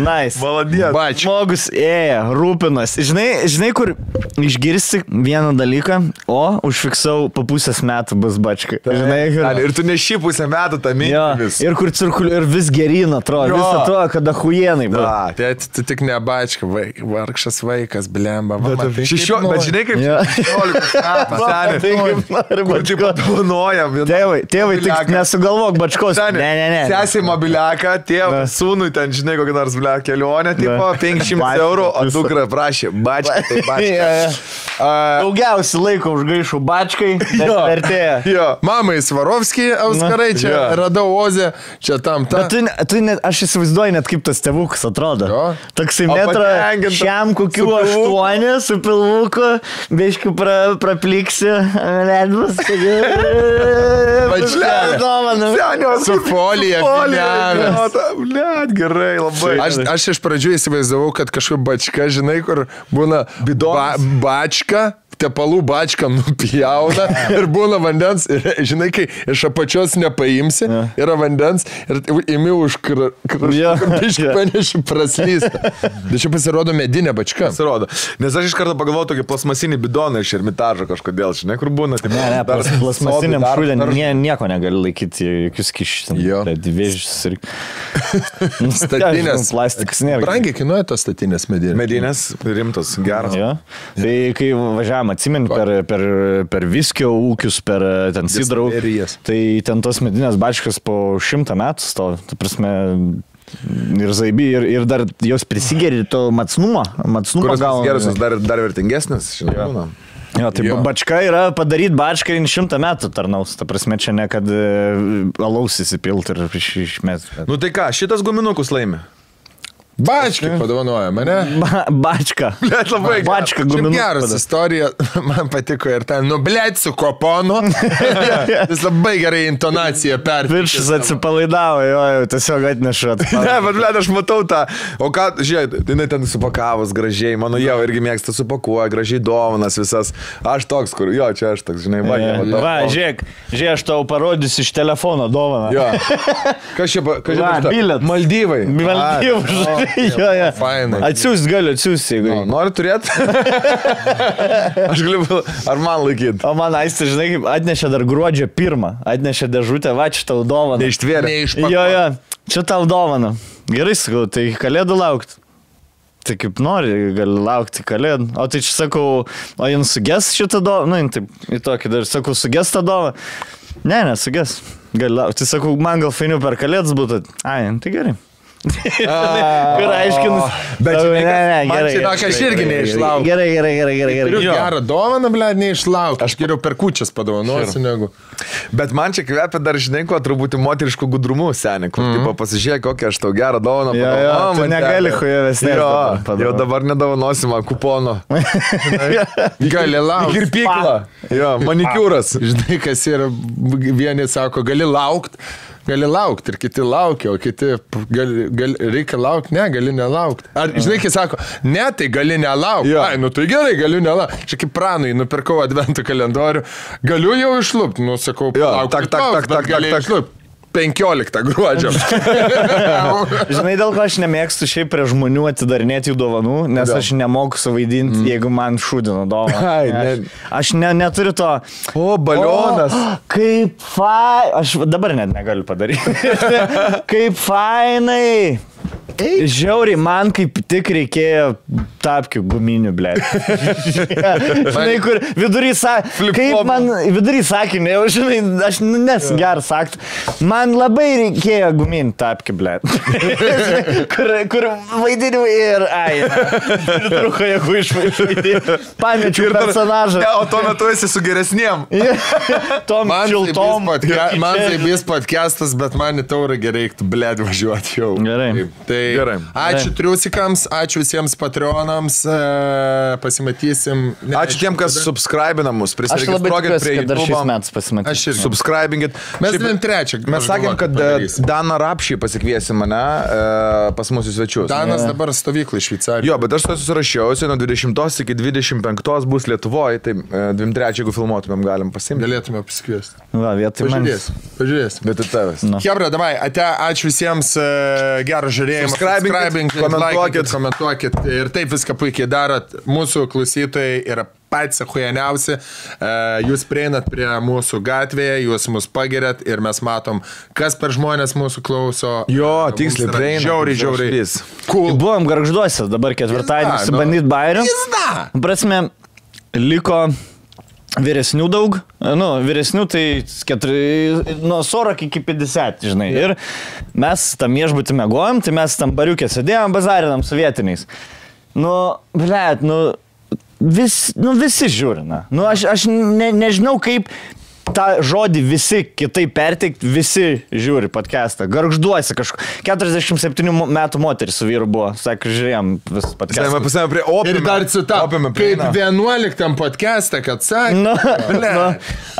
nice. Maladien. Bačka. Žmogus ėjo, rūpinas. Žinai, žinai, kur išgirsti vieną dalyką, o užfiksau po pusės metų bus bačka. Žinai, kur... Ir tu ne šį pusę metų tą mintį ir kur cirkuliuoja, ir vis gerin atrodo, Jo. vis atrodo, kad ahuienai buvo. Da. Tėti, tu tik ne bačka, vaik, vargšas vaikas, blemba. va, matai, kaip Šešio, bet žinai kaip Jo. 16 metų, Tai seniai. kaip nori Kur čia padovanojam. Tėvai, tėvai, tik nesugalvok bačkos. Ne, ne, ne. Sesė mobiliaką, tėvą, Na. sūnui ten, žinai, kokią nors blę kelionę, tipo Na. 500 Bačką eurų, o dukra prašė, bačką, tai jo. Daugiausiai laiko užgaišau bačkai, Jo. vertėjo. Jo. Mamai Svarovskiai, Auskarai, čia Jo. radau Ozę, čia tam ta. Bet tu, tu net, aš įsivaizduoju net kaip tas tėvukas atrodo. Jo. Toksai metrą šiam kokiu aštuoniu su pilvuku, beiškiu pra, prapliksi, ledvas. Senio, Su folija, filiavęs. Blet, gerai, labai. Aš, aš iš pradžių įsivaizdavau, kad kažkur bačka, žinai, kur būna Bidonas. ba, bačka. Tepalų bačką nupjauna ir būna vandens, ir žinai, kai iš apačios nepaimsi, yra vandens ir imi už Jo. kraštų, Jo. paneši praslysta. Bet čia pasirodo medinė bačka. Pasirodo. Nes aš iš karto pagalvojau tokį plasmasinį bidoną iš ermitažo kažkodėl, žinai, kur būna. Taip, Ne, ne, dar plas- plasmasiniam sodai, dar- nie, nieko negali laikyti, jokius kištis. Jo. Dviežis ir... Statinės. Plastikas nėra. Brangiai kainuoja tos statinės medinės. Medinės, rimtas, geras. Jo. Tai kai važiavam, atsimeni, per, per, per viskio ūkius, per e, ten. Distillerijas. Tai ten tos medinės bačkas po šimtą metų stovi. Ta prasme, ir zaibi, ir, ir dar jos prisigeri to matsnumo. Matsnumo gal. geras, dar, dar vertingesnis, žinai. būna. Jo, tai Jo. bačka yra padaryti bačką ir šimtą metų tarnaus. Ta prasme, čia ne kad e, alaus įsipilt ir iš, išmest. Nu tai ką, šitas guminukus laimi. Bačkai padovanoja mane. Ba, bačka. Blet, labai geras. Bačka Šiaip guminų. geras istorija, man patiko ir ten, nu, blėt su koponu. Jis labai gerai intonaciją perėjo. Viršis atsipalaidavo, jo, jau tiesiog atneša. Ne, bet blėt, aš matau tą. O ką, žiūrėk, jinai ten supakavus gražiai, mano jau irgi mėgsta supakuoja, gražiai dovanas visas. Aš toks, kur, jo, čia aš toks, žinai, va, jie matau. Va, žiūrėk, žiūrėk, aš tau parodysiu iš telefono dovaną. Jo. Kas čia, kas čia? Va, parašyta? bilietas. Maldyvai. Jo, jo. Fainai. Atsiųst galiu, atsiųst, jeigu. O, Nori turėti? aš galiu, ar man laikyti? O man aistė, žinai, kaip atnešė dar gruodžio pirmą, atnešė dėžutę, va, čia tau dovana. Neištvėrė. Neišpakuoja. Jo, jo, čia tau dovana. Gerai, sakau, tai kalėdų laukti. Tai kaip nori, gali laukti kalėdų. O tai čia sakau, o jin suges šitą dovaną, nu, taip, į tokį dar sakau, suges tą dovaną. Ne, nesuges. Laukti. Tai sakau, man gal fainiau per kalėdas būtų. Ai, tai gerai. Kur aiškinus. Bet ne, ne, gerai. Ak, aš irgi neišlaukiu. Gerai, gerai, gerai, gerai. Turiu gerai. gerą dovaną, ble, neišlauk. Aš geriau per kučias padovanosiu negu. Bet man čia kvepia dar, žinai, ko truputį moteriškų gudrumų, seniai, kur, mm -hmm. tipo, pasižiūrėk, kokią aš tau gerą dovaną tu man negali Jo, dabar padovanot. jau dabar nedovanosim man kupono. Gali laukti. Kirpykla. Jo, manikiūras. Žinai, kas yra, vieni sako, gali laukti, gali laukti ir kiti laukia, o kiti gali, gali, reikia laukti, ne, gali nelaukti. Ar žinai, kai sako, ne, tai gali nelaukti. Jo. Ai, nu tai gerai, galiu nelaukti. Čia kaip pranui, nupirkau adventų kalendorių, galiu jau išlūpti, nu sakau, Jo, palauk, tak, tak, tak, bet tak, gali tak, tak. Išlūpt. 15 gruodžio. Žinai, dėl ko aš nemėgstu šiaip prie žmonių atidarinėti jų dovanų, nes Kodėl? aš nemoku suvaidinti, mm. jeigu man šūdino dovaną. Ai, aš, ne. aš ne, neturiu to. O, balionas. O, kaip fai. Aš dabar net negaliu padaryti. kaip fainai. Žiauriai, man kaip tik reikėjo tapkių guminių, ble. žinai, kur vidury sakė, kaip man vidury sakė, ne, jau žinai, aš nesu geras sakti. Man labai reikėjo guminių tapkių, ble. kur, kur vaidinimai ir, ai, truko jėgų išvaidinti. Pamečiau personažą. Ne, o tuo metu esi su geresniem. Tom Man tai šiltom. podca- man tai bus podcastas, bet man į taurą gerai reiktų, blėd, važiuoti jau. Gerai. Taip, tai Gerai. Ačiū triusikams, ačiū visiems patronams, e, pasimatysim. Ne, Ačiū tiem, kas subscribina mus. Prisiregistruokit prie kad dar šiais YouTube. metais pasimatys. Aš irgi. Subscribinkit. Mes davėm trečią. Mes sakėm, kad e, padarysim. Daną Rapšį pasikviesim mane e, pas mūsų svečius. Danas dabar stovyklai Šveicarijoje. Jo, bet aš to susirašiau, jisai nuo 20 iki 25 bus Lietuvoje, tai e, 23, jeigu filmuotumėm, galim pasimti. Galėtume pasikviesti. Va, vietoj man. Pažiūrėsim. Pažiūrėsim. Bet ir tavęs. Nu. Hebra, davai, ate, ačiū visiems, uh, gero žiūrėjimo. Subscribinkit, komentuokit. komentuokit. Ir taip viską puikiai darot. Mūsų klausytojai yra patys hujaniausi. Uh, jūs prieinat prie mūsų gatvėje, jūs mus pagiriat ir mes matom, kas per žmonės mūsų klauso. Jo, tiksliai prieina. Žiauriai, žiauriai. Cool. Buvom garžduose dabar ketvirtadienį Pizda, su nu. Pizda! Prasme, liko vyresnių daug, nu, vyresnių tai keturi, nuo Sorok iki 50, žinai. Ir mes tam viešbutį mėgojom, tai mes tam bariukė sėdėjom, bazarinam su vietiniais. Nu, blėt, nu, vis, nu visi žiūrina. Nu, aš, aš ne, nežinau, kaip tą žodį visi kitaip perteikti, visi žiūri podcastą. Garžduosi kažkur. 47 mo- metų moteris su vyru buvo, sakė, žiūrėjom vis podcastą. pasėmė prie opio. Ir dar citata. Opime Kaip prieina. 11 podcast'e, kad sakė. Nu, Ble. nu,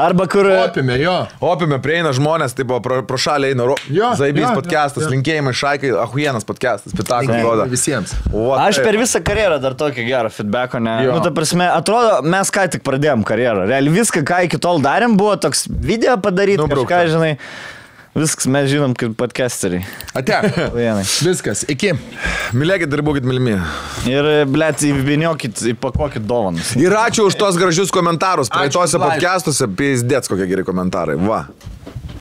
arba kur... Opime jo. Opime prieina žmonės, tai buvo pro, pro šalį eina. ro- Jo, Zaibys jo, podcastas, jo. linkėjimai šaikai, ahuienas podcastas, pitakas duoda. visiems. O, Aš taip. per visą karjerą dar tokį gerą feedbacko, ne. Jo. Nu, ta prasme, atrodo, mes ką tik pradėjom karjerą. Realiai viską, ką iki tol darėm, buvo toks video padaryti, Nubraukta. kažką, žinai. Viskas mes žinom kaip podcasteriai. Ate. Viskas. Iki. Mylėkit ir būkit mylimi. Ir, blėt, įviniokit, įpakuokit dovanas. Ir ačiū už tos gražius komentarus. Vlad. podcastuose, pizdėts kokie geri komentarai. Va.